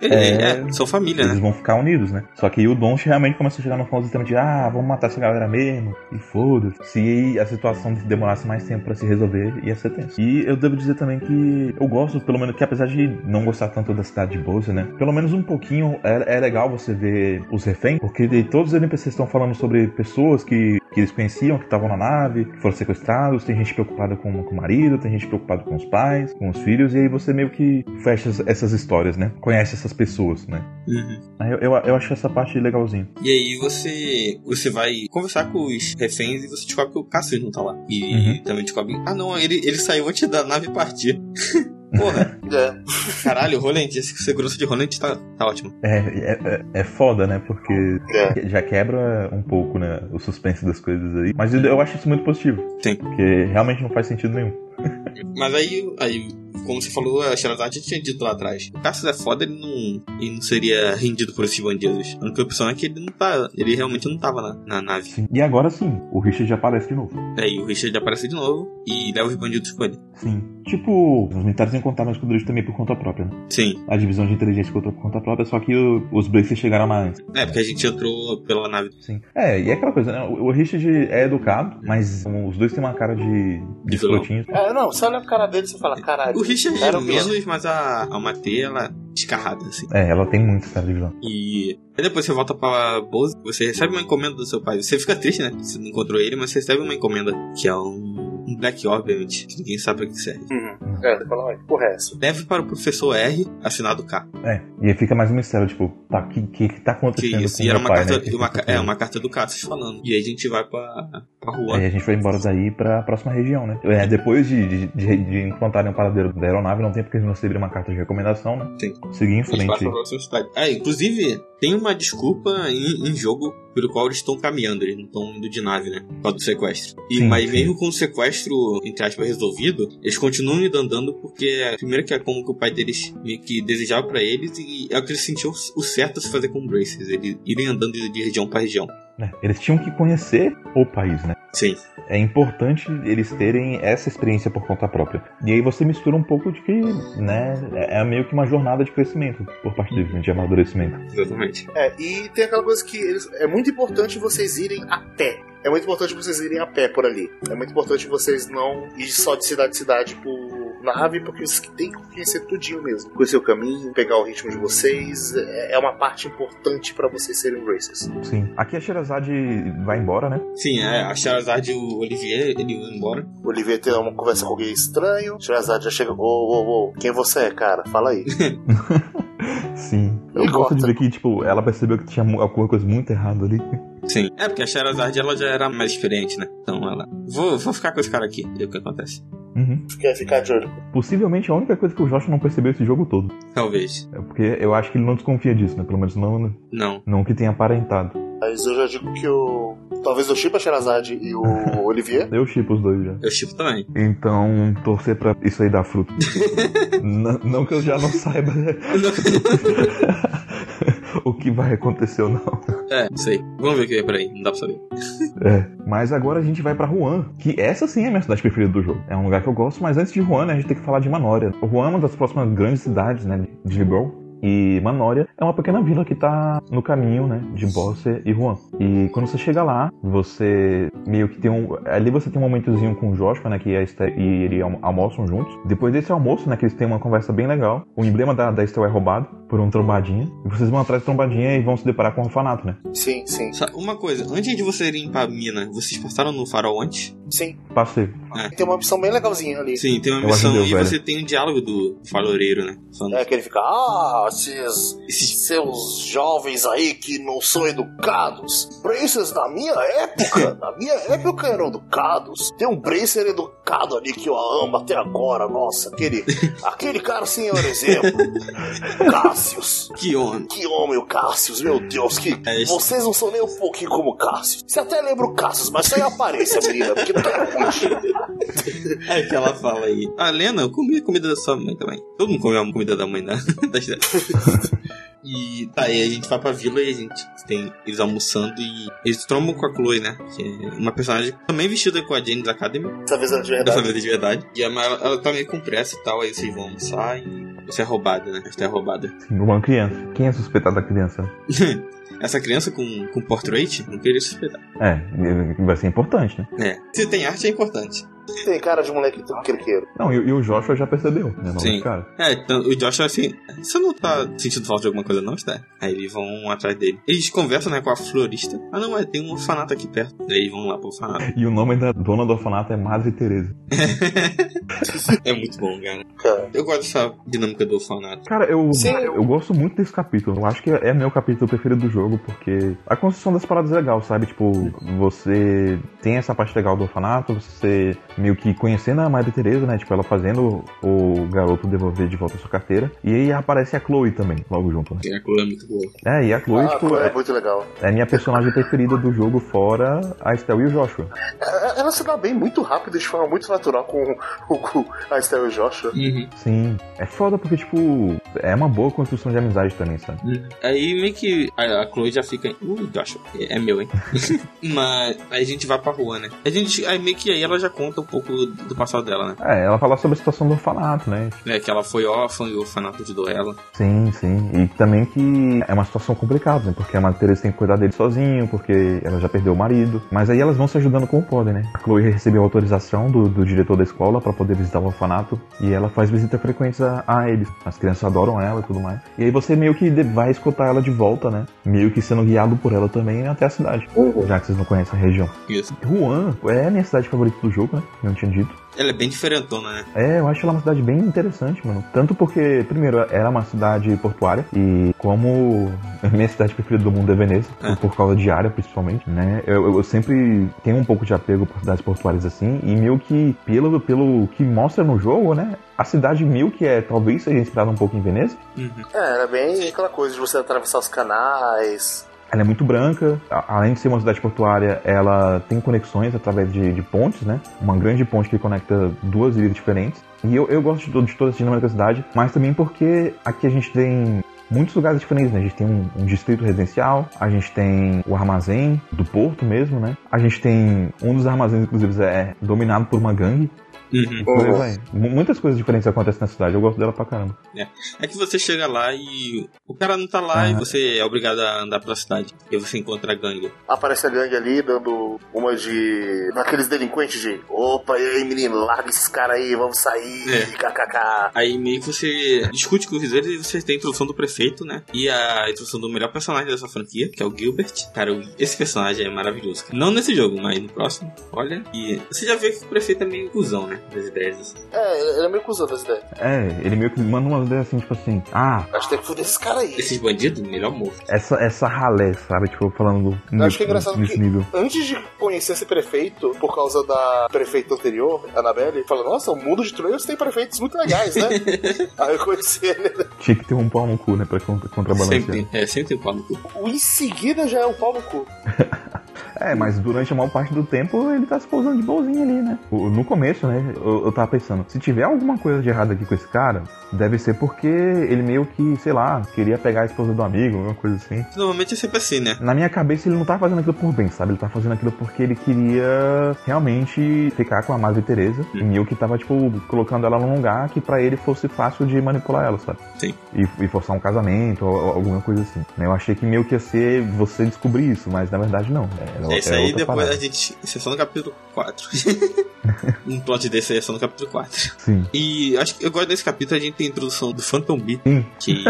É, é, são família, eles né? vão ficar unidos, né? Só que o Don realmente começou a chegar no extremo de ah, vamos matar essa galera mesmo, e foda-se. Se a situação demorasse mais tempo pra se resolver, ia ser tenso. E eu devo dizer também que eu gosto, pelo menos, que apesar de não gostar tanto da cidade de Bosa, né? Pelo menos um pouquinho é, é legal você ver os reféns, porque de- todos os NPCs estão falando sobre pessoas que, que eles conheciam, que estavam na nave, que foram sequestrados, tem gente preocupada com, com o marido, tem gente preocupada com os pais, com os filhos, e aí você meio que fecha as- essas histórias, né? Conhece essas pessoas, né? Uhum. Aí Eu, eu, eu acho essa parte legalzinha. E aí você você vai conversar com os reféns e você descobre que o Cassius não tá lá. E Uhum. também descobre, ah não, ele, ele saiu antes da nave partir. [laughs] Porra, É. caralho, o Rolante, esse segurança de Rolante tá, tá ótimo. É, é, é- é foda, né? Porque É. já quebra um pouco, né? O suspense das coisas aí. Mas eu, eu acho isso muito positivo. Sim. Porque realmente não faz sentido nenhum. [laughs] Mas aí, aí como você falou, a Sherazade tinha dito lá atrás. O Cassius é foda, ele não, ele não seria rendido por esses bandidos. A única opção é que ele não tá. Ele realmente não tava na, na nave. Sim. E agora sim, o Richard aparece de novo. Aí o Richard aparece de novo e leva os bandidos com ele. Sim. Tipo, os militares iam contar mais com o Drake também por conta própria, né? Sim. A divisão de inteligência conta por conta própria, só que o- os Blazers chegaram antes. É, porque a gente entrou pela nave. Sim. É, e é aquela coisa, né? O o Richard é educado, mas os dois têm uma cara de, de De. É, não, você olha a cara dele e você fala, caralho. O Richard era é menos, mas a, a Matê, ela é descarrada, assim. É, ela tem muito cara de vilão. E aí depois você volta pra Bose, você recebe uma encomenda do seu pai. Você fica triste, né? Você não encontrou ele, mas você recebe uma encomenda, que é um Black Orb, obviamente, que ninguém sabe pra que serve. Uhum. É, você fala, ué, que porra é essa? Deve para o professor R, assinado K. É, e aí fica mais um mistério, tipo, tá, o que, que, que tá Que acontecendo isso, com e o era uma pai, carta, né? Que uma, que tá é, uma carta do Cassius falando. E aí a gente vai pra, pra rua. Aí a gente vai embora daí pra próxima região, né? É, depois de, de, de, de encontrarem o paradeiro da aeronave, não tem porque eles não receberam uma carta de recomendação, né? Sim. Seguir em A gente passa frente. pra próxima cidade. Ah, inclusive, tem uma desculpa em, em jogo pelo qual eles estão caminhando, eles não estão indo de nave, né? Por causa do sequestro. E, Sim, mas sim. mesmo com o sequestro, entre aspas, resolvido, eles continuam indo andando porque, primeiro, que é como que o pai deles meio que desejava pra eles e é o que eles sentiam o certo a se fazer com o Braces, eles irem andando de, de região pra região. É, eles tinham que conhecer o país, né? Sim. É importante eles terem essa experiência por conta própria. E aí você mistura um pouco de que, né, é é meio que uma jornada de crescimento por parte deles, né, de amadurecimento. Exatamente. É, e tem aquela coisa que eles- é muito importante vocês irem a pé. É muito importante vocês irem a pé por ali. É muito importante vocês não ir só de cidade em cidade por nave, porque vocês têm que conhecer tudinho mesmo. Conhecer o caminho, pegar o ritmo de vocês. É é uma parte importante pra vocês serem racers. Sim. Aqui a Sherazade vai embora, né? Sim, é, a Charizard e o Olivier, ele vai embora. O Olivier tem uma conversa com alguém estranho. Sherazade já chega. Ô, ô, ô, quem você é, cara? Fala aí. [laughs] Sim. Eu E gosto de corta. ver que, tipo, ela percebeu que tinha alguma coisa muito errada ali. Sim. É, porque a Charizard ela já era mais experiente, né? Então ela. Vou, vou ficar com esse cara aqui, ver o que acontece. Uhum. Quer ficar de olho? Possivelmente a única coisa que o Josh não percebeu esse jogo todo. Talvez. É porque eu acho que ele não desconfia disso, né? Pelo menos não, Não. não que tenha aparentado. Mas eu já digo que o. Talvez o Chipa Sherazade e o [laughs] Olivier. Eu chipo os dois já. Eu chipo também. Então, torcer pra isso aí dar fruto. [laughs] não, não que eu já não saiba [laughs] o que vai acontecer ou não. é, não sei. Vamos ver o que é por aí. Não dá pra saber. É. Mas agora a gente vai pra Juan, que essa sim é a minha cidade preferida do jogo. É um lugar que eu gosto, mas antes de Juan, né, a gente tem que falar de Manória. Juan é uma das próximas grandes cidades, né, de Liberal. E Manória é uma pequena vila que tá no caminho, né, de Bosse e Juan. E quando você chega lá, você meio que tem um... Ali você tem um momentozinho com o Joshua, né, que é a Esther e ele almo- almoçam juntos. Depois desse almoço, né, que eles têm uma conversa bem legal, o emblema da, da Esther é roubado por um trombadinha. E vocês vão atrás do trombadinha e vão se deparar com um orfanato, né. Sim, sim, Só Uma coisa, antes de você irem pra mina, vocês passaram no farol antes? sim. Passei. Tem uma opção bem legalzinha ali. Sim, tem uma Eu missão ajudei o e velho. você tem um diálogo do faroleiro, né? Falando, É que ele fica, ah, esses, Esses- seus jovens aí que não são educados. Bracers na minha época, [laughs] na minha época eram educados. Tem um Bracer educado ali que eu amo até agora, nossa, aquele, [laughs] aquele cara senhor exemplo. Cassius. Que homem! Que homem o Cassius, meu Deus, que É vocês não são nem um pouquinho como o Cassius. Você até lembra o Cassius, mas sem aparência, menina, porque não é muito. É que ela fala aí. Ah, Lena, eu comi a comida da sua mãe também. Todo mundo comeu a comida da mãe [laughs] da, Esther. [laughs] E tá, aí a gente vai pra vila e a gente tem eles almoçando e eles trombam com a Chloe, né? Que é uma personagem também vestida com a Jane's Academy. Dessa vez é de Dessa verdade. vez de verdade. E ela, ela tá meio com pressa e tal, aí vocês vão almoçar e você é roubada, né? Você é roubada. Uma criança. Quem é suspeitado da criança? [laughs] Essa criança com, com portrait, não queria suspeitar. É, vai ser importante, né? É. Se tem arte, é importante. Tem cara de moleque criqueiro. Não, e, e o Joshua já percebeu, né? Logo Sim. cara. É, então, o Josh assim, você não tá sentindo falta de alguma coisa não, está? Aí eles vão atrás dele. Eles conversam, né, com a florista. Ah não, mas tem um orfanato aqui perto. Aí eles vão lá pro orfanato. E o nome da dona do orfanato é Madre Teresa. [laughs] é muito bom, cara. Cara. Eu gosto dessa dinâmica do orfanato. Cara, eu, Sim. eu gosto muito desse capítulo. Eu acho que é meu capítulo preferido do jogo, porque a construção das paradas é legal, sabe? Tipo, você tem essa parte legal do orfanato, você meio que conhecendo a Madre Teresa, né? Tipo, ela fazendo o garoto devolver de volta a sua carteira. E aí aparece a Chloe também, logo junto, né? E a Chloe é muito boa. É, e a Chloe, Ah, tipo, é é, muito legal. é a minha personagem preferida do jogo, fora a Estelle e o Joshua. É, Ela se dá bem muito rápido, de forma muito natural com, o- com a Estelle e o Joshua. Uhum. Sim. É foda porque, tipo, é uma boa construção de amizade também, sabe? Aí meio que a, Chloe já fica. Uh, Joshua, é, é meu, hein? [laughs] Mas aí a gente vai pra rua, né? A gente, aí meio que aí ela já conta pouco do, do passado dela, né? É, ela fala sobre a situação do orfanato, né? É, que ela foi órfã e o orfanato ajudou ela. Sim, sim. E também que é uma situação complicada, né? Porque a Madre Teresa tem que cuidar dele sozinho, porque ela já perdeu o marido. Mas aí elas vão se ajudando como podem, né? A Chloe recebeu autorização do, do diretor da escola pra poder visitar o orfanato. E ela faz visitas frequentes a, a eles. As crianças adoram ela e tudo mais. E aí você meio que vai escutar ela de volta, né? Meio que sendo guiado por ela também até a cidade. Já que vocês não conhecem a região. Isso. Juan é a minha cidade favorita do jogo, né? Eu não tinha dito. Ela é bem diferentona, né? É, eu acho ela uma cidade bem interessante, mano. Tanto porque, primeiro, ela é uma cidade portuária e como a minha cidade preferida do mundo é Veneza, É. por causa de área principalmente, né? Eu, eu sempre tenho um pouco de apego por cidades portuárias assim e meio que pelo, pelo que mostra no jogo, né? A cidade meio que é, talvez seja inspirada um pouco em Veneza. Uhum. É, era bem aquela coisa de você atravessar os canais. Ela é muito branca, além de ser uma cidade portuária, ela tem conexões através de, de pontes, né? Uma grande ponte que conecta duas ilhas diferentes. E eu, eu gosto de, to- de toda essa dinâmica da cidade, mas também porque aqui a gente tem muitos lugares diferentes, né? A gente tem um, um distrito residencial, a gente tem o armazém do porto mesmo, né? A gente tem um dos armazéns, inclusive, é dominado por uma gangue. Uhum. Por Uhum. vai. Muitas coisas diferentes acontecem na cidade, eu gosto dela pra caramba. É que você chega lá e o cara não tá lá Ah. e você é obrigado a andar pela cidade. E você encontra a gangue. Aparece a gangue ali dando uma de. daqueles delinquentes de. Opa, e aí menino, larga esses caras aí, vamos sair, É. kkk. Aí meio que você discute com eles e você tem a introdução do prefeito, né? E a introdução do melhor personagem dessa franquia, que é o Gilbert. Cara, esse personagem é maravilhoso. Não nesse jogo, mas no próximo. Olha. E você já vê que o prefeito é meio cuzão, né? Das ideias. assim. É, ele é meio cuzão das ideias. É, ele meio que manda umas ideias assim, tipo assim, ah, Acho que tem que foder esses caras aí. Esses bandidos, melhor morto. essa, essa ralé, sabe? Tipo, falando Eu acho que é engraçado nesse que- nível. Antes de conhecer esse prefeito, por causa da prefeita anterior, Annabelle, fala, nossa, o mundo de Trails tem prefeitos muito legais, né? [laughs] aí eu conheci ele. Tinha que ter um pau no cu, né? Pra contra- contrabalancear. Sempre, é, sempre tem um pau no cu. O em seguida já é o pau no cu. [laughs] É, mas durante a maior parte do tempo ele tá se pousando de bolzinho ali, né? No começo, né? Eu, eu tava pensando, se tiver alguma coisa de errado aqui com esse cara, deve ser porque ele meio que, sei lá, queria pegar a esposa do amigo, alguma coisa assim. Normalmente é sempre assim, né? Na minha cabeça ele não tá fazendo aquilo por bem, sabe? Ele tá fazendo aquilo porque ele queria realmente ficar com a Madre Teresa e meio que tava, tipo, colocando ela num lugar que pra ele fosse fácil de manipular ela, sabe? Sim. E, e forçar um casamento ou, ou alguma coisa assim. né? Eu achei que meio que ia ser você descobrir isso, mas na verdade não. Era, É isso era aí outra depois parada. a gente. Isso é só no capítulo 4. [laughs] um plot desse aí é só no capítulo 4. Sim. E acho que eu gosto desse capítulo, a gente tem a introdução do Phantom Sim. que.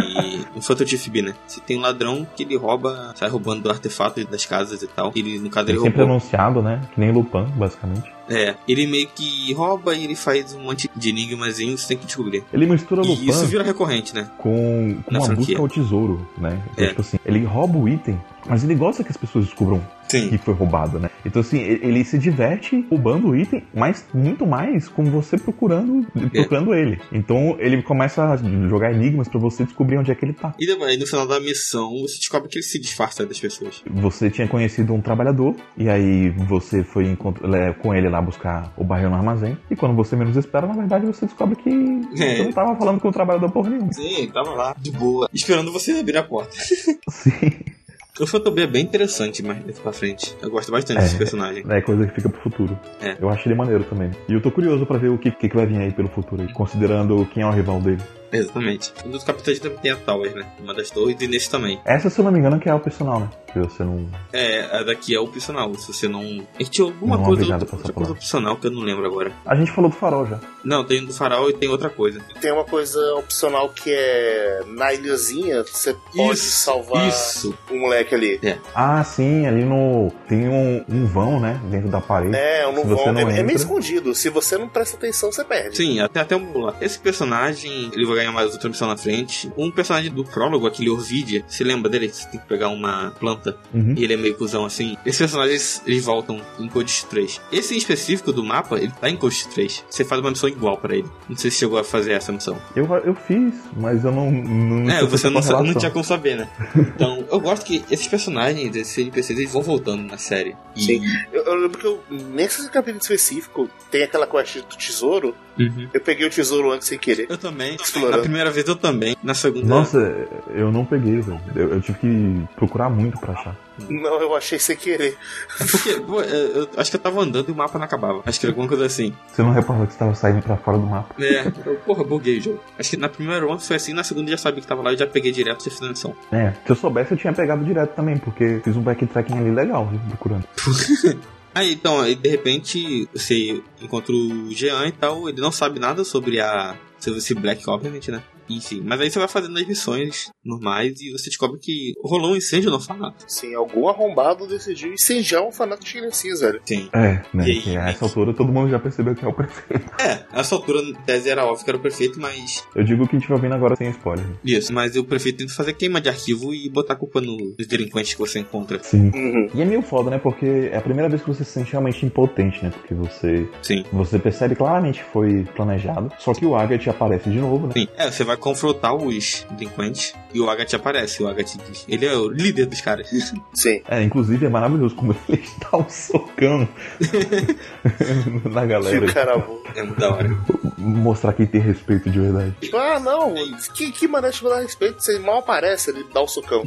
o Phantom Thief B, né? Você tem um ladrão que ele rouba, sai roubando do artefato das casas e tal. Ele, no caso, ele Ele sempre roubou. anunciado, né? Que nem Lupin, basicamente. É, ele meio que rouba e ele faz um monte de enigmazinho, você tem que descobrir. Ele mistura E Lupin isso vira recorrente, né? com, com uma franquia. busca ao tesouro, né? Então, É. tipo assim, ele rouba o item, mas ele gosta que as pessoas descubram Sim. que foi roubado, né? Então, assim, ele se diverte roubando o item, mas muito mais com você procurando, procurando ele. Então, ele começa a jogar enigmas pra você descobrir onde é que ele tá. E no final da missão, você descobre que ele se disfarça das pessoas. Você tinha conhecido um trabalhador, e aí você foi com ele lá buscar o barril no armazém. E quando você menos espera, na verdade, você descobre que É. você não tava falando com o trabalhador por nenhum. Sim, tava lá, de boa, esperando você abrir a porta. [laughs] Sim. O Photobee é bem interessante, mas daqui pra frente. Eu gosto bastante É. desse personagem. É coisa que fica pro futuro. É. Eu acho ele maneiro também. E eu tô curioso pra ver o que, que, que vai vir aí pelo futuro, considerando quem é o rival dele. [laughs] Exatamente. Um dos capitães também tem a Tower, né? Uma das torres, e nesse também. Essa, se eu não me engano, que é o personal, né? Que você não. É, a daqui é opcional. Se você não. A gente tinha alguma Não é coisa, outra, outra coisa opcional que eu não lembro agora. A gente falou do farol já. Não, tem do farol e tem outra coisa. Tem uma coisa opcional que é na ilhazinha, você pode Isso, salvar Isso. um moleque ali. Ah, sim, ali no. Tem um, um vão, né? Dentro da parede. É, Se você vou. não É, é meio entra- escondido. Se você não presta atenção, você perde. Sim, até, até um lá. Esse personagem, ele vai ganhar mais outra missão na frente. Um personagem do prólogo, aquele Orvidia, se lembra dele? Você tem que pegar uma planta Uhum. e ele é meio cuzão assim. Esses personagens, eles voltam em Code 3. Esse em específico do mapa, ele tá em Code 3. Você faz uma missão igual pra ele. Não sei se chegou a fazer essa missão. Eu, eu fiz, mas eu não. não É, você não, não tinha como saber, né? [laughs] Então, eu gosto que esses personagens, esses NPCs, eles vão voltando na série. E- Sim. Eu, eu lembro que eu, nesse capítulo específico, tem aquela quest do tesouro. Uhum. Eu peguei o tesouro antes sem querer. Eu também. Explorando. Na primeira vez eu também. Na segunda. Nossa, eu não peguei, velho. Eu, eu tive que procurar muito pra achar. Não, eu achei sem querer. É porque, pô, eu, eu acho que eu tava andando e o mapa não acabava. Acho que era alguma coisa assim. Você não reparou que você tava saindo pra fora do mapa? É, eu, porra, buguei o jogo. Acho que na primeira one foi assim, na segunda já sabia que tava lá e já peguei direto sem missão. É, se eu soubesse eu tinha pegado direto também, porque fiz um backtracking ali legal, viu, procurando. [laughs] Aí então, aí de repente você encontra o Jean e tal, ele não sabe nada sobre a. sobre esse Black, obviamente, né? Enfim, mas aí você vai fazendo as missões normais e você descobre que rolou um incêndio no orfanato. Sim, algum arrombado decidiu incendiar um fanático de criancinhas, velho. Sim. É, né? E aí, a essa altura todo mundo já percebeu que é o prefeito. É, essa altura, tese, era óbvio que era o prefeito, mas. Eu digo o que a gente vai vendo agora sem spoiler. Isso, mas o prefeito tenta fazer queima de arquivo e botar a culpa no- nos delinquentes que você encontra. Sim. Uhum. E é meio foda, né? Porque é a primeira vez que você se sente realmente impotente, né? Porque você, Sim. você percebe claramente que foi planejado. Só que o Agatha aparece de novo, né? Sim. É, você vai confrontar os delinquentes e o Agat aparece. O Agat diz. Ele é o líder dos caras. [laughs] Sim. É, inclusive é maravilhoso como ele dá um socão na Que galera. cara bom. É muito da hora. Mostrar quem tem respeito de verdade. Tipo, ah, não, que, que maneira de dar respeito? Você mal aparece, ele dá o socão.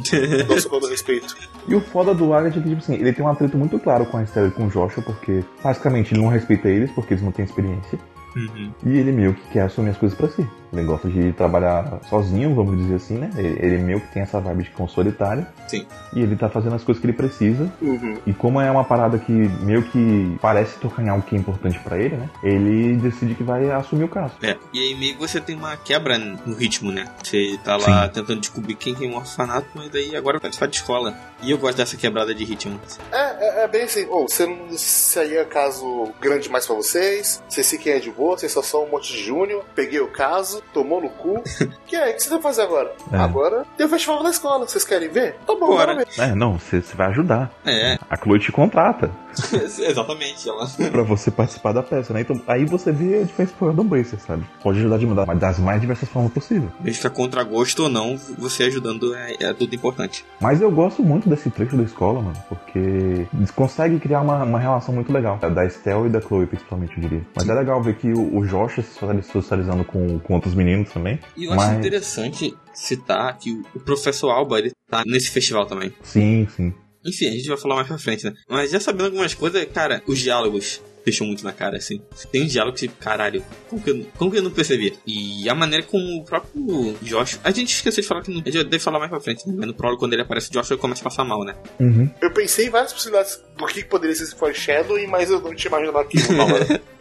dá o socão do respeito. [laughs] E o foda do Agatha é que, tipo assim, ele tem um atrito muito claro com a Estela e com o Joshua, porque basicamente ele não respeita eles, porque eles não têm experiência. Uhum. E ele meio que quer assumir as coisas pra si. Ele gosta de trabalhar sozinho, vamos dizer assim, né? Ele, ele meio que tem essa vibe de cão solitário. Sim. E ele tá fazendo as coisas que ele precisa. Uhum. E como é uma parada que meio que parece tocar em algo que é importante pra ele, né? Ele decide que vai assumir o caso. É. E aí meio que você tem uma quebra no ritmo, né? Você tá lá Sim. tentando descobrir quem tem um orfanato, mas daí agora vai participar de escola. E eu gosto dessa quebrada de ritmo. É, é, é bem assim, ou você não. Se aí é caso grande mais pra vocês, vocês fiquem aí de boa, vocês só são um monte de júnior, peguei o caso, tomou no cu. [laughs] que é? O que você vai fazer agora? É. Agora tem o festival da escola, vocês querem ver? Tá bom, Bora. É, não, você, vai ajudar. É, A Chloe te contrata [laughs] exatamente. Ela... [laughs] pra você participar da peça, né? Então aí você vê a diferença Random Bracer, sabe? Pode ajudar de mudar, mas das mais diversas formas possível. Mesmo que a contra gosto ou não, você ajudando é, é tudo importante. Mas eu gosto muito desse trecho da escola, mano, porque eles conseguem criar uma, uma relação muito legal. Da Estel e da Chloe, principalmente, eu diria. Mas é legal ver que o, o Josh se socializando com, com outros meninos também. E eu acho Mas- interessante citar que o- professor Alba, ele tá nesse festival também. Sim, sim. Enfim, a gente vai falar mais pra frente, né? Mas já sabendo algumas coisas, cara, os diálogos deixam muito na cara, assim. Tem um diálogo que, caralho, como que, eu, como que eu não percebi? E a maneira como o próprio Josh... A gente esqueceu de falar que não... A gente deve falar mais pra frente, né? Mas no prólogo, quando ele aparece, o Josh ele começa a passar mal, né? Uhum. Eu pensei em várias possibilidades do que poderia ser esse foreshadowing, mas eu não tinha imaginado hora. [laughs]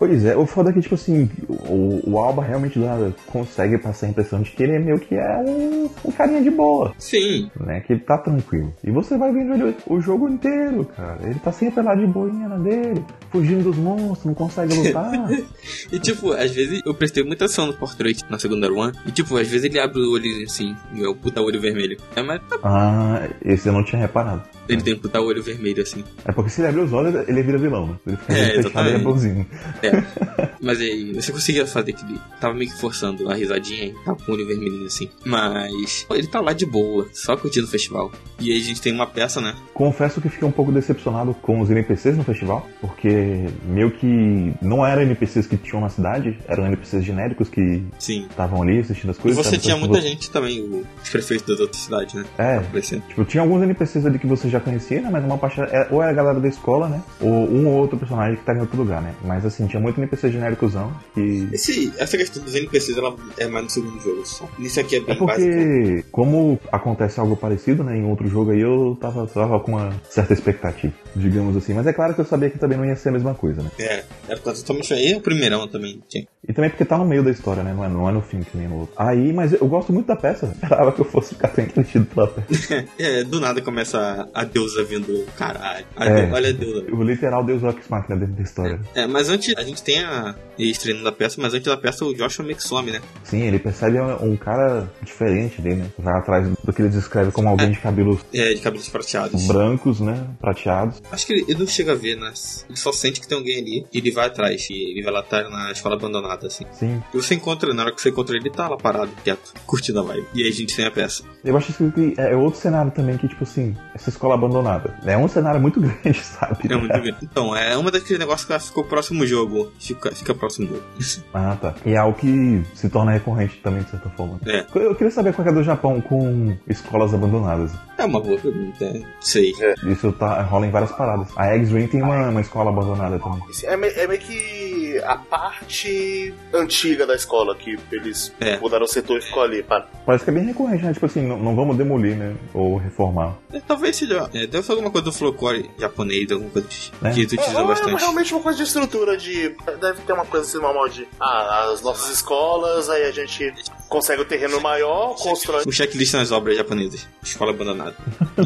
Pois é, o foda é que, tipo assim, o, o Alba realmente dá- consegue passar a impressão de que ele é meio que é um, um carinha de boa, Sim, né? Que ele tá tranquilo. E você vai vendo ele o jogo inteiro, cara. Ele tá sempre lá de boinha na dele, fugindo dos monstros, não consegue lutar. [laughs] E tipo, às vezes eu prestei muita atenção no portrait na segunda run. E tipo, às vezes ele abre o olho assim, e é o puta olho vermelho. É, mas tá- ah, esse eu não tinha reparado. Ele tem que botar o olho vermelho assim. É porque se ele abrir os olhos, ele vira vilão, né? Ele fica É, fechado e é bonzinho. É. Mas aí, você conseguia fazer que ele tava meio que forçando a risadinha e tava com o olho vermelhinho assim. Mas pô, ele tá lá de boa, só curtindo o festival. E aí a gente tem uma peça, né? Confesso que fiquei um pouco decepcionado com os NPCs no festival, porque meio que não eram NPCs que tinham na cidade, eram NPCs genéricos que estavam ali assistindo as E coisas. você sabe? tinha muita você- gente também, os prefeitos das outras cidades, né? É, Aparecendo. Tipo, tinha alguns NPCs ali que você já conhecia, né? Mas uma parte é- ou era a galera da escola, né? Ou um ou outro personagem que tá em outro lugar, né? Mas assim, tinha muito NPC genéricozão que. Esse, essa questão dos NPCs ela é mais no segundo jogo só. Isso aqui é É bem básico. porque, como acontece algo parecido, né, em outro jogo aí, eu tava, tava com uma certa expectativa, digamos assim. Mas é claro que eu sabia que também não ia ser a mesma coisa, né? É, era totalmente. E o primeirão também tinha. E também porque tá no meio da história, né? Não é, não é no fim que nem no outro. Aí, mas eu gosto muito da peça. Eu [laughs] esperava que eu fosse ficar tão entretido pela peça. [laughs] É, do nada começa a deusa vindo. Caralho. É. deu- olha a deusa. O literal Deus Ex Machina dentro da história. É, mas antes, a gente tem a. Eles treinando a peça, mas antes da peça o Joshua meio que some, né? Sim, ele percebe um cara diferente ali, né? Vai atrás do que ele descreve como alguém de cabelos É, de cabelos prateados. brancos, né? Prateados. Acho que ele, ele não chega a ver, né? Ele só sente que tem alguém ali e ele vai atrás. E ele vai lá atrás na escola abandonada, assim. Sim. E você encontra, na hora que você encontra ele, ele tá lá parado, quieto, curtindo a vibe. E aí a gente tem a peça. Eu acho que é outro cenário também que, tipo assim, essa escola abandonada. É um cenário muito [laughs] grande, sabe? É muito grande. Então, é uma daqueles negócios que ficou próximo jogo. Fica, fica próximo jogo. [laughs] Ah, tá. E é algo que se torna recorrente também, de certa forma. É. Eu queria saber qual é do Japão com escolas abandonadas. É uma boa pergunta, é. Sei. Isso tá, rola em várias paradas. A X-Ring tem uma, uma escola abandonada também. É, me- é meio que a parte antiga da escola que eles É. mudaram o setor e ficou ali. Pá. Parece que é bem recorrente, né? Tipo assim, não, não vamos demolir, né? Ou reformar. É, talvez seja. É, deve ser alguma coisa do folclore japonês, alguma coisa É. que tu É, utiliza é bastante. realmente uma coisa de estrutura de. Deve ter uma coisa assim, normal de. Ah, as nossas escolas, aí a gente consegue o terreno maior, constrói. O checklist nas obras japonesas. Escola abandonada.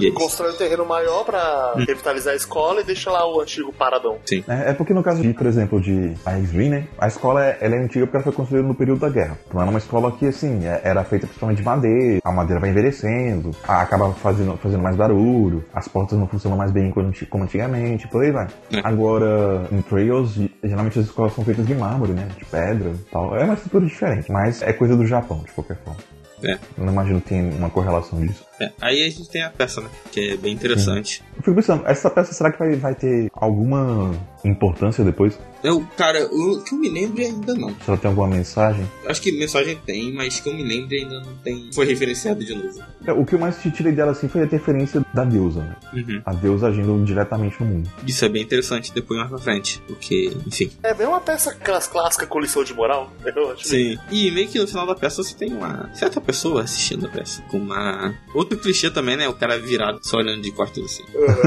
E é. Constrói um terreno maior pra revitalizar a escola e deixa lá o antigo paradão. É, é porque no caso de, por exemplo, de a X-Ring, né? A escola é- ela é antiga porque ela foi construída no período da guerra. Então era uma escola que, assim, é- era feita principalmente de madeira. A madeira vai envelhecendo, acaba fazendo, fazendo mais barulho, as portas não funcionam mais bem como anti- como antigamente, por aí vai. É. Agora, em Trails, geralmente as escolas são feitas de mármore, né? De pedra e tal. É uma estrutura diferente, mas é coisa do Japão, de qualquer forma. É. Não imagino que tenha uma correlação disso. É, Aí a gente tem a peça, né? Que é bem interessante. Eu fico pensando, essa peça será que vai, vai ter alguma importância depois? Eu, cara, o que eu me lembre ainda não. Se ela tem alguma mensagem? Acho que mensagem tem, mas que eu me lembre ainda não tem. Foi referenciado de novo. É, O que eu mais te tirei dela assim foi a interferência da deusa, né? Uhum. A deusa agindo diretamente no mundo. Isso é bem interessante depois mais pra frente. Porque, enfim. É bem uma peça clássica com lição de moral. [laughs] Eu acho. Sim. E meio que no final da peça você tem uma certa pessoa assistindo a peça. Com uma. Outro clichê também, né? O cara virado, só olhando de costas assim.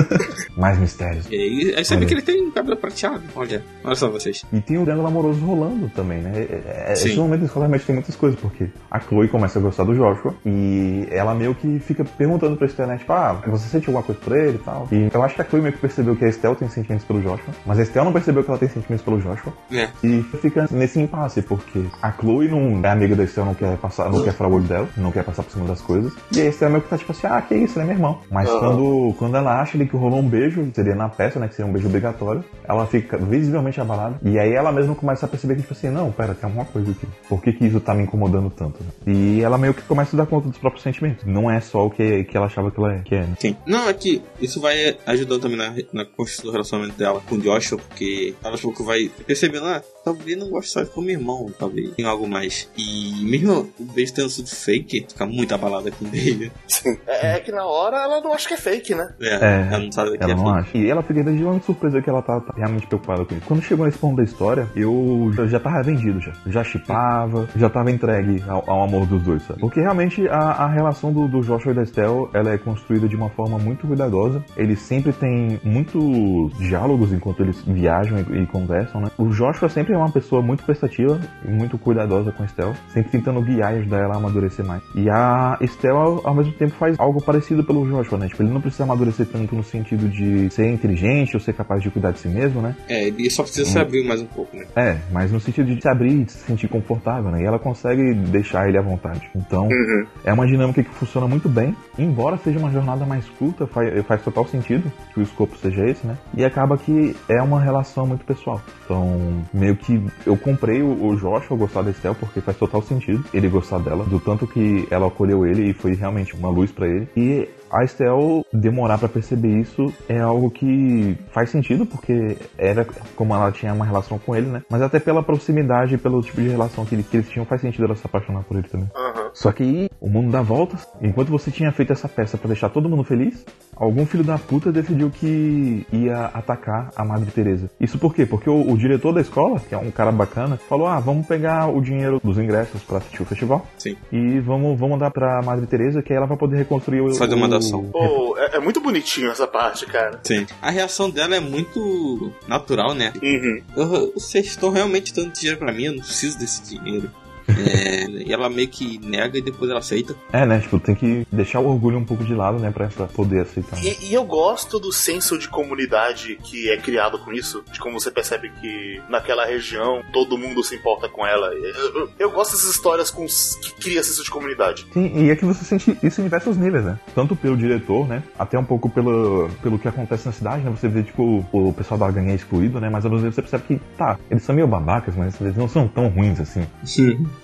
[laughs] Mais mistérios. E aí, aí você vê Olha. que ele tem um cabelo prateado. Olha, olha só vocês. E tem o triângulo amoroso rolando também, né? É- é- Sim. Esse momento da escola realmente tem muitas coisas, porque a Chloe começa a gostar do Joshua e ela meio que fica perguntando pra Estelle, né? Tipo, ah, você sente alguma coisa por ele e tal? E eu acho que a Chloe meio que percebeu que a Estelle tem sentimentos pelo Joshua, mas a Estelle não percebeu que ela tem sentimentos pelo Joshua. É. E fica nesse impasse, porque a Chloe não é amiga da Estelle, não quer passar, não quer furar o olho dela, não quer passar por cima das coisas. E a Estelle meio que tá tipo assim, ah, que isso, ele é meu irmão. Mas Aham. quando, quando ela acha ali que rolou um beijo, seria na peça, né, que seria um beijo obrigatório, ela fica visivelmente abalada. E aí ela mesma começa a perceber que, tipo assim, não, pera, tem alguma coisa aqui. Por que que isso tá me incomodando tanto? né? E ela meio que começa a dar conta dos próprios sentimentos. Não é só o que, que ela achava que ela é, que é, né? Sim. Não, é que isso vai ajudando também na, na construção do relacionamento dela com o Joshua, porque ela pouco vai percebendo, ah, talvez não goste só de como irmão, talvez tem algo mais. E mesmo o beijo tendo sido fake, fica muito abalada com ele. Sim. É, é que na hora ela não acha que é fake, né? É, É, ela não sabe que Ela é não fake. acha. E ela fica legitimamente surpresa que ela tá, tá realmente preocupada com isso. Quando chegou nesse ponto da história, eu já, já tava vendido já. Já chipava, já tava entregue ao, ao amor dos dois, sabe? Porque realmente a, a relação do, do Joshua e da Estelle, ela é construída de uma forma muito cuidadosa. Eles sempre têm muitos diálogos enquanto eles viajam e, e conversam, né? O Joshua sempre é uma pessoa muito prestativa e muito cuidadosa com a Estelle, sempre tentando guiar e ajudar ela a amadurecer mais. E a Estelle, ao, ao mesmo tempo, faz algo parecido pelo Joshua, né? Tipo, ele não precisa amadurecer tanto no sentido de ser inteligente ou ser capaz de cuidar de si mesmo, né? É, ele só precisa se abrir mais um pouco, né? É, mas no sentido de se abrir e se sentir confortável, né? E ela consegue deixar ele à vontade. Então, Uhum. é uma dinâmica que funciona muito bem. Embora seja uma jornada mais curta, faz, faz total sentido que o escopo seja esse, né? E acaba que é uma relação muito pessoal. Então, meio que eu comprei o, o Joshua gostar da Estel porque faz total sentido ele gostar dela, do tanto que ela acolheu ele e foi realmente uma luz pra ele. E a Estel demorar pra perceber isso é algo que faz sentido, porque era como ela tinha uma relação com ele, né? Mas até pela proximidade e pelo tipo de relação que, ele- que eles tinham, faz sentido ela se apaixonar por ele também. Aham. Só que aí, o mundo dá voltas. Enquanto você tinha feito essa peça pra deixar todo mundo feliz, algum filho da puta decidiu que ia atacar a Madre Teresa. Isso por quê? Porque o, o diretor da escola, que é um cara bacana, falou: "Ah, vamos pegar o dinheiro dos ingressos pra assistir o festival Sim. e vamos vamos dar pra Madre Teresa, que aí ela vai poder reconstruir o Fazer uma o- Pô, é, é muito bonitinho essa parte, cara. Sim. A reação dela é muito natural, né? Uhum. Vocês estão realmente dando dinheiro pra mim, eu não preciso desse dinheiro. É, e ela meio que nega e depois ela aceita. É, né? Tipo, tem que deixar o orgulho um pouco de lado, né, pra pra poder aceitar. E, e eu gosto do senso de comunidade que é criado com isso, de como você percebe que naquela região todo mundo se importa com ela. Eu, eu- eu gosto dessas histórias com, que cria senso de comunidade. Sim, e é que você sente isso em diversos níveis, né? Tanto pelo diretor, né? Até um pouco pelo, pelo que acontece na cidade, né? Você vê, tipo, o pessoal da gangue é excluído, né? Mas ao mesmo tempo você percebe que, tá, eles são meio babacas, mas eles não são tão ruins assim.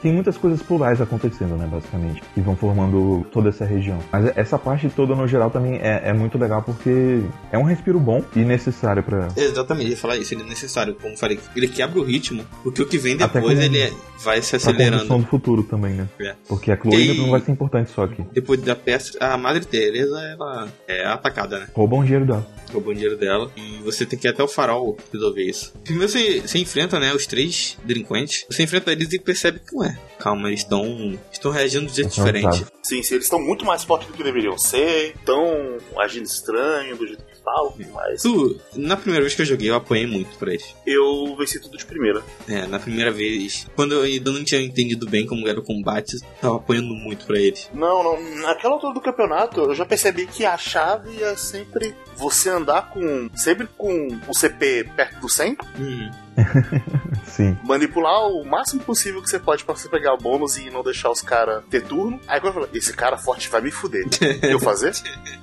Tem muitas coisas plurais acontecendo, né? Basicamente, que vão formando toda essa região. Mas essa parte toda, no geral, também é, é muito legal porque é um respiro bom e necessário pra. Exatamente, ia falar isso, ele é necessário. Como eu falei, ele quebra o ritmo, porque o que vem depois ele é- vai se acelerando. do futuro também, né? É. Porque a Chloe E- não vai ser importante só aqui. Depois da peça, a Madre Teresa ela é atacada, né? Roubam o dinheiro dela. roubou o dinheiro dela. E você tem que ir até o farol resolver isso. Primeiro você, você enfrenta, né, os três delinquentes. Você enfrenta eles e percebe que não Calma, eles estão estão reagindo de jeito Então, diferente. sabe. Sim, sim, eles estão muito mais fortes do que deveriam ser, estão agindo estranho, do jeito que falam, mas Tu, na primeira vez que eu joguei, eu apanhei muito pra eles. eu venci tudo de primeira. É, na primeira vez, quando eu ainda não tinha entendido bem como era o combate, eu tava apanhando muito pra eles. Não, não, naquela altura do campeonato eu já percebi que a chave é sempre você andar com. sempre com o CP perto do 100, Hum, [laughs] Sim. manipular o máximo possível que você pode pra você pegar o bônus e não deixar os caras ter turno. Aí quando eu falei, esse cara forte vai me fuder. [laughs] Eu fazer?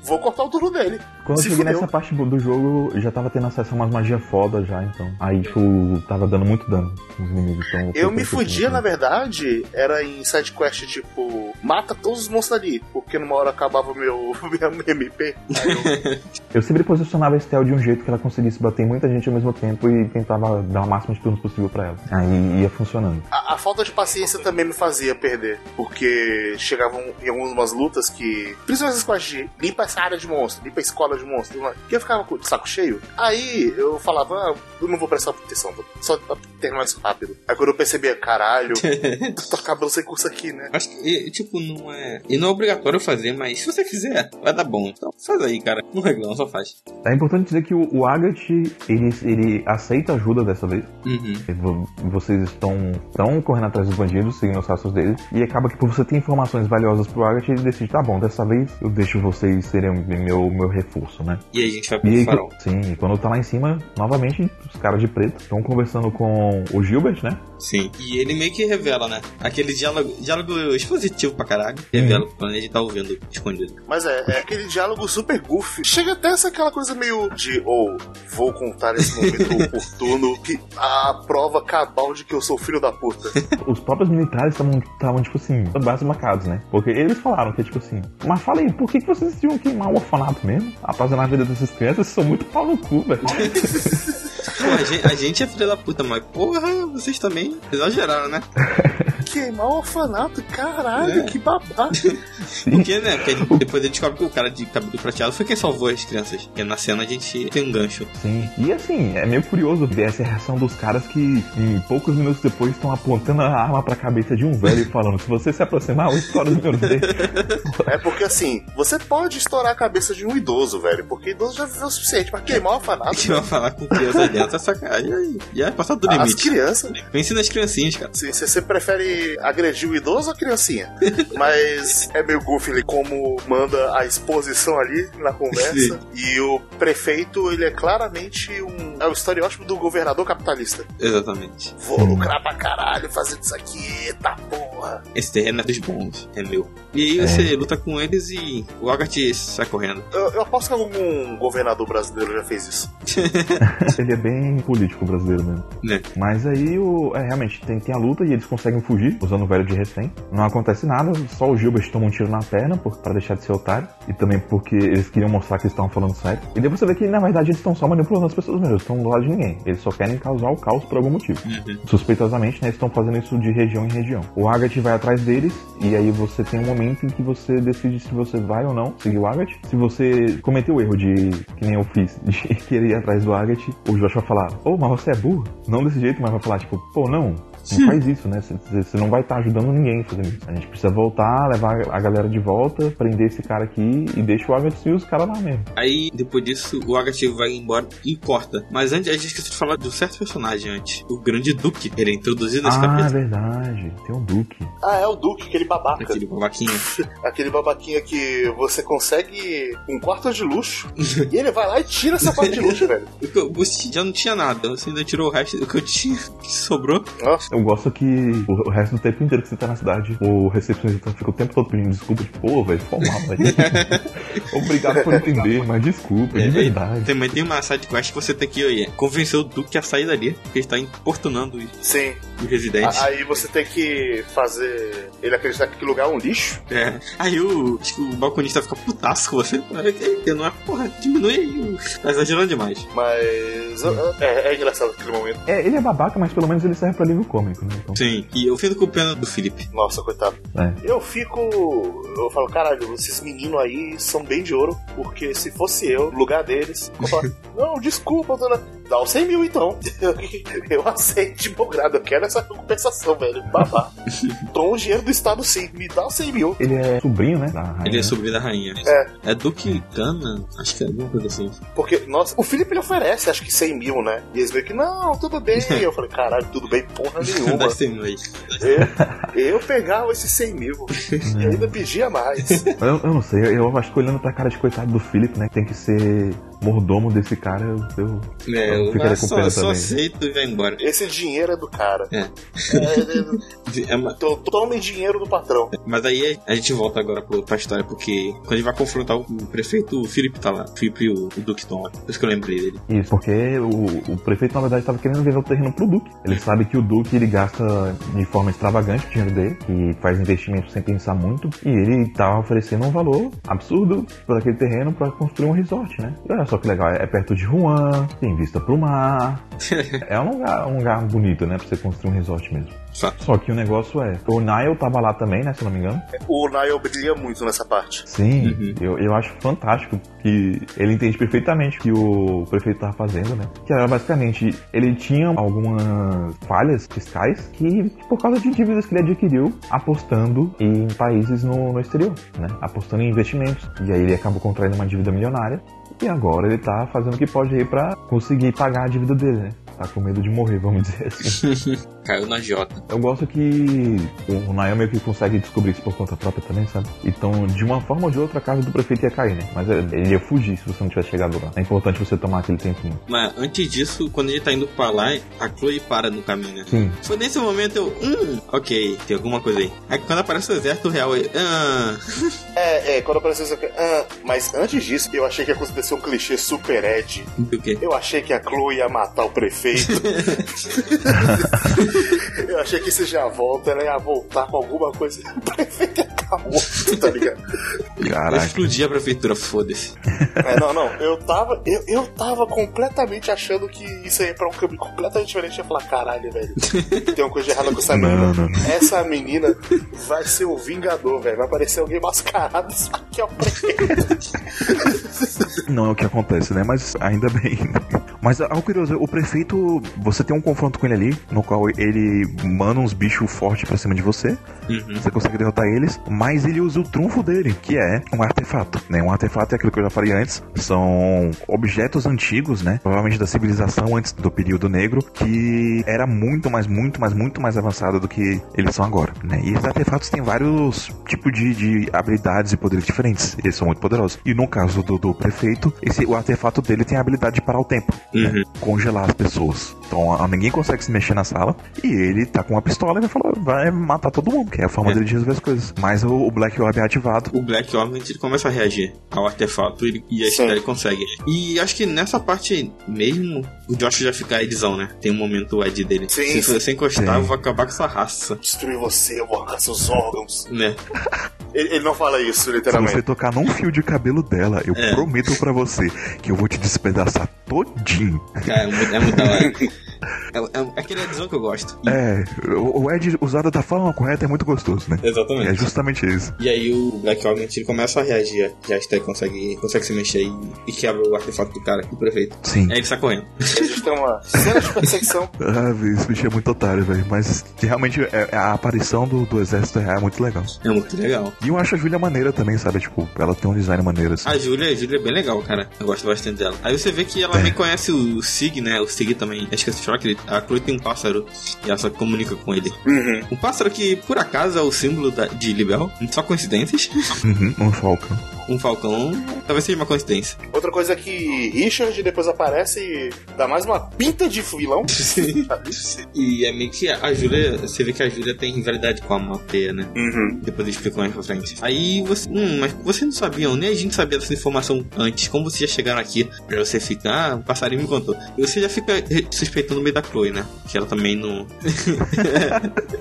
Vou cortar o turno dele. Quando eu Se cheguei fudeu. nessa parte do jogo, eu já tava tendo acesso a umas magias foda já, então. Aí, tipo, tava dando muito dano nos inimigos. Então, Eu me fudia, na verdade, era em sidequest tipo, mata todos os monstros ali, porque numa hora acabava o meu, [laughs] meu MP. Eu, Eu sempre posicionava a Estel de um jeito que ela conseguisse bater muita gente ao mesmo tempo e tentava dar o máximo de turnos possível pra ela. Aí ia funcionando. a, a falta de paciência também me fazia perder, porque chegavam em algumas lutas que, principalmente essas quests de limpa essa área de monstro, limpa a escola de monstro, que eu ficava com o saco cheio. Aí eu falava, ah, eu não vou prestar proteção, só pra terminar isso rápido. Aí quando eu percebia, caralho, [laughs] tô acabando sem curso aqui, né? acho que, e, tipo, não é. E não é obrigatório fazer, mas se você fizer, vai dar bom. Então faz aí, cara. Não reclama, só faz. É importante dizer que o, o Agat, ele, ele aceita ajuda dessa vez. Uhum. Vo- Vocês estão, estão correndo atrás dos bandidos, seguindo os rastros deles, e acaba que por você ter informações valiosas pro Agat, ele decide, tá bom, dessa vez eu deixo vocês serem meu, meu reforço, né? E aí a gente vai E pro aí, farol. sim, e quando tá lá em cima, novamente, os caras de preto estão conversando com o Gilbert, né? Sim. E ele meio que revela, né? Aquele diálogo, diálogo expositivo pra caralho. Revela quando ele tá ouvindo escondido. Mas é, é aquele diálogo super goofy. Chega até a ser aquela coisa meio de, ou vou contar esse momento [laughs] oportuno que a prova cabal de que eu sou filho da puta. [laughs] Os próprios militares estavam, tipo assim, basmacados, né? Porque eles falaram que, tipo assim, mas fala aí, por que, que vocês decidiram queimar o orfanato mesmo? Apasionar a vida dessas crianças, vocês são muito pau no cu, velho. [laughs] Pô, a gente, a gente é filho da puta, mas porra, vocês também exageraram, né? [laughs] Queimar o orfanato, caralho, É. que babado. [laughs] Porque, né? Porque ele- depois ele descobre que o cara de cabelo prateado foi quem salvou as crianças. Porque na cena a gente tem um gancho. Sim. E assim, é meio curioso ver essa reação dos caras que, em poucos minutos depois, estão apontando a arma pra cabeça de um velho e falando: se você se aproximar, eu estouro os meus dedos. É porque assim, você pode estourar a cabeça de um idoso, velho, porque idoso já viveu o suficiente, mas queimar o orfanato. Que vai falar com criança dentro é sacanagem. aí Já é passar do As limite. crianças. Pense nas criancinhas, cara. Você você prefere ele agrediu o idoso ou a criancinha? [laughs] Mas é meio goofy ele como manda a exposição ali na conversa. Sim. E o prefeito, ele é claramente um. É o estereótipo do governador capitalista. Exatamente. Vou lucrar pra caralho fazendo isso aqui, eita porra. Esse terreno é dos bons, é meu. E aí você luta com eles e o Agatha sai correndo. Eu, eu aposto que algum governador brasileiro já fez isso. [laughs] Ele é bem político brasileiro mesmo. Né? Mas aí, o, é, realmente, tem, tem a luta e eles conseguem fugir, usando o velho de refém. Não acontece nada, só o Gilbert toma um tiro na perna por, pra deixar de ser otário. E também porque eles queriam mostrar que eles estavam falando sério. E depois você vê que, na verdade, eles estão só manipulando as pessoas mesmo, eles estão do lado de ninguém. Eles só querem causar o caos por algum motivo. Uhum. Suspeitosamente, né, eles estão fazendo isso de região em região. O Agat vai atrás deles, e aí você tem um momento em que você decide se você vai ou não seguir o Agat. Se você cometeu o erro de, que nem eu fiz, de [laughs] querer ir atrás do Agat, o Josh vai falar, ô, mas você é burro? Não desse jeito, mas vai falar, tipo, pô, não, não faz isso, né? Você- não vai estar ajudando ninguém fazendo isso. A gente precisa voltar, levar a galera de volta, prender esse cara aqui e deixa o Agat e os caras lá mesmo. Aí, depois disso, o Agatha vai embora e corta. Mas antes, a gente esqueceu de falar de um certo personagem antes. O Grande Duque. Ele é introduzido nesse Ah, capítulo. verdade. Tem um Duque. Ah, é o Duque, aquele babaca. Aquele babaquinho. [laughs] Aquele babaquinha que você consegue um quarto de luxo e ele vai lá e tira essa quarto de luxo, [laughs] velho. Você já não tinha nada. Você ainda tirou o resto do que eu tinha, que sobrou. Nossa, Eu gosto que o o resto do tempo inteiro que você tá na cidade, o recepcionista fica o tempo todo pedindo desculpa, tipo, pô, velho, foi mal, velho. [laughs] Obrigado por entender, mas desculpa, de É, verdade. Também tem uma side quest que você tem que aí, convencer o Duque a sair dali, porque ele está importunando os, sim. os residentes. A- Aí você tem que fazer ele acreditar que aquele lugar é um lixo. É. Aí o, que o balconista fica putaço com você. Eu não é, porra, diminui Tá exagerando demais. Mas é, é engraçado aquele momento. É, ele é babaca, mas pelo menos ele serve pra livro cômico, né? Então, Sim. E eu fico com pena do Felipe. Nossa, coitado. é. Eu fico. Eu falo, caralho, esses meninos aí são bem de ouro, porque se fosse eu, no lugar deles, eu falo, [laughs] não, desculpa, dona. Dá os 100 mil então. [laughs] eu aceito de bom grado, eu quero essa compensação, velho. Babá. Dou o dinheiro do Estado sim, me dá os 100 mil. Ele é sobrinho, né? Da rainha. Ele é sobrinho da rainha. É. É Duque Cana? Acho que é alguma coisa assim. Porque, nossa, o Felipe ele oferece, acho que 100 mil, né? E eles meio que, não, tudo bem. [laughs] Eu falei, caralho, tudo bem, porra nenhuma. Dá 100 mil aí. Eu, eu pegava esses 100 mil e ainda pedia mais. Eu, eu não sei, eu acho que olhando pra cara de coitado do Philip, né? Que tem que ser mordomo desse cara, eu. eu É, eu ficaria com só, pena só também. aceito e vai embora. Esse dinheiro é do cara. É. É, É uma- to- Tome dinheiro do patrão. Mas aí a gente volta agora pro, pra história, porque quando ele vai confrontar o prefeito, o Felipe tá lá. O Felipe e o, o Duque estão lá. Por isso que eu lembrei dele. Isso, porque o, o prefeito, na verdade, estava querendo vender o terreno pro Duque. Ele sabe que o Duque ele gasta de forma extravagante o dinheiro dele, que faz investimentos sem pensar muito, e ele estava oferecendo um valor absurdo por aquele terreno para construir um resort, né? E olha só que legal, é perto de Juan, tem vista pro mar. [laughs] é um lugar, um lugar bonito, né? Pra você construir um resort mesmo. Só que o negócio é, o Nile tava lá também, né? Se não me engano. O Niall brilha muito nessa parte. Sim, Uhum. eu, eu acho fantástico que ele entende perfeitamente o que o prefeito estava fazendo, né? Que era basicamente, ele tinha algumas falhas fiscais que, por causa de dívidas que ele adquiriu apostando em países no, no exterior, né? Apostando em investimentos. E aí ele acabou contraindo uma dívida milionária e agora ele tá fazendo o que pode aí pra conseguir pagar a dívida dele, né? Tá com medo de morrer, vamos dizer assim. [laughs] Caiu na Jota. Eu gosto que o Nael meio que consegue descobrir isso por conta própria também, sabe? Então, de uma forma ou de outra, a casa do prefeito ia cair, né? Mas ele ia fugir se você não tivesse chegado lá. É importante você tomar aquele tempinho. Mas antes disso, quando ele tá indo pra lá, a Chloe para no caminho, né? Sim. Foi nesse momento eu, hum, ok, tem alguma coisa aí. Aí quando aparece o exército real, eu, ah, É, é, quando apareceu isso aqui. Ah, mas antes disso, eu achei que ia acontecer um clichê super Ed. do quê? Eu achei que a Chloe ia matar o prefeito. [laughs] eu achei que se já volta, ela ia voltar com alguma coisa. [laughs] O prefeito ia estar morto, tá ligado? Caraca. explodi a prefeitura, foda-se. É, não, não. Eu tava, eu, eu tava completamente achando que isso aí ia pra um caminho completamente diferente. Eu ia falar, caralho, velho. Tem uma coisa de errada com essa Não, menina. não, não. Essa menina vai ser o Vingador, velho. Vai aparecer alguém mascarado, só que é o prefeito. Não é o que acontece, né? Mas ainda bem. Mas algo curioso, o prefeito, você tem um confronto com ele ali, no qual ele manda uns bichos fortes pra cima de você. Uhum. Você consegue derrotar eles, mas ele usa o trunfo dele, que é um artefato, né? Um artefato é aquilo que eu já falei antes, são objetos antigos, né? Provavelmente da civilização antes do período negro, que era muito mais, muito mais, muito mais avançada do que eles são agora, né? E esses artefatos têm vários tipos de, de habilidades e poderes diferentes, eles são muito poderosos. E no caso do, do prefeito, esse, o artefato dele tem a habilidade de parar o tempo? Uhum. congelar as pessoas. Então a- ninguém consegue se mexer na sala e ele tá com uma pistola e vai falar, vai matar todo mundo, que é a forma É. dele de resolver as coisas. Mas o, o Black Orb é ativado. O Black Orb ele começa a reagir ao artefato e, e a ele consegue. E acho que nessa parte mesmo, o Josh já fica a Edzão, né? Tem um momento Ed dele. Sim, Se sim. você encostar, Sim. eu vou acabar com sua raça. Destruir você, eu vou arrancar seus órgãos. Né? [laughs] Ele, ele não fala isso, Se literalmente. você tocar num fio de cabelo dela, eu É. prometo pra você que eu vou te despedaçar todinho. É, é muito da hora. [laughs] [laughs] É, é, é aquele Edzão que eu gosto. E- É, o, Ed usado da forma correta é muito gostoso, né? Exatamente. É justamente isso. E aí o Black Orb ele começa a reagir. Já está consegue, consegue se mexer e, e quebra o artefato do cara, do prefeito. Sim. Aí ele sai correndo. [laughs] A gente tem uma cena de perseguição. [laughs] Ah, esse bicho é muito otário, velho. Mas realmente é- a aparição do, do exército real é muito legal. É muito legal. E eu acho a Júlia maneira também, sabe? Tipo, ela tem um design maneiro, assim. A Júlia, a Júlia é bem legal, cara. Eu gosto bastante dela. Aí você vê que ela É. conhece o Sig, né? O Sig também. Acho que choque, ele- a Chloe tem um pássaro e ela só comunica com ele. Uhum. Um pássaro que, por acaso, é o símbolo da- de Libel. Só coincidências. [laughs] Uhum, um Falcon. Um falcão, talvez seja uma coincidência. Outra coisa é que Richard depois aparece e dá mais uma pinta de vilão. [laughs] E é meio que a Júlia, você vê que a Júlia tem rivalidade com a Mapeia, né? Uhum. Depois eu explico mais pra frente. Aí você. Hum, mas vocês não sabiam, nem a gente sabia dessa informação antes. Como vocês já chegaram aqui? Pra você ficar, ah, o passarinho me contou. E você já fica suspeitando o meio da Chloe, né? Que ela também não. [laughs]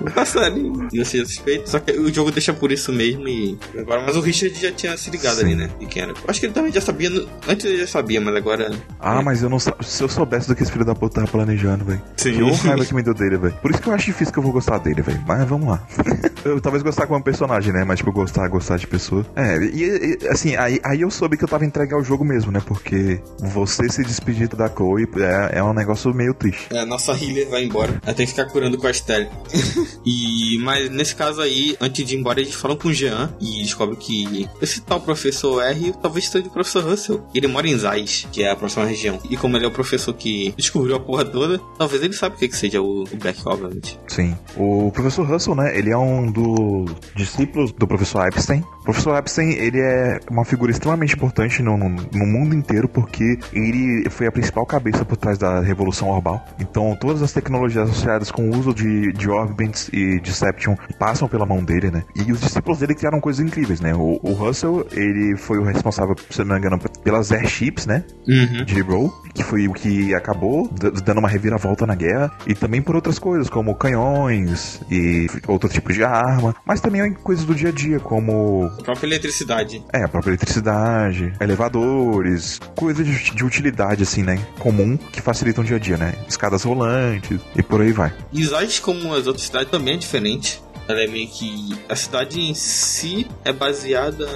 o passarinho. E você já suspeita, só que o jogo deixa por isso mesmo e. Agora, mas o Richard já tinha se ligado Sim. ali, né? De quem era. Acho que ele também já sabia. no- Antes ele já sabia, mas agora. Ah, mas eu não Se eu soubesse do que esse filho da puta tava planejando, velho. Sim. Que raiva [laughs] que me deu dele, velho. Por isso que eu acho difícil que eu vou gostar dele, velho. Mas vamos lá. [laughs] eu talvez gostar como personagem, né? Mas, tipo, gostar, gostar de pessoa. É, e, e, assim, aí, aí eu soube que eu tava entregue ao jogo mesmo, né? Porque você se despedir da Chloe é, é um negócio meio triste. É, nossa healer vai embora. Ela tem que ficar curando com a Estelle. [laughs] e, mas nesse caso aí, antes de ir embora, eles falam com o Jean e descobrem que esse tal professor R talvez seja o professor Russell. Ele mora em Zais, que é a próxima região. E como ele é o professor que descobriu a porra toda, talvez ele saiba o que, que seja o, o Black, obviamente. Sim. O professor Russell, né? Ele é um dos discípulos do professor Epstein. O professor Epstein, ele é uma figura extremamente importante no, no, no mundo inteiro porque ele foi a principal cabeça por trás da Revolução Orbal. Então, todas as tecnologias associadas com o uso de, de Orbits e Deception passam pela mão dele, né? E os discípulos dele criaram coisas incríveis, né? O, o Russell, ele foi o responsável, se não me engano, pelas airships, né? Uhum. de Row, que foi o que acabou dando uma reviravolta na guerra, e também por outras coisas, como canhões e outro tipo de arma, mas também coisas do dia a dia, como A própria eletricidade. é, a própria eletricidade, elevadores, coisas de, de utilidade, assim, né? Comum que facilitam o dia a dia, né? Escadas rolantes e por aí vai. E Zais, como as outras cidades, também é diferente. Ela é meio que. A cidade em si é baseada.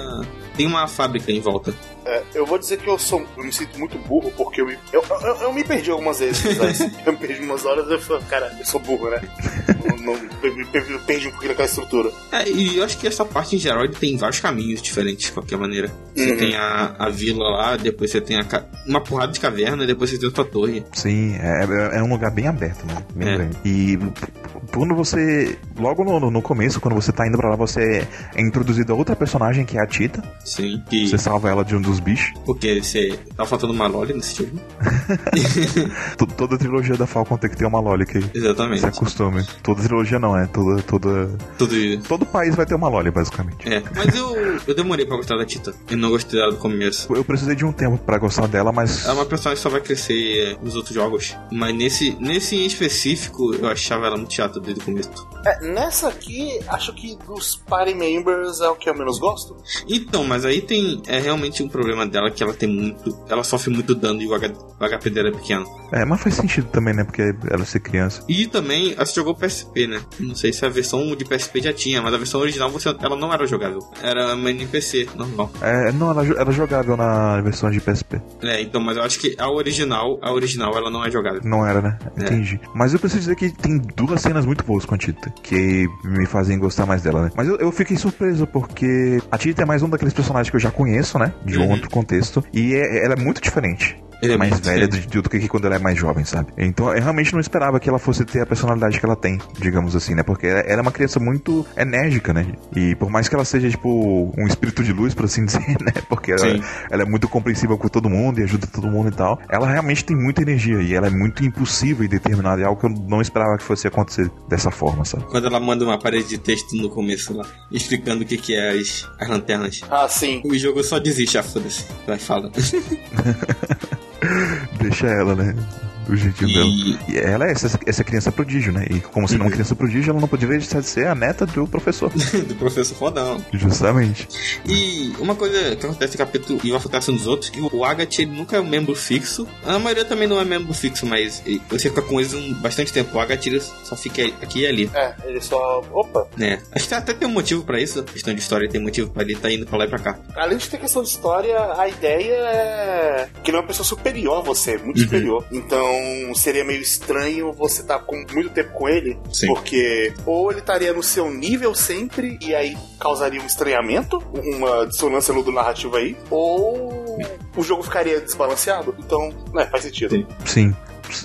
Tem uma fábrica em volta. É, eu vou dizer que eu sou. Eu me sinto muito burro porque eu me. Eu, eu, eu me perdi algumas vezes, mas [laughs] eu me perdi umas horas e eu falei, cara, eu sou burro, né? [laughs] Eu não, eu perdi, um pouquinho daquela estrutura. É, e eu acho que essa parte em geral ele tem vários caminhos diferentes, de qualquer maneira. Você Uhum. tem a, a vila lá, depois você tem a uma porrada de caverna, depois você tem outra torre. Sim, é, é- é um lugar bem aberto, né? Bem É. grande. E quando você. Logo no, no começo, quando você tá indo pra lá, você é introduzido a outra personagem que é a Tita. Sim. Que, Você salva ela de um dos bichos. Porque você tá faltando uma loli nesse jogo. [laughs] T- Toda trilogia da Falcon tem que ter uma Loli, que Exatamente. se acostume. Toda trilogia não, é. Toda, toda. Tudo isso. Todo país vai ter uma Loli, basicamente. É, mas eu, eu demorei pra gostar da Tita. Eu não gostei dela do começo. Eu precisei de um tempo pra gostar dela, mas. Ela é uma personagem que só vai crescer nos outros jogos. Mas nesse, nesse em específico, eu achava ela muito chata. chata desde o começo. É, nessa aqui, acho que dos party members é o que eu menos gosto. Então, mas aí tem é realmente um problema dela que ela tem muito. Ela sofre muito dano e o, H, o HP dela é pequeno. É, mas faz sentido também, né? Porque ela ser criança. E também, ela jogou PSP, né? Não sei se a versão de PSP já tinha, mas a versão original você, ela não era jogável. Era uma NPC, normal. É, não, ela era jogável na versão de PSP. É, então, mas eu acho que a original, a original, ela não é jogável. Não era, né? É. Entendi. Mas eu preciso dizer que tem duas cenas muito boas com a Tita, que me fazem gostar mais dela, né? Mas eu, eu fiquei surpreso, porque a Tita é mais um daqueles personagens que eu já conheço, né? De um Outro contexto. E é- ela é muito diferente. Ele é mais velha do, do que quando ela é mais jovem, sabe? Então eu realmente não esperava que ela fosse ter a personalidade que ela tem, digamos assim, né? Porque ela ela é uma criança muito enérgica, né? E por mais que ela seja, tipo, um espírito de luz, por assim [laughs] dizer, né? Porque ela, ela é muito compreensiva com todo mundo e ajuda todo mundo e tal. Ela realmente tem muita energia e ela é muito impulsiva e determinada. É algo que eu não esperava que fosse acontecer dessa forma, sabe? Quando ela manda uma parede de texto no começo lá, explicando o que, que é as, as lanternas. Ah, sim. O jogo só desiste, ah, foda-se. Vai, fala. [laughs] Deixa ela, né? Do jeitinho dela. E E ela é essa, essa criança prodígio, né? E como sendo uma Uhum. criança prodígio, ela não poderia deixar de ser a neta do professor. [laughs] do professor fodão. Justamente. E uma coisa que acontece no capítulo e vai acontecendo nos outros, que o Agatha ele nunca é um membro fixo. A maioria também não é membro fixo, mas ele- você fica com eles um, bastante tempo. O Agatha ele só fica aqui e ali, É, ele só. Opa! né? Acho que até tem um motivo pra isso. Questão de história tem motivo pra ele estar indo pra lá e pra cá. Além de ter questão de história, a ideia é que não é uma pessoa superior a você, muito Uhum. superior. Então seria meio estranho você estar com muito tempo com ele, Sim. porque ou ele estaria no seu nível sempre e aí causaria um estranhamento, uma dissonância no do narrativo aí, ou o jogo ficaria desbalanceado. Então, né, faz sentido. Sim. Sim.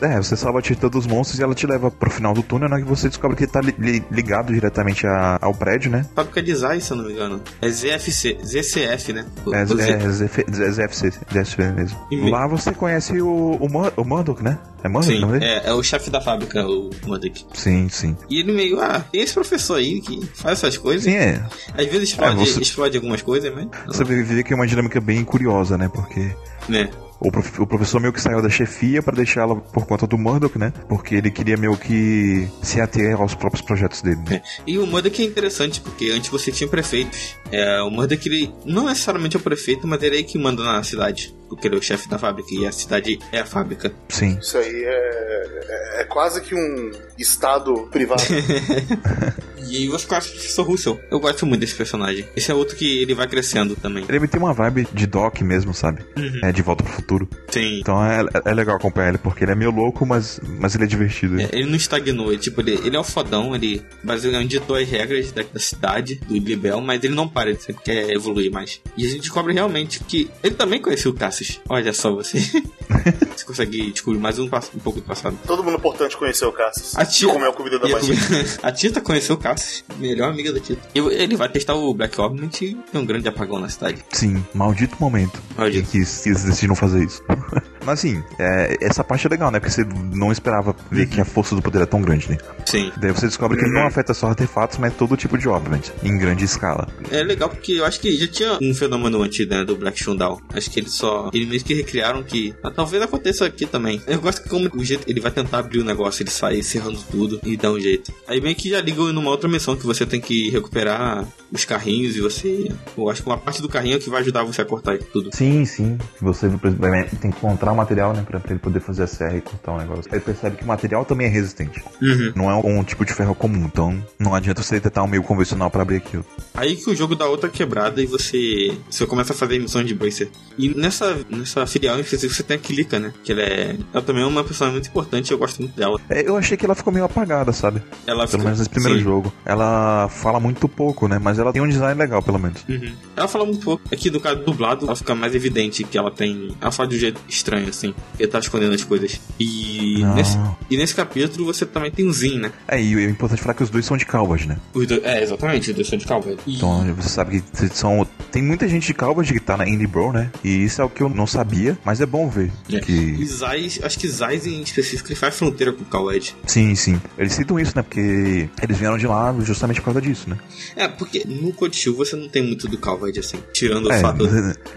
É, você salva a Tita dos monstros e ela te leva pro final do túnel, né? Que você descobre que tá li- li- ligado diretamente a- ao prédio, né? Fábrica de Zai, se eu não me engano. É ZFC, ZCF, né? É, dizer. é ZF ZFC, ZFC mesmo. E Lá você conhece o, o, Mur- o Murdoch, né? É Murdoch o Sim, é, é o chefe da fábrica, o Muddick. Sim, sim. E ele meio, ah, tem esse professor aí que faz essas coisas. Sim, é. Às vezes explode, É, você- explode algumas coisas, mas. Você vê que é uma dinâmica bem curiosa, né? Porque Né? O, prof- o professor meio que saiu da chefia pra deixar ela por conta do Murdoch, né? Porque ele queria meio que se ater aos próprios projetos dele. né? E o Murdoch é interessante, porque antes você tinha prefeitos. É, o Murdoch, ele não necessariamente é o prefeito, mas ele é que manda na cidade. Porque ele é o chefe da fábrica e a cidade é a fábrica. Sim. Isso aí é, é, é quase que um estado privado. [laughs] [laughs] E você conhece o professor Russell. Eu gosto muito desse personagem. Esse é outro que ele vai crescendo também. Ele tem uma vibe de Doc mesmo, sabe? Uhum. É de volta pro futuro. Tem. Então é, é legal acompanhar ele, porque ele é meio louco, mas, mas ele é divertido. É, ele não estagnou, ele, tipo, ele, ele é o fodão, ele basicamente ditou as regras da, da cidade, do Libel, mas ele não para, ele sempre quer evoluir mais. E a gente descobre realmente que ele também conheceu o Cassius. Olha só você. [laughs] você consegue descobrir mais um, um pouco do passado. Todo mundo importante conheceu o Cassius. A tia- Comeu a comida da E a, magia. [laughs] a Tita conheceu o Cassius, melhor amiga da Tita. E ele vai testar o Black Ornament e tem um grande apagão na cidade. Sim, maldito momento Maldito. eles decidiram fazer isso. [laughs] Mas assim, é, essa parte é legal, né? Porque você não esperava ver que a força do poder é tão grande, né? Sim. Daí você descobre que ele não afeta só artefatos, mas todo tipo de obras, em grande escala. É legal porque eu acho que já tinha um fenômeno antes né, do Black Showdown. Acho que eles só. Eles meio que recriaram que. ah, talvez aconteça aqui também. Eu gosto que como o jeito ele vai tentar abrir o negócio, ele sai serrando tudo e dá um jeito. Aí meio que já liga numa outra missão que você tem que recuperar os carrinhos e você. Eu acho que uma parte do carrinho é que vai ajudar você a cortar tudo. Sim, sim. Você vai- tem que encontrar o material, né? Pra, pra ele poder fazer a serra e cortar o negócio. Ele percebe que o material também é resistente. Uhum. Não é um tipo de ferro comum, então não adianta você tentar um meio convencional pra abrir aquilo. Aí que o jogo dá outra quebrada e você, você começa a fazer missões de Bracer. E nessa, nessa filial específico você tem a Kilika, né? Que ela é. Ela também é uma personagem muito importante eu gosto muito dela. É, eu achei que ela ficou meio apagada, sabe? Ela Pelo fica- menos nesse primeiro Sim. jogo. Ela fala muito pouco, né? Mas ela tem um design legal, pelo menos. Uhum. Ela fala muito pouco. Aqui, no caso dublado, ela fica mais evidente que ela tem. Ela fala de um jeito estranho, assim. Ele tá escondendo as coisas. E Não. nesse, e nesse capítulo você também tem o Zin, né? É, e é importante falar que os dois são de Calvard, né? Os dois, é, exatamente, os dois são de Calvary. E, Então você sabe que são. Tem muita gente de Calvard que tá na Indie Bro, né? E isso é o que eu não sabia, mas é bom ver. é. Que. E Zais, acho que Zais em específico ele faz fronteira com o Cowed. Sim, sim. Eles citam isso, né? Porque eles vieram de lá justamente por causa disso, né? É, porque no Code Shield você não tem muito do Calved, assim. Tirando o É, fato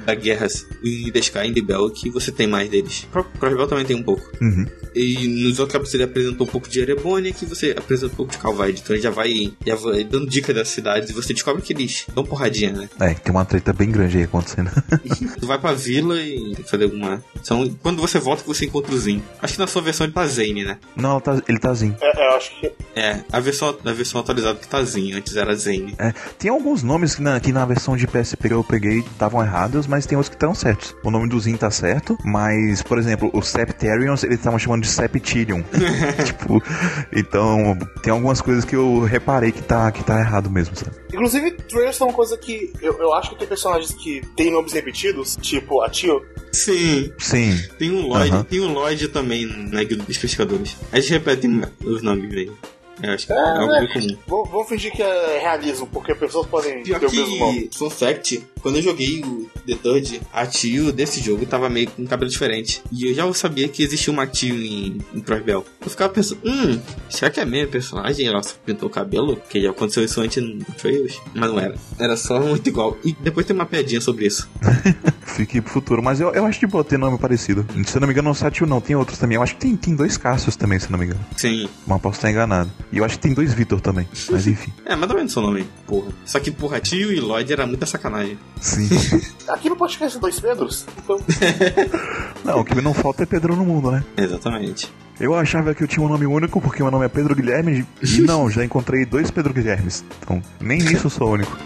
da guerra em The Sky e The Bell, que você tem mais deles. O próprio Crossbell também tem um pouco. Uhum. E nos outros capítulos ele apresentou um pouco de Erebônia, que você apresenta um pouco de Calvide. Então ele já vai, já vai dando dica das cidades e você descobre que eles dão porradinha, né? É, tem uma treta bem grande aí acontecendo. [laughs] tu vai pra vila e tem que fazer alguma. São, quando você volta você encontra o Zin. Acho que na sua versão ele tá Zane, né? Não, tá- ele tá zinho. É, eu acho que. É, a versão, a versão atualizada que tá Zin, antes era Zane. É, tem alguns nomes que na, que na versão de PSP que eu peguei estavam errados, mas tem outros que estão certos. O nome do Zin tá certo, mas, por exemplo, os Septarians eles estavam chamando de Septilion. [laughs] tipo, então tem algumas coisas que eu reparei que tá, que tá errado mesmo, sabe? Inclusive, Trails é uma coisa que eu, eu acho que tem personagens que têm nomes repetidos, tipo a Tio. Sim, Sim. tem um Lloyd, Aham. tem um Lloyd também na guilda dos pescadores. A gente repete os nomes aí. Eu acho que é, algo bem comum. Vou, vou fingir que é realismo, porque pessoas podem Pior ter o mesmo nome. fun fact, quando eu joguei o The Third, a tio desse jogo tava meio com um cabelo diferente. E eu já sabia que existia uma tio em, em Crossbell. Eu ficava pensando, hum, será que é a mesma personagem? Ela só pintou o cabelo? Porque já aconteceu isso antes no Trails. Mas não era. Era só muito igual. E depois tem uma piadinha sobre isso. [laughs] Fique pro futuro, mas eu, eu acho de boa ter nome parecido. Se eu não me engano, não Satil não, tem outros também. Eu acho que tem, tem dois Cassius também, se eu não me engano. Sim. Mas posso estar enganado. E eu acho que tem dois Vitor também. Mas enfim. É, mais ou menos seu nome, porra. Só que, porra, tio e Lloyd era muita sacanagem. Sim. [laughs] Aqui no podcast Dois Pedros, então. [laughs] não, o que não falta é Pedro no mundo, né? Exatamente. Eu achava que eu tinha um nome único porque meu nome é Pedro Guilherme e não, já encontrei dois Pedro Guilhermes. Então, nem nisso eu sou único.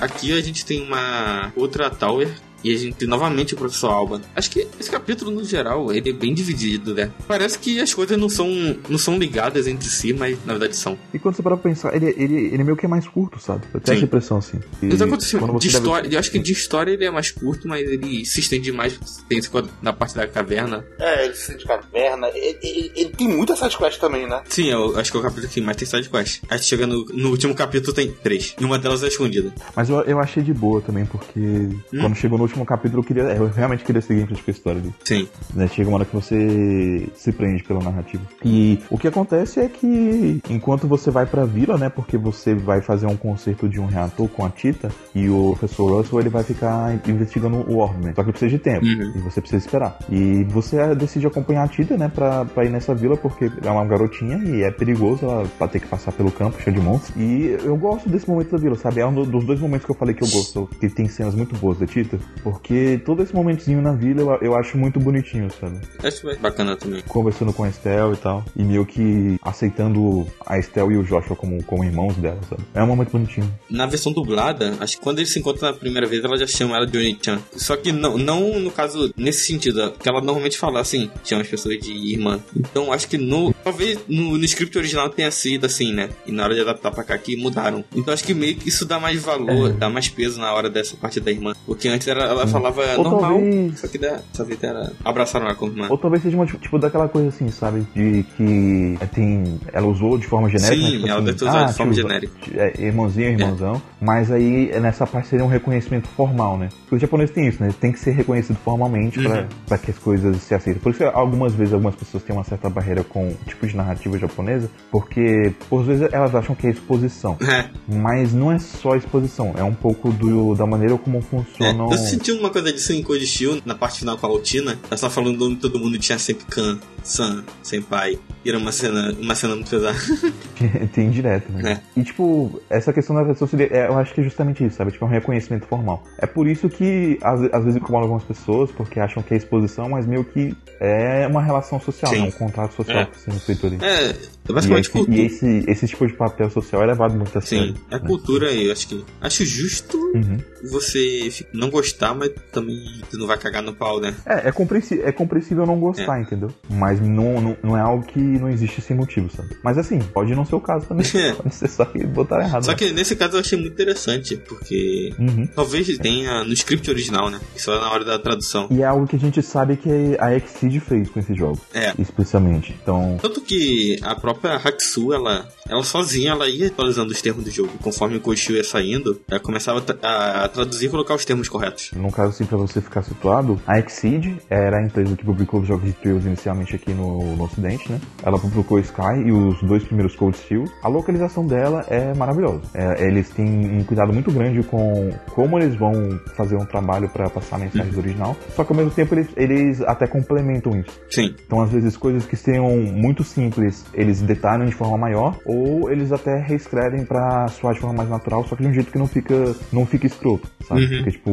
Aqui a gente tem uma outra Tower. E a gente tem novamente o professor Alba. Acho que esse capítulo, no geral, ele é bem dividido, né? Parece que as coisas não são, não são ligadas entre si, mas na verdade são. E quando você para pra pensar, ele, ele, ele meio que é mais curto, sabe? Eu tenho essa impressão assim. E Mas aconteceu quando de você deve- história. Eu acho que de história ele é mais curto, mas ele se estende mais. Tem na parte da caverna. É, ele se sente caverna. Ele, ele- ele tem muita sidequest também, né? Sim, eu acho que é o capítulo que mais tem side quest. Aí chega no, no último capítulo tem três. E uma delas é escondida. Mas eu, eu achei de boa também, porque Hum? quando chegou no último capítulo eu queria. Eu realmente queria seguir em frente com a história ali. Sim. né? Chega uma hora que você se prende pela narrativa. E o que acontece é que enquanto você vai pra vila, né? Porque você vai fazer um concerto de um reator com a Tita e o professor Russell ele vai ficar investigando o Orbman. Só que precisa de tempo. Uhum. E você precisa esperar. E você decide acompanhar a Tita, né? Pra, pra ir nessa vila, porque é uma garotinha e é perigoso ela ter que passar pelo campo cheio de monstros. E eu gosto desse momento da vila, sabe? É um do- dos dois momentos que eu falei que eu gosto, que tem cenas muito boas da Tita. Porque todo esse momentozinho na vila eu, eu acho muito bonitinho, sabe? Acho bem bacana também. Conversando com a Estel e tal. E meio que aceitando a Estel e o Joshua como, como irmãos dela, sabe? É um momento bonitinho. Na versão dublada, acho que quando eles se encontram na primeira vez, ela já chama ela de Oni-chan. Só que não, não no caso, nesse sentido, que ela normalmente fala assim, chama as pessoas de irmã. Então acho que no. Talvez no, no script original tenha sido assim, né? E na hora de adaptar pra cá aqui mudaram. Então acho que meio que isso dá mais valor, dá mais peso na hora dessa parte da irmã. Porque antes era, ela falava Ou normal, talvez- só que dessa vez era. Abraçaram ela como irmã. Ou talvez seja uma, tipo, daquela coisa assim, sabe? De que é, tem. Ela usou de forma genérica. Sim, né? Tipo ela assim, deve usado de forma genérica. É, irmãozinho, irmãozão. Mas aí nessa parte seria um reconhecimento formal, né? Porque o japonês tem isso, né? Tem que ser reconhecido formalmente pra, Uhum. pra que as coisas se aceitem. Por isso que algumas vezes algumas pessoas têm uma certa barreira com o tipo de narrativa japonesa, porque por vezes elas acham que é exposição. É, Mas não é só exposição, é um pouco do, da maneira como é. funcionam. Eu senti uma coisa disso em Code Steel, na parte final com a Altina. Ela só falando o nome de todo mundo tinha sempre Kan, San, Senpai. E era uma cena, uma cena muito pesada. [laughs] Tem direto, né? E tipo, essa questão da seria, é, eu acho que é justamente isso, sabe? Tipo, é um reconhecimento formal. É por isso que às, às vezes incomoda algumas pessoas, porque acham que é exposição, mas meio que é uma relação social, Sim. né? Um contrato social É. que sendo feito ali. É, é E, basicamente esse, cultura. e esse, esse tipo de papel social é levado muito a sério. Sim, é né? cultura e eu acho que. Acho justo Uhum. você não gostar, mas também você não vai cagar no pau, né? É, é, compreensi- é compreensível não gostar, entendeu? Mas não, não, não é algo que não existe sem motivo, sabe? Mas assim, pode não ser o caso também. É. [laughs] Pode ser só que botaram errado. Só né? que nesse caso eu achei muito interessante, porque Uhum. talvez tenha no script original, né? Só na hora da tradução. E é algo que a gente sabe que a Exceed fez com esse jogo, É. especialmente. Então, Tanto que a própria Haxu, ela ela sozinha ela ia atualizando os termos do jogo. Conforme o Koshio ia saindo, ela começava a, a traduzir e colocar os termos corretos. No caso, assim, pra você ficar situado, a Exceed era a empresa que publicou os jogos de Trials inicialmente aqui no, no ocidente, né? Ela publicou Sky e os dois primeiros Cold Steel. A localização dela é maravilhosa. É, eles têm um cuidado muito grande com como eles vão fazer um trabalho pra passar a mensagem do original, só que ao mesmo tempo eles, eles até complementam isso. Sim. Então, às vezes, coisas que sejam muito simples, eles detalham de forma maior, ou eles até reescrevem pra soar de forma mais natural, só que de um jeito que não fica, não fica escroto, sabe? Uhum. Fica, tipo,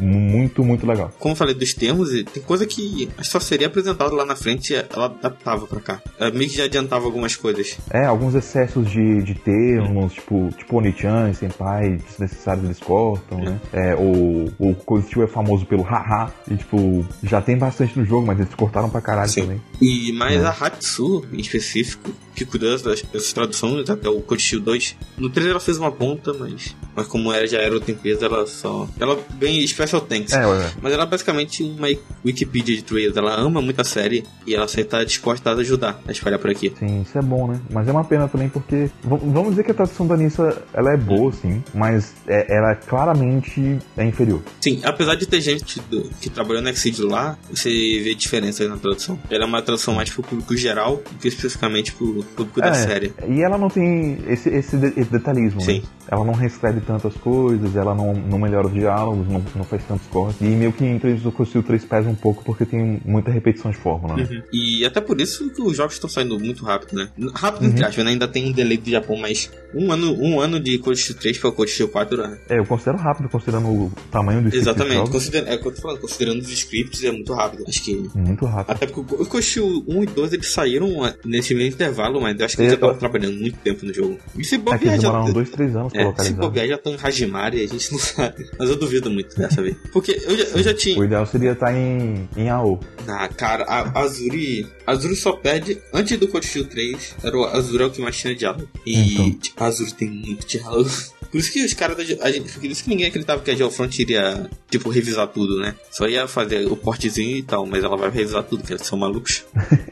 muito, muito legal. Como eu falei dos termos, tem coisa que só seria apresentada lá na frente, ela adaptava pra cá. Ela meio que já adiantava algumas coisas. É, alguns excessos de, de termos, tipo, tipo Onichan Senpai, desnecessários eles cortam, né? É, o, o Cold Steel é famoso pelo haha, e tipo, já tem bastante no jogo, mas eles cortaram pra caralho Sim. também. E mais É. a Hatsu, em específico, que cuida das- dessas traduções, até o Steel 2. No 3 ela fez uma ponta, mas, mas como era, já era outra empresa, ela só. Ela bem Special Thanks. É. Mas ela é basicamente uma Wikipedia de Trails. Ela ama muito a série e ela sempre tá disposta a ajudar a espalhar por aqui. Sim, isso é bom, né? Mas é uma pena também porque. Vamos dizer que a tradução da Nissa ela é boa, sim, mas é- ela claramente é inferior. Sim, apesar de ter gente do- que trabalhou no Exceed lá, você vê diferenças na tradução. Ela é uma tradução mais pro público geral do que especificamente pro público da É, série. E ela não tem esse, esse, esse detalhismo, Sim. né? Ela não reescreve tantas coisas, ela não, não melhora os diálogos, não, não faz tantos cortes. E meio que em 3 do Costil 3 pesa um pouco porque tem muita repetição de fórmula, né? Uhum. E até por isso que os jogos estão saindo muito rápido, né? Rápido, Uhum. entre aspas, né? Ainda tem um delay do Japão, mas um ano, um ano de Code Steel 3 para Code Steel 4 né? É, eu considero rápido, considerando o tamanho do Exatamente. Considera é o que eu tô falando, considerando os scripts, é muito rápido. Acho que. Muito rápido. Até porque o Code Steel 1 e 2 eles saíram é, nesse meio intervalo, mas eu acho que eles já estavam trabalhando muito tempo no jogo. E se É bobear eles já. demoraram dois, três anos É, se bobear já estão em Hajimari e a gente não sabe. Mas eu duvido muito dessa vez. Porque eu já, eu já tinha. O ideal seria estar em, em AO. Ah, cara, a Azuri. A Azuri só perde. Antes do Code Steel 3, era o Azuri é o que mais tinha diálogo. E Então. tipo, a Azuri tem muito diálogo. [laughs] Por isso que os caras da. Ge- A gente, por isso que ninguém acreditava que a Geofront iria, tipo, revisar tudo, né? Só ia fazer o portezinho e tal, mas ela vai revisar tudo, que eles são malucos. [laughs]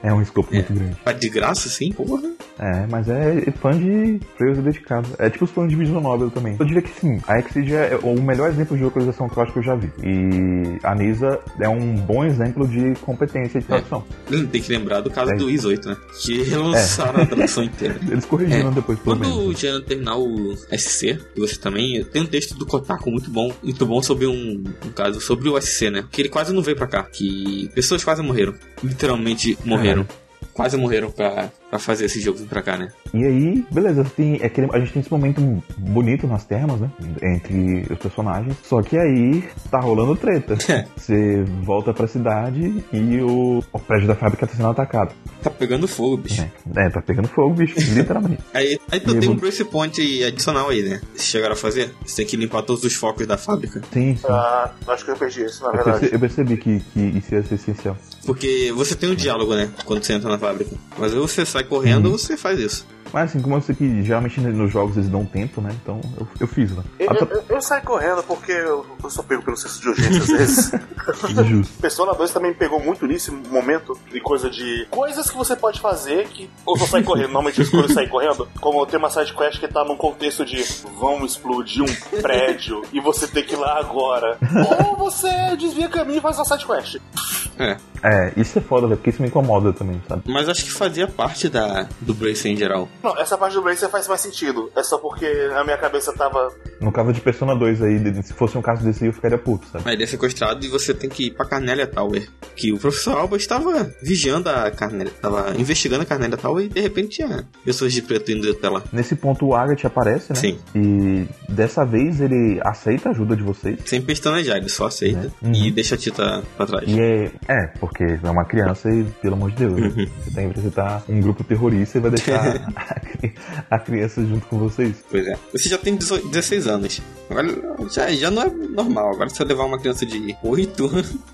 É um escopo muito grande. Tá de graça, assim, porra. É, mas é fã de Trails dedicado. É tipo os fãs de Vision Novel também. Eu diria que sim, a Exceed é o melhor exemplo de localização que eu acho que eu já vi. E a Nisa é um bom exemplo de competência de tradução. Tem que lembrar do caso É. do IS 8, né? Que relançaram a tradução [laughs] inteira. Eles corrigiram É. depois, pelo Quando menos. o Jean terminar o SC, e você também, tem um texto do Kotaku muito bom, muito bom sobre um, um caso sobre o SC, né? Que ele quase não veio pra cá, que pessoas quase morreram, literalmente morreram. Quase morreram pra, pra fazer esse jogo vir pra cá, né? E aí, beleza, tem, é aquele- a gente tem esse momento bonito nas termas, né? Entre os personagens. Só que aí tá rolando treta. [laughs] É. Você volta pra cidade e o, o prédio da fábrica tá sendo atacado. Tá pegando fogo, bicho. É, é, tá pegando fogo, bicho, [laughs] literalmente. Aí, aí tu E tem um eu- brace point adicional aí, né? Vocês chegaram a fazer? Você tem que limpar todos os focos da fábrica. Sim, sim. Ah, acho que eu perdi isso, na Eu verdade. perce- eu percebi que, que isso ia ser essencial. Porque você tem um diálogo, né? Quando você entra na fábrica. Mas ou você sai correndo Uhum. ou você faz isso. Mas assim, como eu sei que geralmente nos jogos eles dão tempo, né? Então eu, eu fiz lá. Eu, Até- eu- eu saio correndo porque eu, eu sou pego pelo senso de urgência às vezes. [laughs] Justo. [laughs] Persona 2 também me pegou muito nisso, momento de coisa de coisas que você pode fazer que ou você sai correndo. Normalmente eu escolho sair correndo. Como tem uma side quest que tá num contexto de vão explodir um prédio e você tem que ir lá agora. ou você desvia caminho e faz uma side quest. É. É, isso é foda, velho, porque isso me incomoda também, sabe? Mas acho que fazia parte da, do Brace em geral. Não, essa parte do Bracer faz mais sentido. É só porque a minha cabeça tava. No caso de Persona 2 aí, se fosse um caso desse aí, eu ficaria puto, sabe? Aí ele é sequestrado e você tem que ir pra Carnélia Tower. Que o professor Alba estava vigiando a Carnélia, estava investigando a Carnélia Tower e de repente tinha pessoas de preto indo até lá. Nesse ponto o Agat aparece, né? Sim. E dessa vez ele aceita a ajuda de vocês. Sem pestanejar, ele só aceita Uhum. e deixa a Tita pra trás. E é. É, porque é uma criança e, pelo amor de Deus? Uhum. você tem que apresentar um grupo terrorista e vai deixar [laughs] a, [laughs] cri- a criança junto com vocês. Pois é. Você já tem 18 16 anos. Agora já, já não é normal. Agora se eu levar uma criança de 8,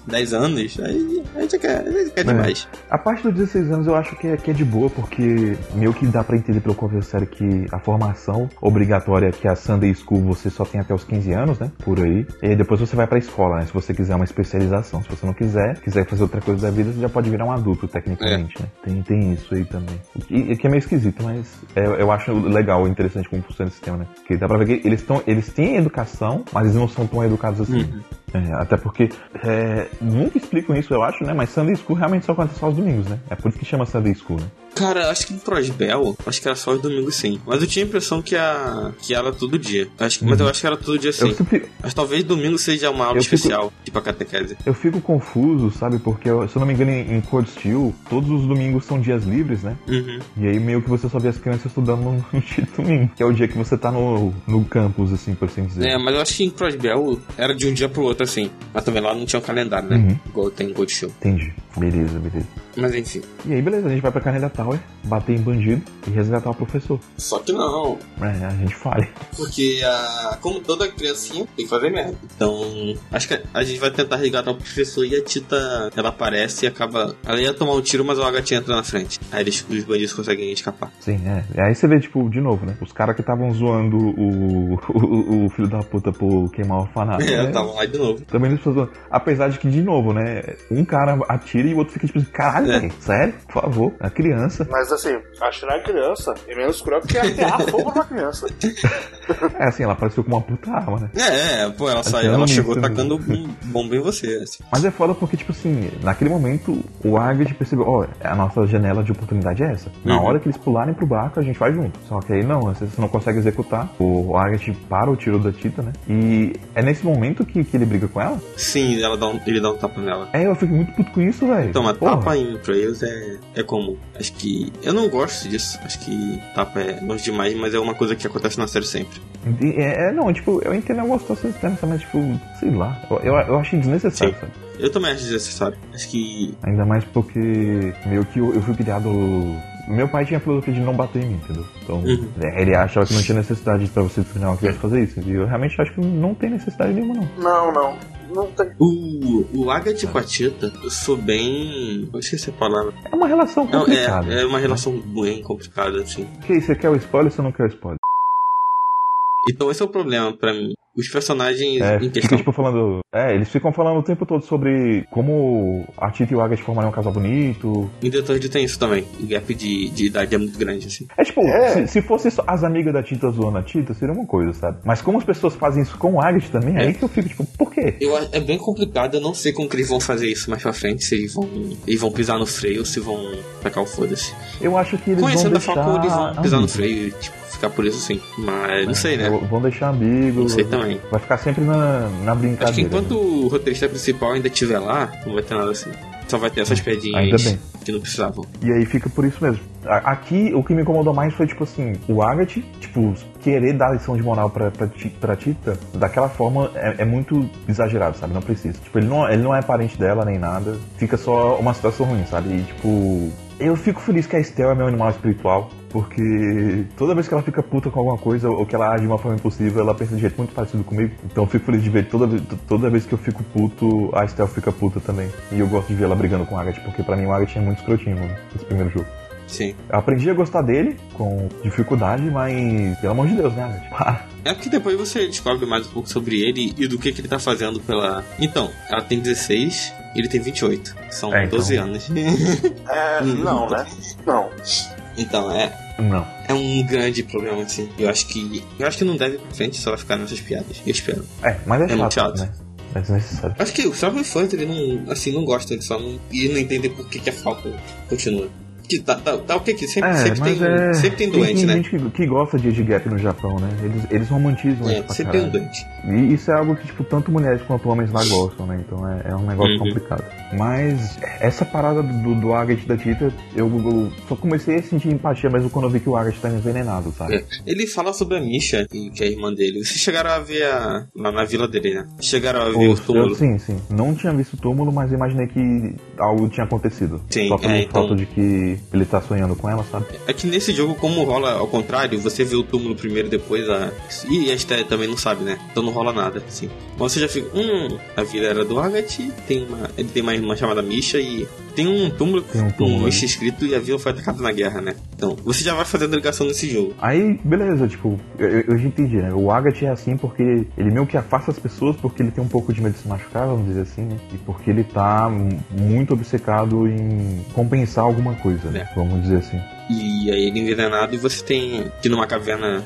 10 [laughs] anos, aí, aí já quer, já quer demais. A parte dos 16 anos eu acho que é, que é de boa, porque meio que dá pra entender pelo série que a formação obrigatória que é a Sunday School você só tem até os 15 anos, né? Por aí. E depois você vai pra escola, né? Se você quiser uma especialização. Se você não quiser, quiser fazer outra coisa da vida, você já pode virar um adulto, tecnicamente, né? Tem, tem isso aí também. E, que é meio esquisito, mas é, eu acho legal, interessante como funciona esse sistema, né? Porque dá pra ver que eles, tão, eles têm educação, mas eles não são tão educados assim. Uhum. É, até porque é, nunca explicam isso, eu acho, né? Mas Sunday School realmente só acontece só aos domingos, né? É por isso que chama Sunday School, né? Cara, acho que no Prosbel, acho que era só os domingos sim. Mas eu tinha a impressão que, a, que era todo dia. Acho, uhum. Mas eu acho que era todo dia sim. Sempre... Mas talvez domingo seja uma aula eu especial, fico... tipo a catequese. Eu fico confuso, sabe? Porque, eu, se eu não me engano, em, em Code Steel, todos os domingos são dias livres, né? Uhum. E aí meio que você só vê as crianças estudando no, [laughs] no dia domingo, que é o dia que você tá no, no campus, assim, por assim dizer. É, mas eu acho que em Prosbel era de um dia pro outro, assim. Mas também lá não tinha um calendário, né? Uhum. Igual tem em Code Steel. Entendi. Beleza, beleza. Mas enfim. E aí, beleza, a gente vai pra Canela Tower, bater em bandido e resgatar o professor. Só que não. É, a gente fale. Porque, a, como toda criancinha, tem que fazer merda. Então, acho que a gente vai tentar resgatar o professor e a Tita, ela aparece e acaba. Ela ia tomar um tiro, mas o Agatha entra na frente. Aí eles, os bandidos conseguem escapar. Sim, é. E aí você vê, tipo, de novo, né? Os caras que estavam zoando [laughs] o, o, o, filho da puta por queimar o orfanato. [laughs] É, né? estavam lá de novo. Também eles zoando. Apesar de que, de novo, né? Um cara atira e o outro fica tipo assim, caralho, é. sério? Por favor, a criança. Mas assim, atirar a criança é menos cruel que atear fogo pra criança. [laughs] é assim, ela apareceu com uma puta arma, né? É, é pô, ela saiu, ela chegou tacando um bomba em você. Assim. Mas é foda porque, tipo assim, naquele momento o Agate percebeu, ó, oh, a nossa janela de oportunidade é essa. Na uhum. hora que eles pularem pro barco, a gente vai junto. Só que aí não, você não consegue executar. O Agate para o tiro da Tita, né? E é nesse momento que, que ele briga com ela? Sim, ela dá um, ele dá um tapa nela. É, eu fico muito puto com isso, velho. Então, mas tapa em pra eles é, é comum. Acho que. Eu não gosto disso. Acho que tapa é longe demais, mas é uma coisa que acontece na série sempre. É, é não, tipo, eu entendo a gostosa desse mas, tipo, sei lá. Eu, eu, eu achei desnecessário, Sim. sabe? Eu também acho desnecessário. Acho que. Ainda mais porque meio que eu, eu fui criado. Meu pai tinha a filosofia de não bater em mim, entendeu? Então, uhum. É, ele achava que não tinha necessidade pra você disciplinar uma criança fazer isso. E eu realmente acho que não tem necessidade nenhuma, não. Não, não. Não tem. O, o Agatha com a Tita, eu sou bem. Eu esqueci a palavra. É uma relação complicada. Não, é, é uma relação bem complicada, assim. Que você quer o spoiler ou você não quer o spoiler? Então esse é o problema para mim os personagens é, em questão. Fica, tipo, falando. É, eles ficam falando o tempo todo sobre como a Tita e o Agatha formariam um casal bonito. Em The Third tem isso também. O gap de, de idade é muito grande, assim. É tipo, é. Se, se fosse as amigas da Tita zoando a Tita, seria uma coisa, sabe? Mas como as pessoas fazem isso com o Agatha também, é. aí que eu fico, tipo, por quê? Eu, é bem complicado, eu não sei como que eles vão fazer isso mais pra frente, se eles vão, eles vão pisar no freio ou se vão tacar o foda-se. Eu acho que eles Conhecendo vão deixar... a Falco, eles vão pisar no freio e, tipo, ficar por isso sim. Mas não sei, né? Vão deixar amigo. Não sei também. Vai ficar sempre na, na brincadeira. Acho que enquanto né? o roteirista principal ainda estiver lá, não vai ter nada assim. Só vai ter essas pedinhas que não precisavam. E aí fica por isso mesmo. Aqui, o que me incomodou mais foi, tipo assim, o Agatha, tipo, querer dar lição de moral pra, pra, pra Tita, daquela forma, é, é, muito exagerado, sabe? Não precisa. Tipo, ele não, ele não é parente dela nem nada. Fica só uma situação ruim, sabe? E, tipo, eu fico feliz que a Estel é meu animal espiritual, porque toda vez que ela fica puta com alguma coisa ou que ela age de uma forma impossível, ela pensa de jeito muito parecido comigo. Então eu fico feliz de ver toda, toda vez que eu fico puto, a Estel fica puta também. E eu gosto de ver ela brigando com o Agatha, porque pra mim o Agatha é muito escrotinho, mano, nesse primeiro jogo. Sim. Eu aprendi a gostar dele com dificuldade, mas pelo amor de Deus, né, Agatha? É porque depois você descobre mais um pouco sobre ele e do que, que ele tá fazendo pela. Então, ela tem 16 ele tem 28. São é, então... 12 anos. [laughs] É, não, né? Não. Então, é. Não. É um grande problema, assim. Eu acho que. Eu acho que não deve ir pra frente só vai ficar nessas piadas. Eu espero. É, mas é, é chato, muito chato. Né? É desnecessário. Acho que o Jovem Fã, ele não, assim, não gosta, ele só não. E não entende por que, que a falta continua. Que tá, tá, tá o que que sempre, é, sempre, tem, é... sempre tem doente, tem né? Tem gente que, que, gosta de age gap no Japão, né? Eles, eles romantizam é, isso sempre tem um doente. E isso é algo que, tipo, tanto mulheres quanto homens lá gostam, né? Então é, é um negócio uhum. complicado. Mas essa parada do, do Agatha da Tita, eu, eu, só comecei a sentir empatia mesmo quando eu vi que o Agatha tá envenenado, sabe? É. Ele fala sobre a Misha, que é a irmã dele. Vocês chegaram a ver a, lá na vila dele, né? Chegaram a ver o, o túmulo? Eu, sim, sim. Não tinha visto o túmulo, mas imaginei que algo tinha acontecido. Sim, só pelo é, então... fato de que ele tá sonhando com ela, sabe? É que nesse jogo, como rola ao contrário, você vê o túmulo primeiro, depois a. E a Esther também não sabe, né? Então não rola nada, assim. Então você já fica, hum, a vida era do Agatha, tem uma, ele tem uma irmã chamada Misha e tem um túmulo Tem um com túmulo, eixo escrito e a vila foi atacada na guerra, né? Então, você já vai fazendo ligação nesse jogo. Aí, beleza, tipo, eu, eu- já entendi, né? O Agat é assim porque ele meio que afasta as pessoas porque ele tem um pouco de medo de se machucar, vamos dizer assim, né? E porque ele tá muito obcecado em compensar alguma coisa, né? Vamos dizer assim. E aí ele é envenenado e você tem que ir numa caverna.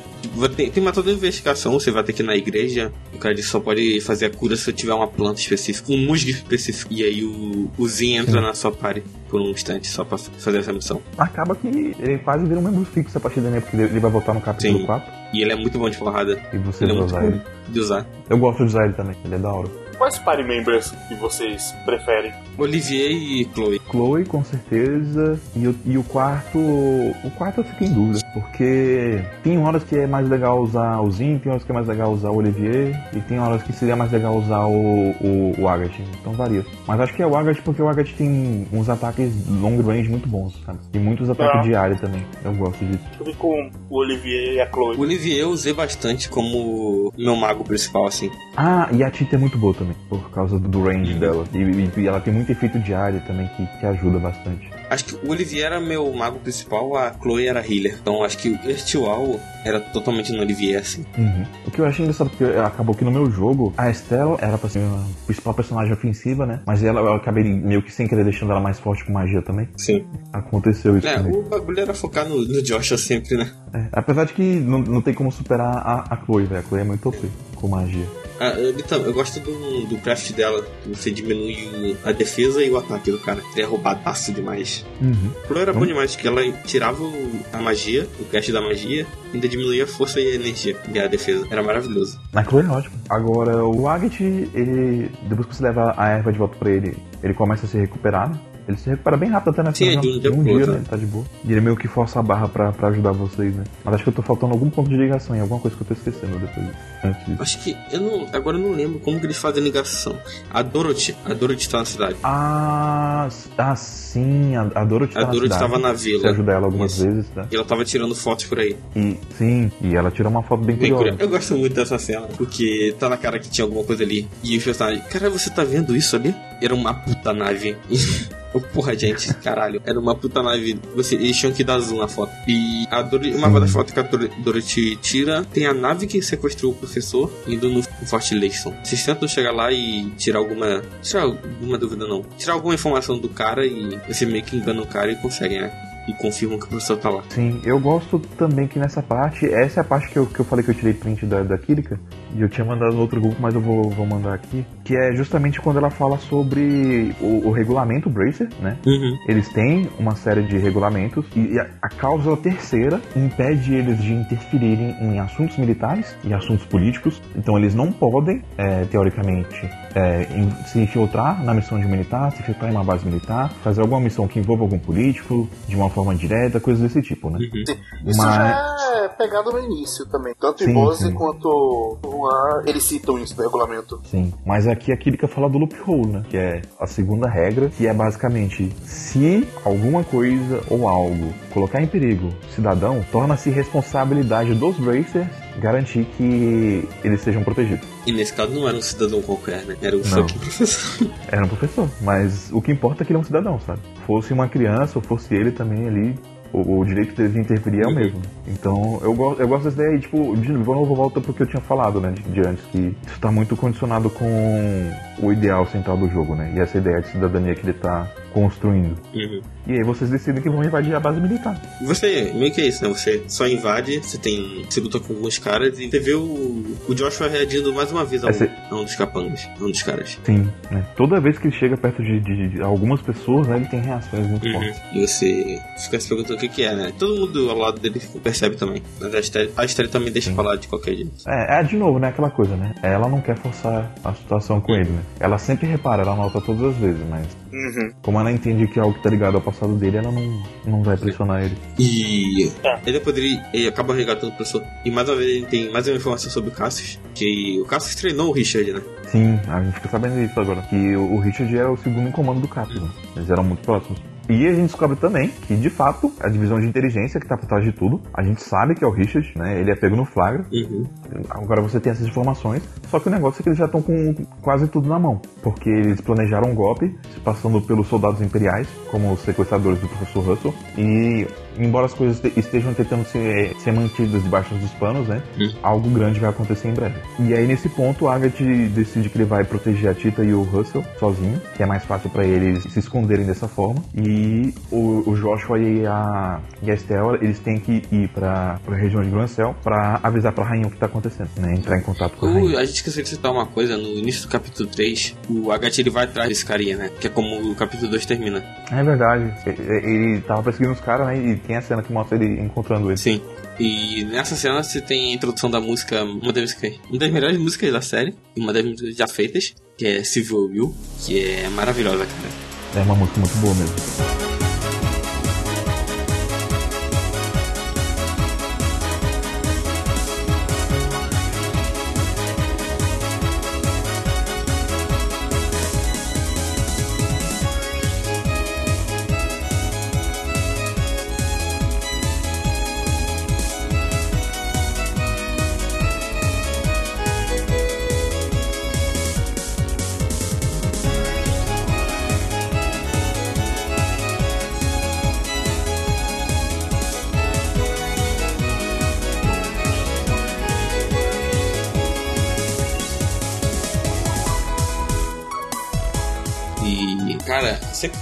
ter- Tem uma toda investigação, você vai ter que ir na igreja. O cara só pode fazer a cura se eu tiver uma planta específica, um musgo específico. E aí o, o Zin entra na sua party por um instante só pra fazer essa missão. Acaba que ele quase vira um membro fixo a partir daí, né? Porque ele vai voltar no capítulo Sim. 4 E ele é muito bom de porrada. e você Ele é muito bom ele. de usar. Eu gosto de usar ele também, ele é da hora. Quais party members que vocês preferem? Olivier e Chloe. Chloe, com certeza. E o, e o quarto. O quarto eu fico em dúvida. Porque tem horas que é mais legal usar o Zin, tem horas que é mais legal usar o Olivier. E tem horas que seria mais legal usar o, o, o Agat. Então varia. Mas acho que é o Agat porque o Agat tem uns ataques long range muito bons, sabe? E muitos ataques Ah. de área também. Eu gosto disso. Eu fico com o Olivier e a Chloe. O Olivier eu usei bastante como meu mago principal, assim. Ah, e a Tita é muito boa também, por causa do, range dela. E, e- ela tem muito efeito de área também que, que ajuda bastante. Acho que o Olivier era meu mago principal, a Chloe era healer. Então acho que o Ertual era totalmente no Olivier, assim. Uhum. O que eu achei engraçado, porque acabou que no meu jogo, a Estelle era pra ser a principal personagem ofensiva, né? Mas ela, eu acabei meio que sem querer deixando ela mais forte com magia também. Sim. Aconteceu isso É, comigo. o bagulho era focar no, no Joshua sempre, né? É, apesar de que não, não tem como superar a, a Chloe, velho. A Chloe é muito OP com magia. Ah, eu, então, eu gosto do, do craft dela, que você diminui a defesa e o ataque do cara. Ele é roubadaço demais. Uhum. O Chloe era bom demais, que ela tirava o- a magia, o cast da magia, e ainda diminuía a força e a energia e a defesa. Era maravilhoso. A Chloe é ótima. Agora, o Agat, ele. Depois que você leva a erva de volta pra ele, ele começa a se recuperar, né? Ele se recupera bem rápido até nessa Sim, é de um dia né? né? Ele tá de boa. E ele meio que força a barra pra, pra ajudar vocês, né? Mas acho que eu tô faltando algum ponto de ligação em alguma coisa que eu tô esquecendo depois. Antes disso. Acho que. Eu não, agora eu não lembro como que eles fazem ligação. A Dorothy. A Dorothy tá na cidade. Ah, ah sim, a, a Dorothy A tá na Dorothy cidade. tava na Você vila. ajuda ela algumas Isso. vezes, tá? E ela tava tirando fotos por aí. E, sim, e ela tira uma foto bem Bem curiosa. Eu gosto muito dessa cena, porque tá na cara que tinha alguma coisa ali. E os personagens, cara, você tá vendo isso ali? Era uma puta nave. [laughs] Eu, Porra, gente, caralho. Era uma puta nave. Você, eles tinham que dar zoom na foto. E a Dorothy, uma das fotos que a Dor- Dorothy tira tem a nave que sequestrou o professor indo no Fort Leyson. Vocês tentam chegar lá e tirar alguma. Tirar alguma dúvida, não. Tirar alguma informação do cara e você meio que engana o cara e conseguem, né? E confirmam que o professor tá lá. Sim, eu gosto também que nessa parte, essa é a parte que eu, que eu falei que eu tirei print da, da Kirika, e eu tinha mandado no outro grupo, mas eu vou, vou mandar aqui, que é justamente quando ela fala sobre o, o regulamento Bracer, né? Uhum. Eles têm uma série de regulamentos e a, a cláusula terceira impede eles de interferirem em assuntos militares e assuntos políticos. Então eles não podem, é, teoricamente, é, in- se infiltrar na missão de um militar, se infiltrar em uma base militar, fazer alguma missão que envolva algum político de uma forma direta, coisas desse tipo, né? Uhum. Isso Mas- já é pegado no início também. Tanto Sim, em Bose sim. quanto Juan, eles citam isso no regulamento. Sim, mas aqui a Kirika fala do loophole, né? Que é a segunda regra, que é basicamente se alguma coisa ou algo colocar em perigo o cidadão, torna-se responsabilidade dos Bracers garantir que eles sejam protegidos. E nesse caso não era um cidadão qualquer, né? Era um fucking professor. [laughs] Era um professor, mas o que importa é que ele é um cidadão, sabe? Fosse uma criança ou fosse ele também ali, o, o direito dele de interferir é o Uhum. mesmo. Então, eu, go- eu gosto dessa ideia e, tipo, de novo volta pro que eu tinha falado, né, de, de antes, que isso tá muito condicionado com o ideal central do jogo, né? E essa ideia de cidadania que ele tá construindo. Uhum. E aí vocês decidem que vão invadir a base militar. Você, meio que é isso, né? Você só invade, você tem. Você luta com alguns caras e você vê o, o Joshua reagindo mais uma vez a um, a um dos capangas, a um dos caras. Sim, né? Toda vez que ele chega perto de, de- de algumas pessoas, né, ele tem reações muito Uhum. fortes. E você fica se perguntando o que, que é, né? Todo mundo ao lado dele percebe também. Mas a história, a também deixa Sim. falar de qualquer jeito. É, é de novo, né? Aquela coisa, né? Ela não quer forçar a situação com ele, né? Ela sempre repara, ela nota todas as vezes, mas Uhum. como ela entende que é algo que tá ligado ao passado dele, ela não, não vai pressionar ele. E É. ele depois ele, acaba resgatando o professor. E mais uma vez ele tem mais uma informação sobre o Cassius. Que o Cassius treinou o Richard, né? Sim, a gente fica sabendo disso agora. Que o Richard é o segundo em comando do Cap, né? Eles eram muito próximos. E a gente descobre também que, de fato, a divisão de inteligência que tá por trás de tudo, a gente sabe que é o Richard, né? Ele é pego no flagra. Uhum. Agora você tem essas informações, só que o negócio é que eles já estão com quase tudo na mão. porque eles planejaram um golpe, se passando pelos soldados imperiais, como os sequestradores do professor Russell, e embora as coisas estejam tentando ser, ser mantidas debaixo dos panos, né? Hum. Algo grande vai acontecer em breve. E aí, nesse ponto, o Agatha decide que ele vai proteger a Tita e o Russell sozinho, que é mais fácil para eles se esconderem dessa forma. E o, o Joshua e a, e a Estela, eles têm que ir pra, pra região de Grancel pra avisar pra rainha o que tá acontecendo, né? Entrar em contato com a O- rainha. a gente esqueceu de citar uma coisa, no início do capítulo 3, o Agatha ele vai atrás desse carinha, né? Que é como o capítulo 2 termina. É verdade. Ele, ele tava perseguindo os caras, né? E tem a cena que mostra ele encontrando eles. Sim. E nessa cena você tem a introdução da música, uma das, músicas- uma das melhores músicas da série, e uma das músicas já feitas, que é Civil Will, que é maravilhosa, cara. É uma música muito boa mesmo.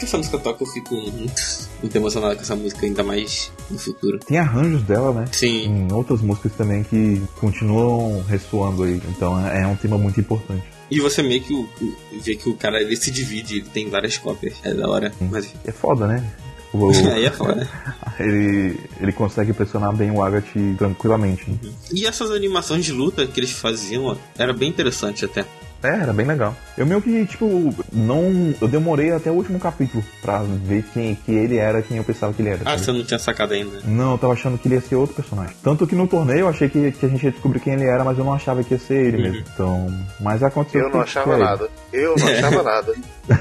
Essa música toca eu fico muito, muito emocionado com essa música, ainda mais no futuro. Tem arranjos dela, né? Sim, Em outras músicas também que continuam ressoando aí. Então é é um tema muito importante. e você meio que o, vê que o cara ele se divide, ele tem várias cópias, é da hora. Mas É foda, né? O- [laughs] aí é foda. [laughs] ele, ele consegue pressionar bem o Agatha tranquilamente. né? E essas animações de luta que eles faziam, ó, era bem interessante até. É, era bem legal. Eu meio que, tipo, não. Eu demorei até o último capítulo pra ver quem que ele era quem eu pensava que ele era. Ah, sabe? você não tinha sacado ainda. Não, eu tava achando que ele ia ser outro personagem. Tanto que no torneio eu achei que, que a gente ia descobrir quem ele era, mas eu não achava que ia ser ele Uhum. mesmo. Então. Mas aconteceu. Eu não achava ele. nada. Eu não achava [laughs] nada.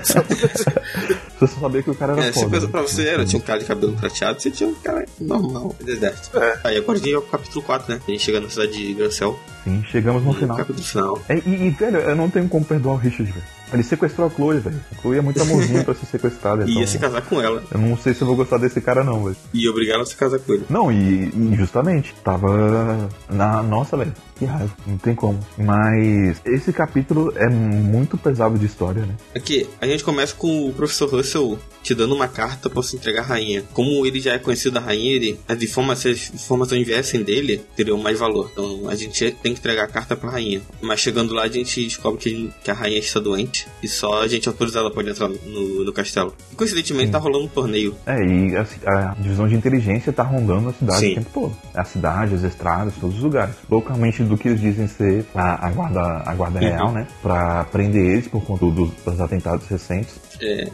Só- [laughs] Você só sabia que o cara era É, se foda. coisa né? pra você era, tinha um cara de cabelo prateado, você tinha um cara normal, deserto. É. Aí agora a gente é o capítulo 4, né? A gente chega na cidade de Grancel, Sim, chegamos no final. capítulo final. É, e, e, velho, eu não tenho como perdoar o Richard, velho. Ele sequestrou a Chloe, velho. A Chloe é muito amorzinho pra ser sequestrada. [laughs] E Então... ia se casar com ela. Eu não sei se eu vou gostar desse cara, não, velho. E obrigar ela a se casar com ele. Não, e, e justamente, tava na. Nossa, velho, que raiva, não tem como. Mas esse capítulo é muito pesado de história, né? Aqui, a gente começa com o professor Russell te dando uma carta pra você entregar à rainha. Como ele já é conhecido da rainha, ele, as informações, informações viessem dele, teriam mais valor. Então a gente tem que entregar a carta pra rainha. Mas chegando lá, a gente descobre que, que a rainha está doente e só a gente autorizada pode entrar no, no castelo. E coincidentemente tá rolando um torneio. É, e a, a divisão de inteligência tá rondando a cidade Sim. o tempo todo. A cidade, as estradas, todos os lugares. Localmente do que eles dizem ser a, a guarda, a guarda Uhum. real, né? Pra prender eles por conta dos, dos atentados recentes. É, Mas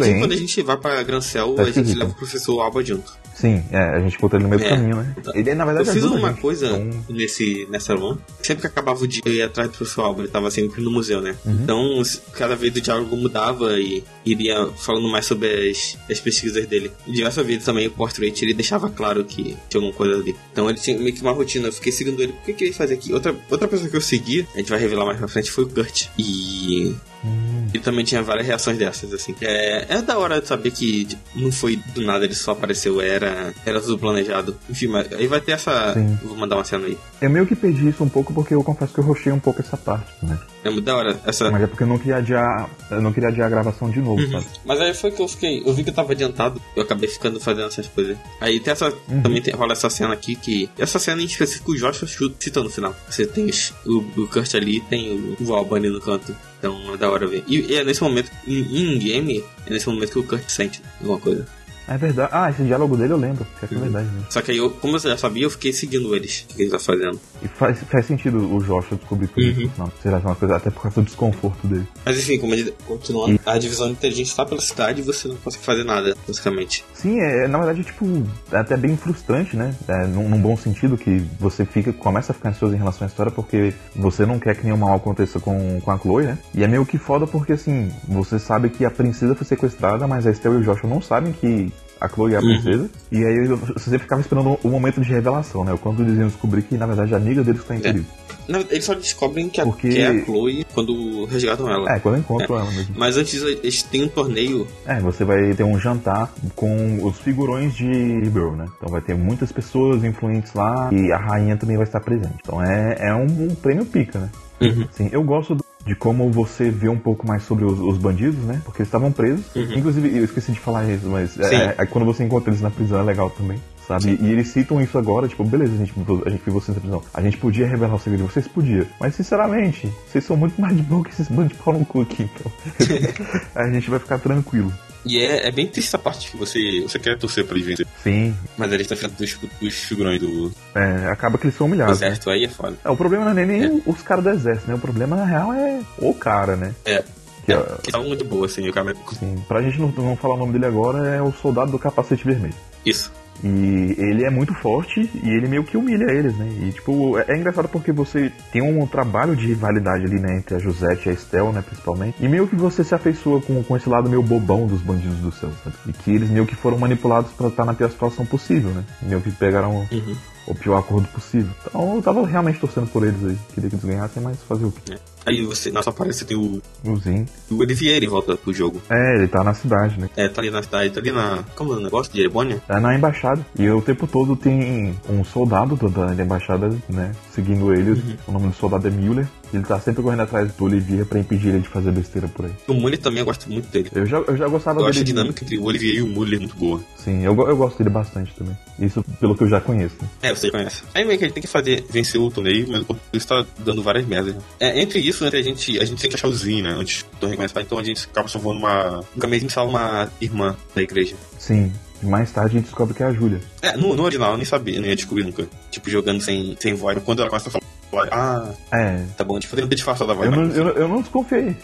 Porém, quando a gente vai pra Grancel, Tá a gente leva o professor Alba junto. Sim, é, a gente encontra ele no meio É. do caminho, né? Ele, na Eu verdade, fiz ajuda a uma gente. coisa Então, nesse, nessa run. Sempre que acabava o dia, eu ia atrás do professor Alba, ele tava sempre no museu, né? Uhum. Então, cada vez o diálogo mudava e iria falando mais sobre as, as pesquisas dele. E diversas vezes também o portrait ele deixava claro que tinha alguma coisa ali. Então ele tinha meio que uma rotina, eu fiquei seguindo ele. O que, que ele fazia aqui? Outra, outra pessoa que eu segui, a gente vai revelar mais pra frente, foi o Kurt. E hum, ele também tinha várias reações dessas, assim. É, é da hora de saber que tipo, não foi do nada, ele só apareceu, era, era tudo planejado. Enfim, mas aí vai ter essa. Sim. Vou mandar uma cena aí. eu meio que perdi isso um pouco porque eu confesso que eu rochei um pouco essa parte, né? É muito da hora. Essa. Mas é porque eu não queria adiar, eu não queria adiar a gravação de novo, Uhum. sabe? Mas aí foi que eu fiquei. Eu vi que eu tava adiantado. Eu acabei ficando fazendo essas coisas. Aí tem essa. Uhum. Também tem, rola essa cena aqui que. Essa cena em específico o Joshua chuta, cita no final. Você tem o, o Kurt ali tem o, o Alban ali no canto. Então é da hora ver. E, e é nesse momento, em, em game, é nesse momento que o Kurt sente alguma coisa. É verdade. Ah, esse diálogo dele eu lembro. Isso é Uhum. verdade mesmo. Só que aí eu, como eu já sabia, eu fiquei seguindo eles. O que eles tá fazendo. E faz, faz sentido o Joshua descobrir tudo Uhum. isso. Não, será uma coisa, até por causa do desconforto dele. Mas enfim, como ele continuando, a divisão de inteligência está pela cidade e você não consegue fazer nada, basicamente. Sim, é, na verdade, tipo, é até bem frustrante, né? É, num, num bom sentido, que você fica, começa a ficar ansioso em relação à história porque você não quer que nenhum mal aconteça com, com a Chloe, né? E é meio que foda porque, assim, você sabe que a princesa foi sequestrada, mas a Estelle e o Joshua não sabem que, a Chloe é a Uhum. princesa. E aí você sempre ficava esperando o momento de revelação, né? Quando eles iam descobrir que, na verdade, a amiga deles tá em É. perigo. Não, eles só descobrem que, a, Porque- que é a Chloe quando resgatam ela. É, quando eu encontro ela mesmo. Mas antes eles têm um torneio. É, você vai ter um jantar com os figurões de Rebel, né? Então vai ter muitas pessoas influentes lá e a rainha também vai estar presente. Então é, é um, um prêmio pica, né? Uhum. Sim, eu gosto do- de como você vê um pouco mais sobre os, os bandidos, né? Porque eles estavam presos. Uhum. Inclusive, eu esqueci de falar isso, mas é, é, é quando você encontra eles na prisão é legal também. Sabe? E eles citam isso agora, tipo, beleza, a gente, a gente viu vocês na prisão. A gente podia revelar o segredo de vocês? Podia. Mas, sinceramente, vocês são muito mais de boa que esses bandos de pau no cu aqui, então. [laughs] a gente vai ficar tranquilo. E é, é bem triste essa parte que você, você quer torcer pra eles vencer. Sim, Mas eles estão frente dos, dos figurões do é, acaba que eles são humilhados. exército, aí é foda. É, o problema não é nem É. os caras do exército, né? O problema, na real, é o cara, né? É. Que, é, Que tava muito boa, assim, o cara. assim, pra gente não, não falar o nome dele agora, é o soldado do capacete vermelho. Isso. E ele é muito forte e ele meio que humilha eles, né? E tipo, é, é engraçado porque você tem um trabalho de rivalidade ali, né? Entre a Josette e a Estel, né? Principalmente. E meio que você se afeiçoa com, com esse lado meio bobão dos bandidos do céu, sabe? E que eles meio que foram manipulados pra estar na pior situação possível, né? Meio que pegaram Uhum. O pior acordo possível. Então eu tava realmente torcendo por eles aí. Queria que eles ganhassem, mas fazer o quê? Aí você, na sua parede, você tem o, O Zin. o Olivier em volta pro jogo. É, ele tá na cidade, né? É, tá ali na cidade, tá ali na. Como é o negócio de Erebônia? É na embaixada. E o tempo todo tem um soldado do- da, da embaixada, né? Seguindo ele. O nome do soldado é Müller. Ele tá sempre correndo atrás do Olivier pra impedir ele de fazer besteira por aí. O Mully também eu gosto muito dele. Eu já, eu já gostava Eu dele. acho a dinâmica entre o Olivier e o Mully muito boa. Sim, eu, eu gosto dele bastante também. Isso pelo que eu já conheço. né? É, você conhece. Aí meio que a gente tem que fazer, vencer o torneio, mas ele está dando várias merdas. né? É, entre isso, entre a gente, a gente tem que achar o Zin, né? Antes do torneio começar, então a gente acaba salvando uma. Um caminho salva uma irmã da igreja. Sim. Mais tarde a gente descobre que é a Júlia. É, no, no original eu nem sabia, não ia descobrir nunca. Tipo, jogando sem, sem voz. Quando ela começa a falar, ah, É. tá bom, tipo, fazendo disfarçado da voz. Eu não, mas- eu, eu não desconfiei.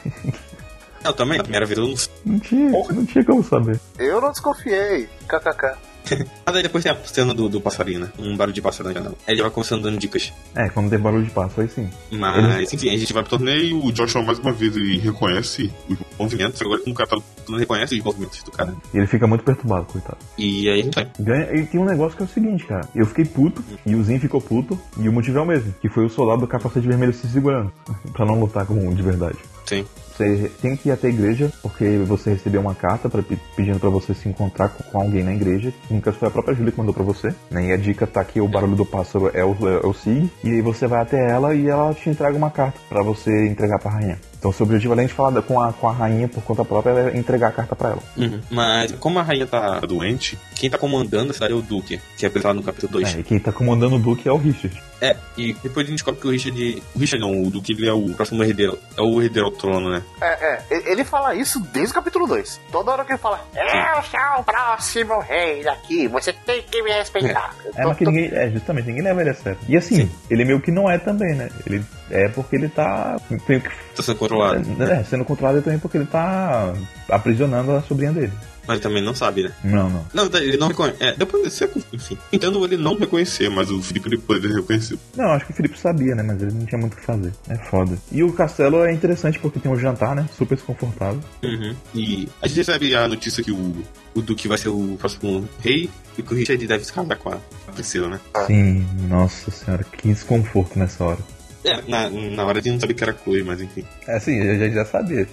Eu também, na primeira vez eu não Não tinha, não tinha como saber. Eu não desconfiei. KKK. [laughs] Mas aí depois tem a cena do, do passarinho, né? Um barulho de pássaro na janela. Aí ele vai começando dando dicas. É, quando tem barulho de passo, aí sim. Mas, enfim, a gente vai pro torneio. E o Joshua mais uma vez ele reconhece os movimentos. Agora, como o cara tá- não reconhece os movimentos do cara. E ele fica muito perturbado, coitado. E aí vai. Ganha, e tem um negócio que é o seguinte, cara. Eu fiquei puto, e o Zin ficou puto, e o motivo é o mesmo. Que foi o soldado do capacete vermelho se segurando. [laughs] pra não lutar como um de verdade. Sim. Você tem que ir até a igreja, porque você recebeu uma carta pedindo pra você se encontrar com, com alguém na igreja. No caso foi a própria Júlia que mandou pra você. Né? E a dica tá que o barulho do pássaro é o, é o Sig. E aí você vai até ela e ela te entrega uma carta pra você entregar pra rainha. Então seu objetivo, além de falar com, a, com a rainha por conta própria, é entregar a carta pra ela. Uhum. Mas, como a rainha tá doente. Quem tá comandando a cidade é o Duque, que é apresentado no capítulo 2. É, e quem tá comandando o Duque é o Richard. É. e depois a gente descobre que o Richard. O Richard não, o Duque ele é o próximo herdeiro. É o herdeiro ao trono, né? É, é, ele fala isso desde o capítulo 2. Toda hora que ele fala, eu sou o próximo rei daqui, você tem que me respeitar. Eu É, tô- mas que tô- ninguém. É, justamente, ninguém leva ele a sério. E assim, Sim. ele meio que não é também, né? Ele é porque ele tá. Meio. Tá sendo controlado. É, sendo controlado também porque ele tá aprisionando a sobrinha dele. Mas ele também não sabe, né? Não, não. Não, ele não reconhece. É, depois você. Enfim. Entendo ele não reconhecer. Mas o Felipe ele poderia reconhecer. Não, acho que o Felipe sabia, né? Mas ele não tinha muito o que fazer. É foda. E o castelo é interessante porque tem um jantar, né? Super desconfortável. Uhum. E a gente recebe a notícia que o, o Duque vai ser o próximo rei e que o Richard deve se casar com a, a Priscila, né? Sim, nossa senhora, que desconforto nessa hora. É, na, na hora de não saber que era Chloe, mas enfim. É assim, eu já, já sabia.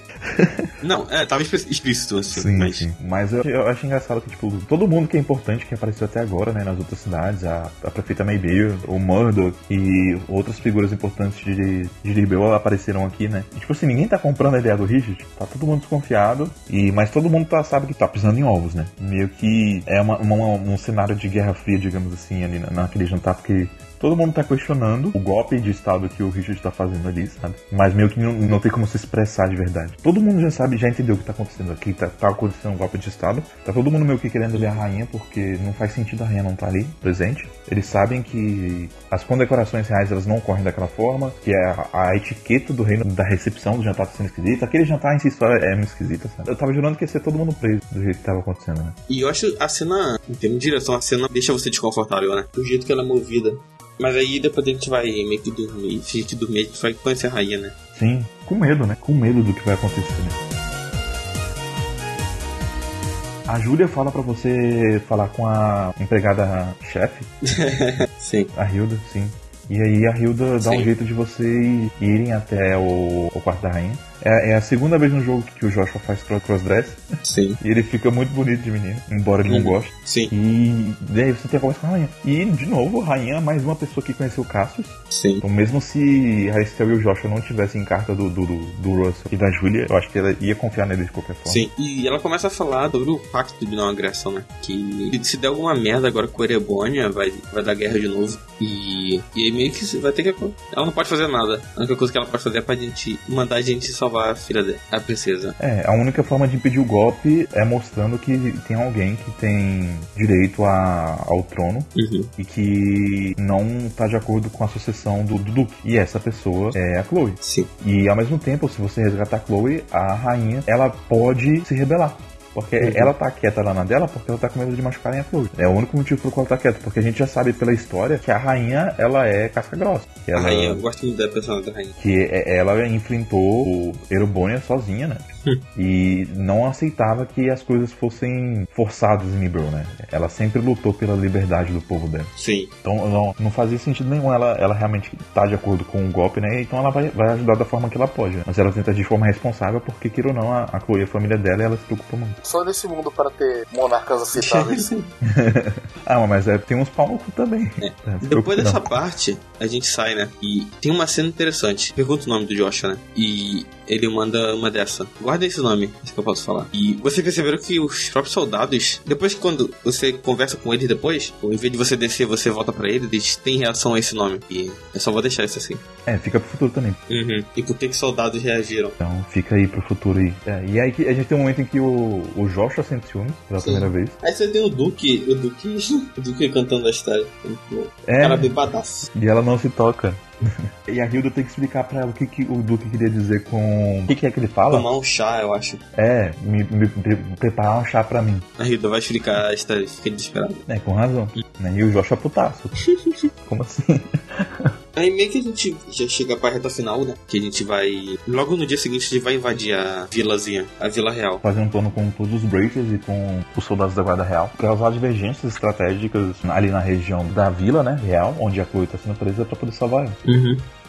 Não, é, tava explí- explícito assim, Sim, mas. sim. Mas eu, eu acho engraçado que, tipo, todo mundo que é importante que apareceu até agora, né, nas outras cidades, a, a prefeita Maybeer, o Murdoch e outras figuras importantes de, de Libel apareceram aqui, né? E, tipo assim, ninguém tá comprando a ideia do Richard, tá todo mundo desconfiado, e, mas todo mundo tá, sabe que tá pisando em ovos, né? Meio que é uma, uma- um cenário de guerra fria, digamos assim, ali na- naquele jantar, porque Todo mundo tá questionando o golpe de estado que o Richard tá fazendo ali, sabe? Mas meio que não, não tem como se expressar de verdade. Todo mundo já sabe, já entendeu o que tá acontecendo aqui. Tá, tá acontecendo um golpe de estado. Tá todo mundo meio que querendo ver a rainha, porque não faz sentido a rainha não tá ali, presente. Eles sabem que as condecorações reais elas não ocorrem daquela forma, que é a, a etiqueta do reino da recepção do jantar tá sendo esquisita. Aquele jantar em si só é muito esquisita, sabe? Eu tava jurando que ia ser todo mundo preso do jeito que tava acontecendo, né? E eu acho a cena, em termos de direção, a cena deixa você desconfortável, né? Do jeito que ela é movida. Mas aí depois a gente vai meio que dormir. Se a gente dormir, a gente vai conhecer a rainha, né? Sim, com medo, né? Com medo do que vai acontecer, né? A Júlia fala pra você falar com a empregada chefe, [laughs] Sim. a Hilda, sim. E aí a Hilda dá um Sim. jeito de vocês irem até o, o quarto da rainha. É, é a segunda vez no jogo que o Joshua faz cro- crossdress. Sim. E ele fica muito bonito de menino, embora ele não Uhum. goste. Sim. E daí você tem a conversa com a rainha. E, de novo, a rainha é mais uma pessoa que conheceu o Cassius. Sim. Então, mesmo se a Estelle e o Joshua não tivessem carta do, do, do, Russell e da Julia, eu acho que ela ia confiar nele de qualquer forma. Sim. E ela começa a falar sobre o pacto de não agressão, né? Que se der alguma merda agora com a Erebônia, vai, vai dar guerra de novo. E, e aí meio que vai ter que. Ela não pode fazer nada. A única coisa que ela pode fazer é pra gente mandar a gente salvar a filha dela, a princesa. É, a única forma de impedir o golpe é mostrando que tem alguém que tem direito a, ao trono Uhum. e que não tá de acordo com a sucessão do, do Duque. E essa pessoa é a Chloe. Sim. E ao mesmo tempo, se você resgatar a Chloe, a rainha, ela pode se rebelar. Porque Uhum. ela tá quieta lá na dela porque ela tá com medo de machucarem a Chloe. É o único motivo pelo qual ela tá quieta. Porque a gente já sabe pela história que a rainha, ela é casca grossa. Que A ela, rainha, eu gosto muito da personagem da rainha. que é- ela enfrentou o Erobonia sozinha, né? E não aceitava que as coisas fossem forçadas em Nibel, né? Ela sempre lutou pela liberdade do povo dela. Sim. Então não, não fazia sentido nenhum ela, ela realmente tá de acordo com o golpe, né? Então ela vai, vai ajudar da forma que ela pode. né? Mas ela tenta de forma responsável, porque, queira ou não, a, a Chloe a família dela, ela se preocupa muito. Só nesse mundo para ter monarcas aceitáveis. [laughs] Ah, mas é, tem uns pau no cu também. É, preocupe Depois dessa não. parte, a gente sai, né? E tem uma cena interessante. Pergunta o nome do Joshua, né? E ele manda uma dessa. Guarda esse nome, esse que eu posso falar. E vocês perceberam que os próprios soldados, depois que quando você conversa com eles depois, em vez de você descer, você volta pra eles, eles têm reação a esse nome. E eu só vou deixar isso assim. É, fica pro futuro também. Uhum. E por que que soldados reagiram? Então fica aí pro futuro aí. É, e aí a gente tem um momento em que o, o Joshua sente ciúmes pela Sim. primeira vez. Aí você tem o Duque, o Duque, [laughs] o Duque cantando a história. O É. cara bebadaço. E ela não se toca. [laughs] e a Hilda tem que explicar pra ela o que, que o Duque queria dizer com. O que, que é que ele fala? Tomar um chá, eu acho. É, me, me- me- preparar um chá pra mim. A Hilda vai explicar a história, fica desesperado. É, com razão. Né? E o Joshua é putaço. [laughs] Como assim? [laughs] Aí meio que a gente já chega pra reta final, né? Que a gente vai. Logo no dia seguinte a gente vai invadir a vilazinha, a Vila Real. Fazer um plano com todos os Breakers e com os soldados da Guarda Real. Causar divergências estratégicas ali na região da vila, né? Real, onde a Chloe tá sendo presa pra poder salvar ela.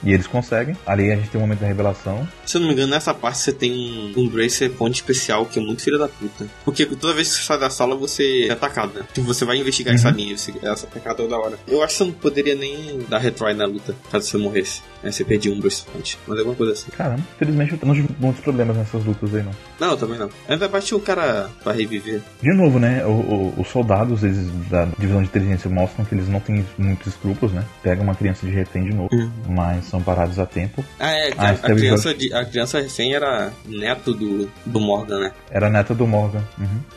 E eles conseguem. Ali a gente tem um momento da revelação. Se eu não me engano, nessa parte você tem um, Bracer ponto especial que é muito filho da puta. Porque toda vez que você sai da sala, você é atacado, né? Tipo, você vai investigar essa linha, você é atacado toda hora. Eu acho que você não poderia nem dar retry na luta, caso você morresse. Aí você perdia um Bracer point. Mas alguma coisa assim. Caramba, felizmente eu não tive muitos problemas nessas lutas aí, não. Não, também não. Ainda bate o cara pra reviver. De novo, né? o- o- os soldados eles, da divisão de inteligência mostram que eles não têm muitos escrúpulos, né? Pegam uma criança de refém de novo, Uhum. mas são parados a tempo. Ah, é, Ah, a, a criança, de, a criança refém era neto do, do Morgan, né? Era neta do Morgan,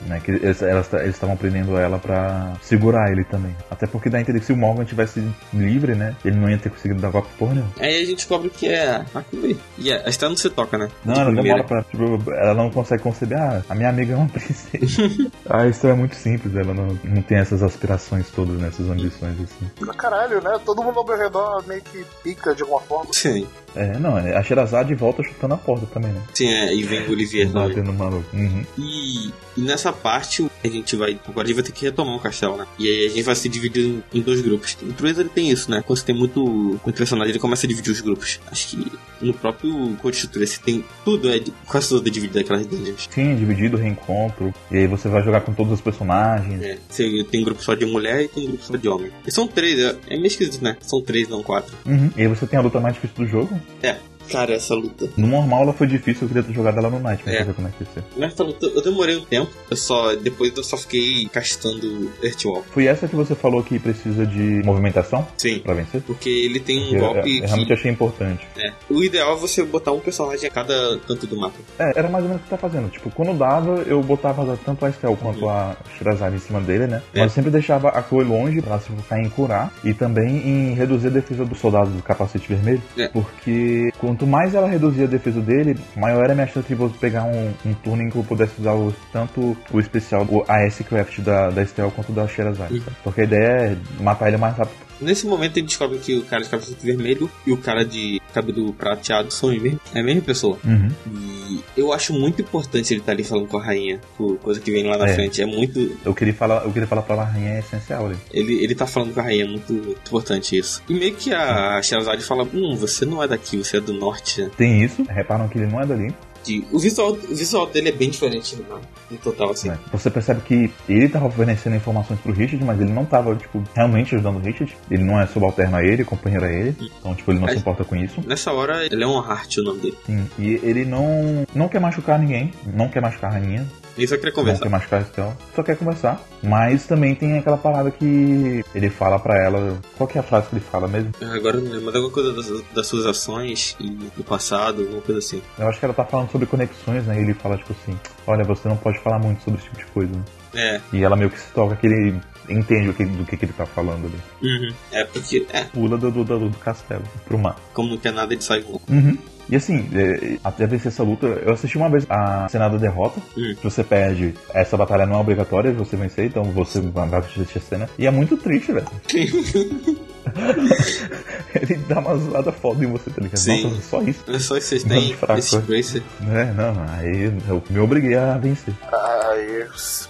né? Que eles estavam prendendo ela pra segurar ele também. Até porque dá a entender que se o Morgan tivesse livre, né? Ele não ia ter conseguido dar golpe porra nenhuma. Aí a gente descobre que é a Chloe. E a Estela não se toca, né? Não, De ela primeira. demora pra. Tipo, ela não consegue conceber. Ah, a minha amiga é uma [laughs] princesa. a história é muito simples, ela não, não tem essas aspirações todas, né? Essas ambições assim. Caralho, né? Todo mundo ao meu redor meio que pica de alguma forma. Sim. É, não, é, a Sherazade volta chutando a porta também, né? Sim, é, e vem o Olivier também. Batendo maluco. Uhum. E, e nessa parte a gente vai. Agora a gente vai ter que retomar o castelo, né? E aí a gente vai se dividir em, em dois grupos. O Truez ele tem isso, né? Quando você tem muito, muito personagem, ele começa a dividir os grupos. Acho que no próprio Coach Truez tem tudo, é quase tudo é dividido aquelas dungeons. Sim, dividido, reencontro. E aí você vai jogar com todos os personagens. É, você tem um grupo só de mulher e tem um grupo só de homem. E são três, é, é meio esquisito, né? São três, não quatro. Uhum. E aí você tem a luta mais difícil do jogo. É, cara, essa luta. No normal ela foi difícil, eu queria ter jogado ela no Night, mas É. pra ver como é que ia ser. Nessa luta eu demorei um tempo. Eu só. Depois eu só fiquei castando Earthwalk. Foi essa que você falou que precisa de movimentação Sim. pra vencer? Porque ele tem um Eu, golpe eu- eu que. realmente achei importante. É. O ideal é você botar um personagem a cada canto do mapa. É, era mais ou menos o que tá fazendo. Tipo, quando dava, eu botava tanto a Estel quanto a Shirazade em cima dele, né? É. Mas eu sempre deixava a Chloe longe pra ela se focar em curar e também em reduzir a defesa do soldado do capacete vermelho. É. Porque quanto mais ela reduzia a defesa dele, maior era a minha chance de você pegar um, um turno em que eu pudesse usar o- tanto o especial, o AS Craft da, da Estel quanto da Shirazade. Uhum. Porque a ideia é matar ele o mais rápido. Nesse momento ele descobre que o cara de cabelo vermelho e o cara de cabelo prateado são a mesma, é a mesma pessoa. Uhum. E eu acho muito importante ele estar ali falando com a rainha, por coisa que vem lá na É. frente. É muito. Eu queria falar, eu queria falar pra rainha é essencial ali. Ele, ele tá falando com a rainha, é muito importante isso. E meio que a Sherazade fala: Hum, você não é daqui, você é do norte. né?" Tem isso, reparam que ele não é dali. Que o, visual, o visual dele é bem diferente no, no total, assim. né? Você percebe que ele tava fornecendo informações pro Richard, mas ele não tava, tipo, realmente ajudando o Richard. Ele não é subalterno a ele, companheiro a ele. Então, tipo, ele não Mas- se importa com isso. Nessa hora, ele é um Hart o nome dele. Sim. E ele não, não quer machucar ninguém, não quer machucar a rainha, Ele só queria não conversar. quer machucar a Estela, só quer conversar. Mas também tem aquela parada que ele fala pra ela. Qual que é a frase que ele fala mesmo? Agora eu não lembro, mas alguma coisa das, das suas ações e do passado, alguma coisa assim. Eu acho que ela tá falando sobre conexões, né? E ele fala, tipo assim: Olha, você não pode falar muito sobre esse tipo de coisa. né? É, E ela meio que se toca que ele entende o que, do que, que ele tá falando ali. uhum. é porque, é, Pula do, do, do, do castelo pro mar. como não quer nada, ele sai voando. Uhum. E assim, é, até vencer essa luta, eu assisti uma vez a cena da derrota. Hum. Se você perde, essa batalha não é obrigatória de você vencer, então você vai assistir a cena. E é muito triste, velho. [laughs] [laughs] Ele dá uma zoada foda em você, tá ligado? Sim. Nossa, só isso. É só [laughs] que vocês têm fraco, esse é. bracer. É, não, aí eu me obriguei a vencer. Aí,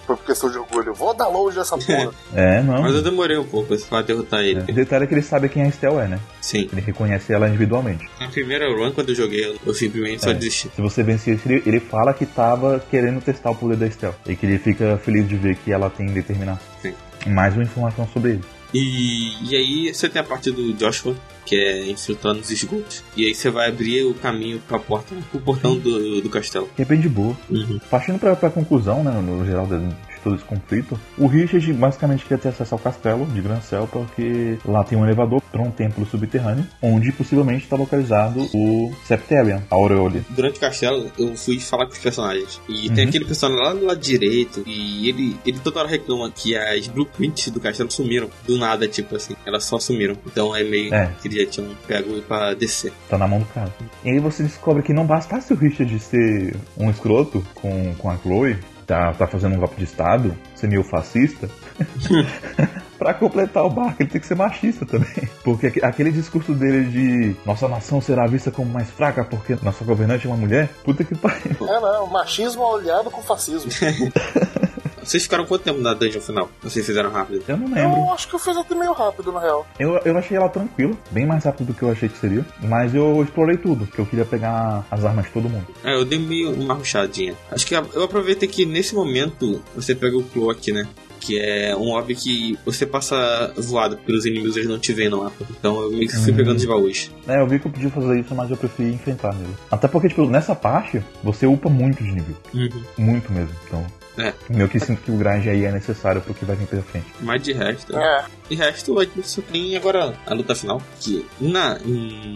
por questão de orgulho, vou dar longe dessa [laughs] porra. É, não. Mas eu demorei um pouco pra derrotar ele. O detalhe é que ele sabe quem a Estel é, né? Sim. Ele reconhece ela individualmente. Na primeira run, quando eu joguei, eu- eu simplesmente só É. desisti. Se você vencer isso, ele, ele fala que tava querendo testar o poder da Estel. E que ele fica feliz de ver que ela tem determinação. Sim. Mais uma informação sobre ele. E, e aí você tem a parte do Joshua, que é infiltrar nos esgotos. E aí você vai abrir o caminho pra porta, pro portão do, do castelo. Que é bem de boa. Uhum. Partindo pra, pra conclusão, né, no geral de todo esse conflito, o Richard basicamente quer ter acesso ao castelo de Grancel porque lá tem um elevador para um templo subterrâneo, onde possivelmente está localizado o Septarian, a Aureole. Durante o castelo, eu fui falar com os personagens. E tem Uhum. aquele personagem lá do lado direito. E ele, ele toda hora reclama que as blueprints do castelo sumiram. Do nada, tipo assim. Elas só sumiram. Então é meio É. que eles já tinham pego pra descer. Tá na mão do cara. E aí você descobre que não bastasse o Richard ser um escroto com, com a Chloe, tá, tá fazendo um golpe de estado, ser meio fascista. [laughs] pra completar o barco, ele tem que ser machista também. Porque aque- aquele discurso dele de nossa nação será vista como mais fraca porque nossa governante é uma mulher, puta que pariu. É, não, machismo aliado com fascismo. [laughs] Vocês ficaram quanto tempo na dungeon final? Vocês fizeram rápido? Eu não lembro. Eu acho que eu fiz até meio rápido, na real. Eu, eu achei ela tranquila, bem mais rápido do que eu achei que seria. Mas eu explorei tudo, porque eu queria pegar as armas de todo mundo. É, eu dei meio uma ruchadinha. Acho que eu aproveitei que nesse momento você pega o Cloak, né? Que é um mob que você passa voado pelos inimigos, eles não te veem no mapa. Então eu meio que fui Hum. pegando os baús. É, eu vi que eu podia fazer isso, mas eu preferi enfrentar mesmo. Até porque, tipo, nessa parte, você upa muito de nível. Uhum. Muito mesmo. Então, É. meio que sinto que o grind aí é necessário pro que vai vir pela frente. Mas de resto. É. De resto, a gente só tem agora a luta final. Que na,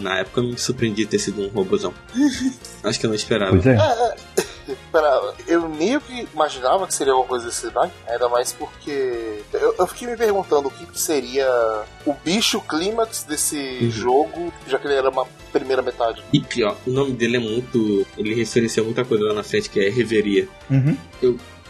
na época eu me surpreendi ter sido um robôzão. [laughs] Acho que eu não esperava. Pois é. É, é. Pera, eu meio que imaginava que seria alguma coisa desse naipe, ainda mais porque eu, eu fiquei me perguntando o que, que seria o bicho clímax desse Uhum. jogo, já que ele era uma primeira metade. E pior, o nome dele é muito. Ele referencia muita coisa lá na frente que é Reveria. Uhum.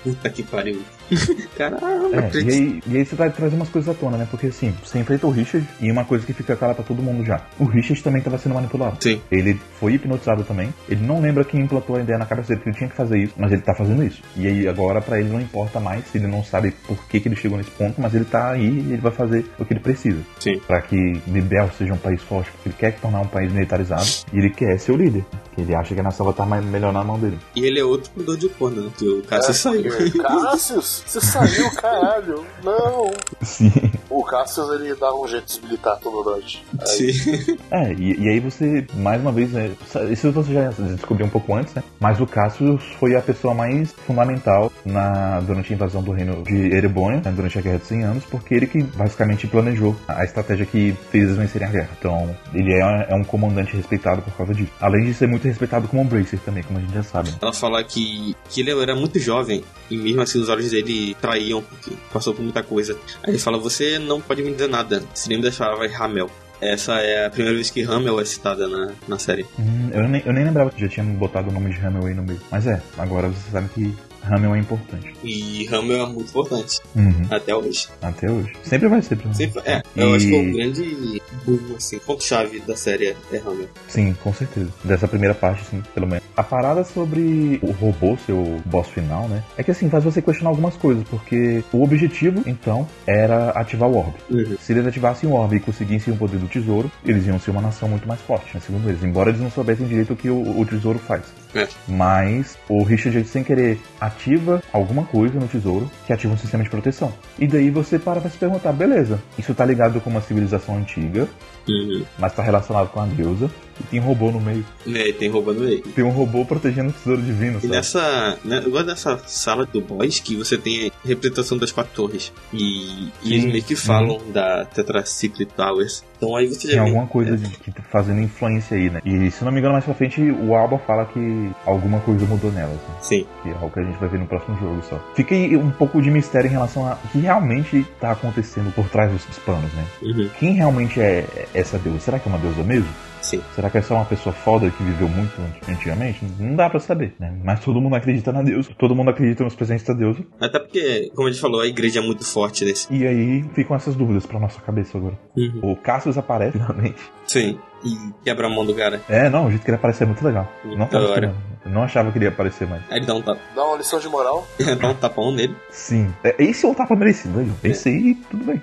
Puta que pariu. [laughs] Caramba, É, e, aí, e aí você vai trazer umas coisas à tona, né? Porque assim, você enfrenta o Richard e uma coisa que fica clara pra todo mundo já. O Richard também tava sendo manipulado. Sim. Ele foi hipnotizado também. Ele não lembra quem implantou a ideia na cabeça dele que ele tinha que fazer isso, mas ele tá fazendo isso. E aí agora pra ele não importa mais se ele não sabe por que, que ele chegou nesse ponto, mas ele tá aí e ele vai fazer o que ele precisa. Sim. Pra que Libel seja um país forte, porque ele quer tornar um país militarizado e ele quer ser o líder. Que ele acha que a nação vai estar mais, melhor na mão dele. E ele é outro cuidador de corno, né? Que o Cássio saiu. porque- Cassius, você saiu, caralho. Não. [laughs] Sim. O Cassius ele dá um jeito de desbilitar todo noite. Sim. [laughs] É, e, e aí você, mais uma vez, né, isso você já descobriu um pouco antes, né? Mas o Cassius foi a pessoa mais fundamental na, durante a invasão do reino de Erebônia, né, durante a Guerra de 100 Anos, porque ele que basicamente planejou a estratégia que fez eles vencerem a guerra. Então, ele é, é um comandante respeitado por causa disso. Além de ser muito respeitado como um Bracer também, como a gente já sabe. né? Ela fala que, que ele era muito jovem e mesmo assim os olhos dele traíam porque passou por muita coisa. Aí ele fala: Você não pode me dizer nada. Se lembra das palavras Hamel. Essa é a primeira vez que Hamel é citada na, na série. Hum, eu, nem, eu nem lembrava que já tinha botado o nome de Hamel aí no meio. Mas é, agora você sabe que Hamel é importante. E Hamel é muito importante, Uhum. até hoje. Até hoje. Sempre vai ser pra. Sempre, é, eu acho que é E- o grande boom, assim, ponto-chave da série é Hamel. Sim, com certeza. Dessa primeira parte, sim, pelo menos. A parada sobre o robô ser o boss final, né? É que assim, faz você questionar algumas coisas, porque o objetivo, então, era ativar o orbe. Uhum. Se eles ativassem o orbe e conseguissem o poder do tesouro, eles iam ser uma nação muito mais forte, né? Segundo eles. Embora eles não soubessem direito o que o, o tesouro faz. É. Mas o Richard, sem querer, ativa alguma coisa no tesouro que ativa um sistema de proteção. E daí você para pra se perguntar, beleza, isso tá ligado com uma civilização antiga, Uhum. mas tá relacionado com a deusa, e tem robô no meio. É, tem roubando ele. Tem um robô protegendo o tesouro divino, E sabe? nessa. Né, eu gosto dessa sala do boss que você tem a representação das quatro torres. E, e eles Sim. meio que falam da Tetracyclic Towers. Então aí você Tem já vê. alguma coisa de, que tá fazendo influência aí, né? E se não me engano, mais pra frente, o Alba fala que alguma coisa mudou nela, assim. Sim. Que é algo que a gente vai ver no próximo jogo só. Fica aí um pouco de mistério em relação a o que realmente tá acontecendo por trás dos, dos panos, né? Uhum. Quem realmente é essa deusa? Será que é uma deusa mesmo? Sim. Será que é só uma pessoa foda que viveu muito antigamente? Não dá pra saber, né? Mas todo mundo acredita na deusa. Todo mundo acredita nos presentes da deusa. Até porque, como a gente falou, a igreja é muito forte nesse. E aí ficam essas dúvidas pra nossa cabeça agora. Uhum. O Cassius aparece finalmente. Sim. E quebra a mão do cara. É, não, o jeito que ele aparece é muito legal. Muito Não, tava não achava que ele ia aparecer mais. Aí ele dá um, tapa, Dá uma lição de moral. [laughs] dá um tapão nele. Sim. É, esse é o tapa merecido. É. Esse aí, tudo bem.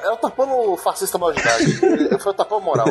É o tapão no fascista maior de idade. Foi o tapão moral.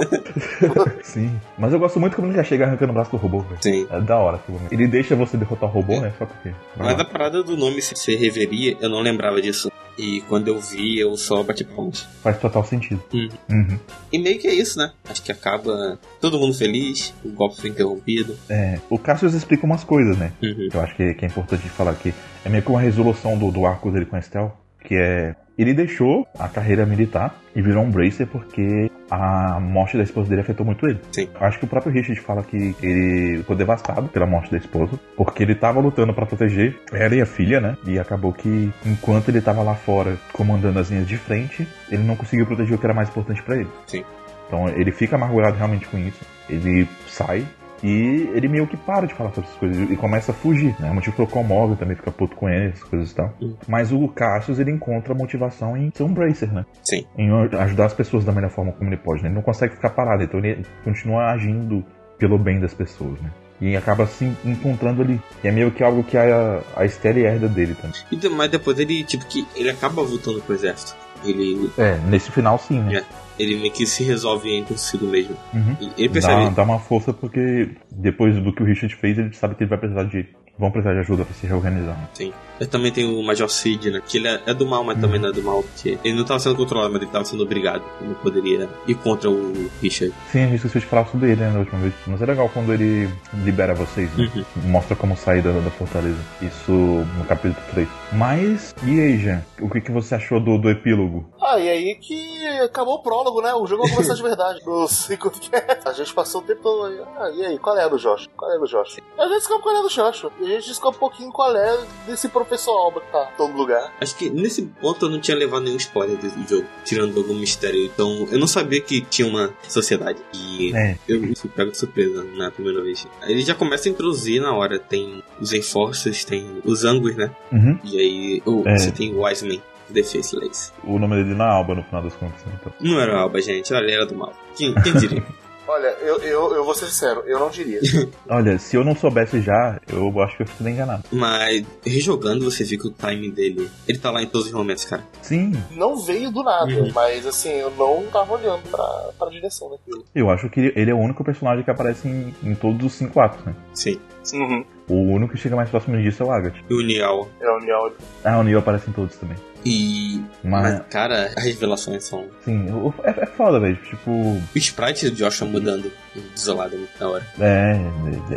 [laughs] Sim. Mas eu gosto muito como ele já chega arrancando o braço do robô, velho. Sim. É da hora aquilo. Ele deixa você derrotar o robô, né? Só porque. Vai Mas lá. a parada do nome ser reveria, eu não lembrava disso. E quando eu vi, eu só bati palmas. Faz total sentido. Uhum. Uhum. E meio que é isso, né? Acho que acaba todo mundo feliz, o golpe foi interrompido. É, o Cassius explica umas coisas, né? Uhum. que eu acho que, que é importante falar aqui. É meio que uma resolução do, do arco dele com a Estel, que é. Ele deixou a carreira militar e virou um Bracer porque a morte da esposa dele afetou muito ele. Sim. Acho que o próprio Richard fala que ele ficou devastado pela morte da esposa, porque ele tava lutando pra proteger ela e a filha, né? E acabou que, enquanto ele tava lá fora comandando as linhas de frente, ele não conseguiu proteger o que era mais importante pra ele. Sim. Então ele fica amargurado realmente com isso. Ele sai e ele meio que para de falar sobre essas coisas e começa a fugir, né? O motivo pelo qual Morgan também fica puto com ele, essas coisas e tal. Hum. Mas o Cassius, ele encontra motivação em ser um Bracer, né? Sim. Em ajudar as pessoas da melhor forma como ele pode, né? Ele não consegue ficar parado, então ele continua agindo pelo bem das pessoas, né? E acaba se encontrando ali. E é meio que algo que a, a Estelle herda dele também. E mas depois ele, tipo, que ele acaba voltando pro exército. Ele, É, nesse final sim, né? É. ele meio que se resolve em consigo mesmo. Uhum. Ele percebe. Dá, dá uma força porque depois do que o Richard fez, ele sabe que ele vai precisar de. Vão precisar de ajuda pra se reorganizar. né? Sim. Eu também tem o Major Sid, né? Que ele é, é do mal, mas também não é do mal. Porque ele não tava sendo controlado, mas ele tava sendo obrigado. Ele não poderia ir contra o Richard. Sim, a gente esqueceu de falar sobre ele né, na última vez. Mas é legal quando ele libera vocês, né? Uhum. Mostra como sair da, da fortaleza. Isso no capítulo 3. Mas, e aí, Jean? O que, que você achou do, do epílogo? Ah, e aí que acabou o prólogo, né? O jogo vai começar de verdade. [laughs] No que A gente passou o tempo todo aí. Ah, e aí, qual é a do Josh? Qual é do Josh? A gente descobre qual é do Josh. E a gente descobre um pouquinho qual é desse professor Alba que tá em todo lugar. Acho que nesse ponto eu não tinha levado nenhum spoiler desse jogo, tirando algum mistério. Então eu não sabia que tinha uma sociedade. E É, eu fui pego de surpresa na primeira vez. Ele já começa a introduzir na hora. Tem os Enforcers, tem os Angus, né? uhum. E aí oh, É. você tem o Wiseman, The Faceless. o nome dele não é Alba no final das contas. né, Então. Não era Alba, gente. Olha, era do mal. Quem, quem diria? [laughs] Olha, eu, eu, eu vou ser sincero, eu não diria. [laughs] Olha, se eu não soubesse já, eu acho que eu fiquei enganado. Mas rejogando você vê que o timing dele. Ele tá lá em todos os momentos, cara. Sim, Não veio do nada, Uhum. mas assim, eu não tava olhando pra, pra direção daquilo. eu acho que ele é o único personagem que aparece em, em todos os cinco atos, né? Sim. Uhum. O único que chega mais próximo disso é o Agatha. E o Nial. É o Niall. Ah, o Neo aparece em todos também. E. Mas, Mas, cara, as revelações são. sim, é, é foda, velho. Tipo, O sprite do Joshua mudando, desolado, é muito da hora. É,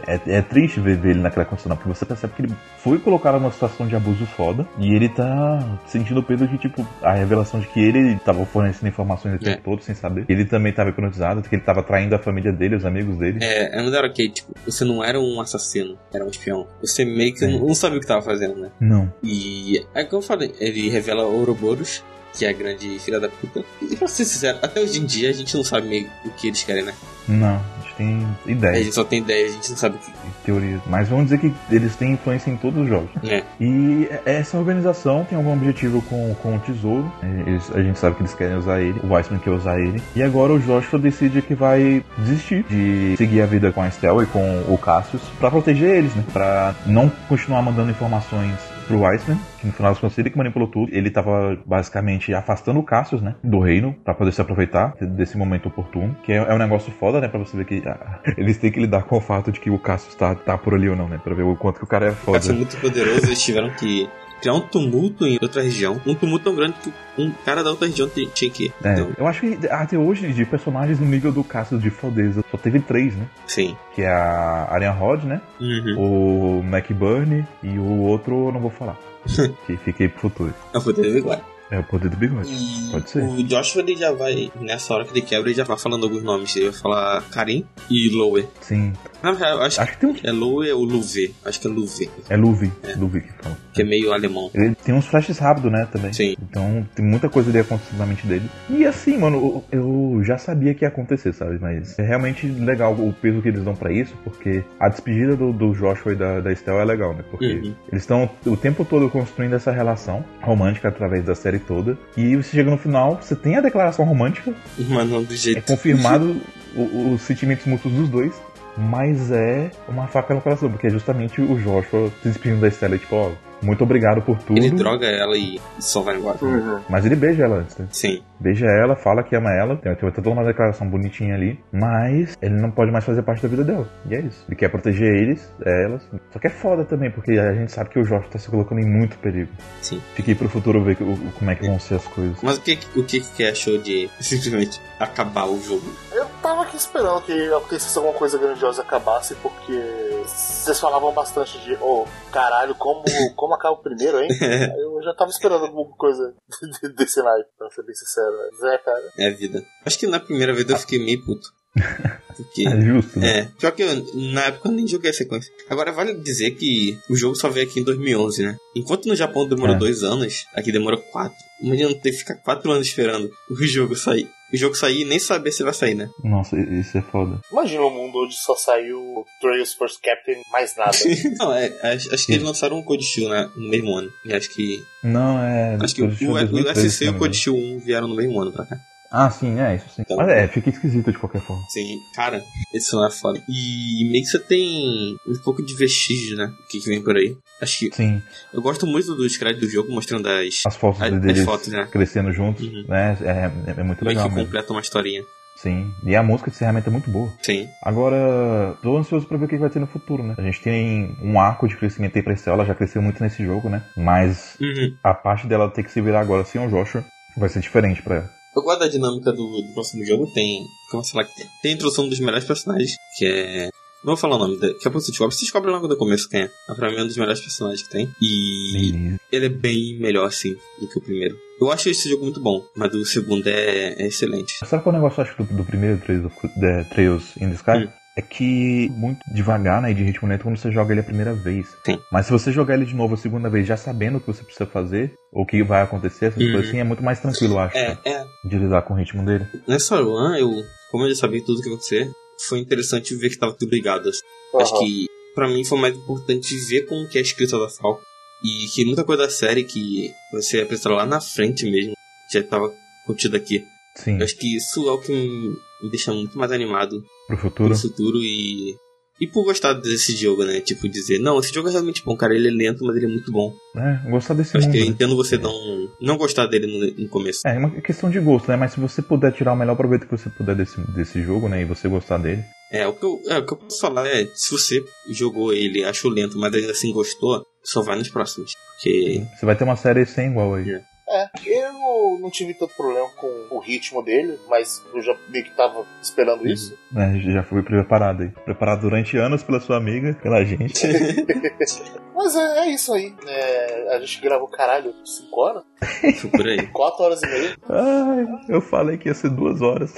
é, é triste ver, ver ele naquela condição, porque você percebe que ele foi colocado numa situação de abuso foda e ele tá sentindo o peso de, tipo, a revelação de que ele tava fornecendo informações o tempo É. todo sem saber. Ele também tava hipnotizado, que ele tava traindo a família dele, os amigos dele. É, é da hora que, tipo, você não era um assassino, era um espião. Você meio que É. não, não sabia o que tava fazendo, né? Não. E é como eu falei, ele revela Ouroboros, que é a grande filha da puta. E pra ser sincero, até hoje em dia a gente não sabe meio o que eles querem, né? Não, a gente tem A ideia. gente só tem ideia, a gente não sabe o que. teorias. Mas vamos dizer que eles têm influência em todos os jogos. É. E essa organização tem algum objetivo com, com o tesouro. Eles- a gente sabe que eles querem usar ele. O Weissman quer usar ele. E agora o Joshua decide que vai desistir de seguir a vida com a Estelle e com o Cassius pra proteger eles, né? Pra não continuar mandando informações pro Weissman, que no final das contas ele que manipulou tudo. Ele tava basicamente afastando o Cassius, né? Do reino, pra poder se aproveitar desse momento oportuno. Que é, é um negócio foda, né? Pra você ver que ah, [laughs] eles têm que lidar com o fato de que o Cassius tá, tá por ali ou não, né? Pra ver o quanto que o cara é O foda. cara é muito poderoso, eles tiveram que criar um tumulto em outra região. Um tumulto tão grande que um cara da outra região tinha que ir. É, Então, eu acho que até hoje, de personagens no nível do Cassius de Faldeza, só teve três, né? sim. Que é a Arian Rod, né? Uhum. O McBurney e o outro eu não vou falar. [laughs] que fiquei pro futuro. É o poder do igual. É o poder do bigode. E Pode ser. o Joshua ele já vai, nessa hora que ele quebra, ele já vai falando alguns nomes. Ele vai falar Karim e Lowe. Sim. Eu acho Acho que tem um. é Lowe ou Louve. Acho que é Louve, É Luvi. Luvi que fala. que é meio alemão. Ele tem uns flashes rápidos, né, também. Sim. Então tem muita coisa ali acontecendo na mente dele. E assim, mano, eu eu já sabia que ia acontecer, sabe? Mas é realmente legal o peso que eles dão pra isso, porque a despedida do, do Joshua e da, da Estelle é legal, né? Porque Uhum. eles estão o tempo todo construindo essa relação romântica através da série toda. E você chega no final, você tem a declaração romântica, do é jeito. confirmado o- os sentimentos mútuos dos dois. Mas é uma faca no coração, porque é justamente o Joshua se despedindo da Estelle, tipo, ó, muito obrigado por tudo. Ele droga ela e só vai embora. Uhum. Mas ele beija ela antes, né? Sim. Beija ela, fala que ama ela, tem, tem toda uma declaração bonitinha ali, mas ele não pode mais fazer parte da vida dela. E é isso. Ele quer proteger eles, elas. Só que é foda também, porque a gente sabe que o Josh tá se colocando em muito perigo. Sim. Fiquei pro futuro ver o- como é que vão ser as coisas. Mas o que, o que que achou de [laughs] simplesmente acabar o jogo? Eu tava aqui esperando que acontecesse alguma coisa grandiosa e acabasse, porque vocês falavam bastante de, oh, caralho, como, como acaba o primeiro, hein? [laughs] Eu já tava esperando alguma coisa [laughs] desse naipe, pra ser bem sincero. Mas é, cara. É a vida. Acho que na primeira vez eu fiquei meio puto. [laughs] Porque. É justo, né? É, pior que eu, na época eu nem joguei a sequência. Agora vale dizer que o jogo só veio aqui em 2011, né? Enquanto no Japão demorou É. dois anos, aqui demorou quatro. Imagina ter que ficar quatro anos esperando o jogo sair. O jogo sair e nem saber se vai sair, né? Nossa, isso é foda. Imagina um mundo onde só saiu Trails First Captain, mais nada. [laughs] Não, é, acho, acho que eles lançaram um Code Shield né, no mesmo ano. E acho que. Não, é. Acho que o, o, o 2013, SC e o Code Shield 1 vieram no mesmo ano pra cá. Ah, sim, é isso sim. Então- Mas é, fica esquisito de qualquer forma. Sim, cara, esse não é foda. E meio que você tem um pouco de vestígio, né? O que, que vem por aí. Acho que. Sim, Eu gosto muito dos créditos do jogo mostrando as. as fotos As- as deles fotos, né? crescendo juntos, Uhum. né? É, é, é muito Meio legal que mesmo. completa uma historinha. Sim. E a música de encerramento é muito boa. Sim. Agora, tô ansioso pra ver o que vai ter no futuro, né? A gente tem um arco de crescimento aí pra Estelle, ela já cresceu muito nesse jogo, né? Mas Uhum. a parte dela ter que se virar agora sem o Joshua vai ser diferente pra ela. Eu gosto da dinâmica do, do próximo jogo. Tem. Como sei lá que tem? Tem a introdução dos melhores personagens, que é. Não vou falar o nome, daqui a pouco você descobre. Você descobre logo do começo quem é. Mas pra mim é um dos melhores personagens que tem. E Beleza. ele é bem melhor, assim, do que o primeiro. Eu acho esse jogo muito bom, mas o segundo é, é excelente. Sabe qual é o negócio, acho, do, do primeiro Trails, of, the Trails in the Sky? Hum. É que muito devagar, né, e de ritmo lento quando você joga ele a primeira vez. Sim. Mas se você jogar ele de novo a segunda vez, já sabendo o que você precisa fazer, ou o que vai acontecer, essas Uhum. coisas assim, é muito mais tranquilo, eu acho, É, é. de lidar com o ritmo dele. Nessa run, eu, como eu já sabia tudo o que ia acontecer, foi interessante ver que tava tudo ligado. assim. Acho que, pra mim, foi mais importante ver como que é a escrita da Falco. E que muita coisa da série que você apresentou lá na frente mesmo, já tava contida aqui. Sim, Eu acho que isso é o que me deixa muito mais animado pro futuro. no futuro e. E por gostar desse jogo, né? Tipo, dizer, não, esse jogo é realmente bom, cara. Ele é lento, mas ele é muito bom. É, gostar desse Eu acho mundo. que eu né? entendo você não, não gostar dele no, no começo. É, é uma questão de gosto, né? Mas se você puder tirar o melhor proveito que você puder desse, desse jogo, né? E você gostar dele. É, o que, eu, é, o que eu posso falar é, se você jogou ele, achou lento, mas ainda assim gostou, só vai nos próximos. Porque. Você vai ter uma série sem igual aí. É. É, eu não tive tanto problema com o ritmo dele, mas eu já meio que tava esperando isso. É, já foi preparado aí. Preparado durante anos pela sua amiga, pela gente. [laughs] Mas é, é isso aí. É, a gente gravou caralho 5 horas? Por aí. 4 horas e meia. Ai, eu falei que ia ser duas horas.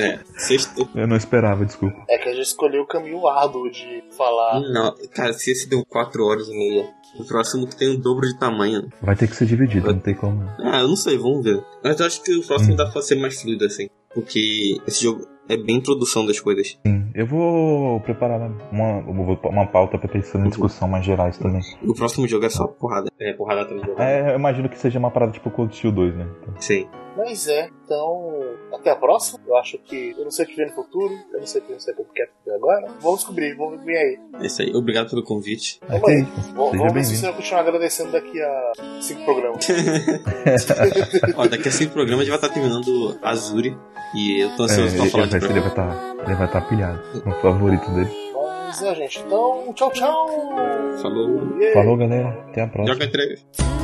É, sexto. Eu não esperava, desculpa. É que a gente escolheu o caminho árduo de falar. Não, cara, se esse deu 4 horas e meia, o próximo tem o dobro de tamanho. Vai ter que ser dividido, não tem como. Ah, eu não sei, vamos ver. Mas eu acho que o próximo dá pra ser mais fluido assim. Porque esse jogo é bem introdução das coisas. Sim, eu vou preparar uma, uma, pauta pra pensar em discussão mais gerais também. O próximo jogo é só porrada. É, porrada atrás de. É, eu imagino que seja uma parada tipo Cold Steel 2, né? Então, Sim. Mas é, então. Até a próxima. Eu acho que. Eu não sei o que vem no futuro. Eu não sei o que vai quero fazer agora. Vamos descobrir, vamos ver aí. É isso aí. Obrigado pelo convite. Vamos Ok, aí. seja Vamos, vamos ver se você vai continuar agradecendo daqui a cinco programas. [laughs] Ó, daqui a cinco programas a gente vai estar terminando Azuri. E eu tô ansioso É, pra ele, falar vai, de ele vai estar ele vai tá pilhado. O favorito dele. Mas é, gente. Então, tchau, tchau. Falou. Yeah. Falou, galera. Até a próxima. Joga três. To your side.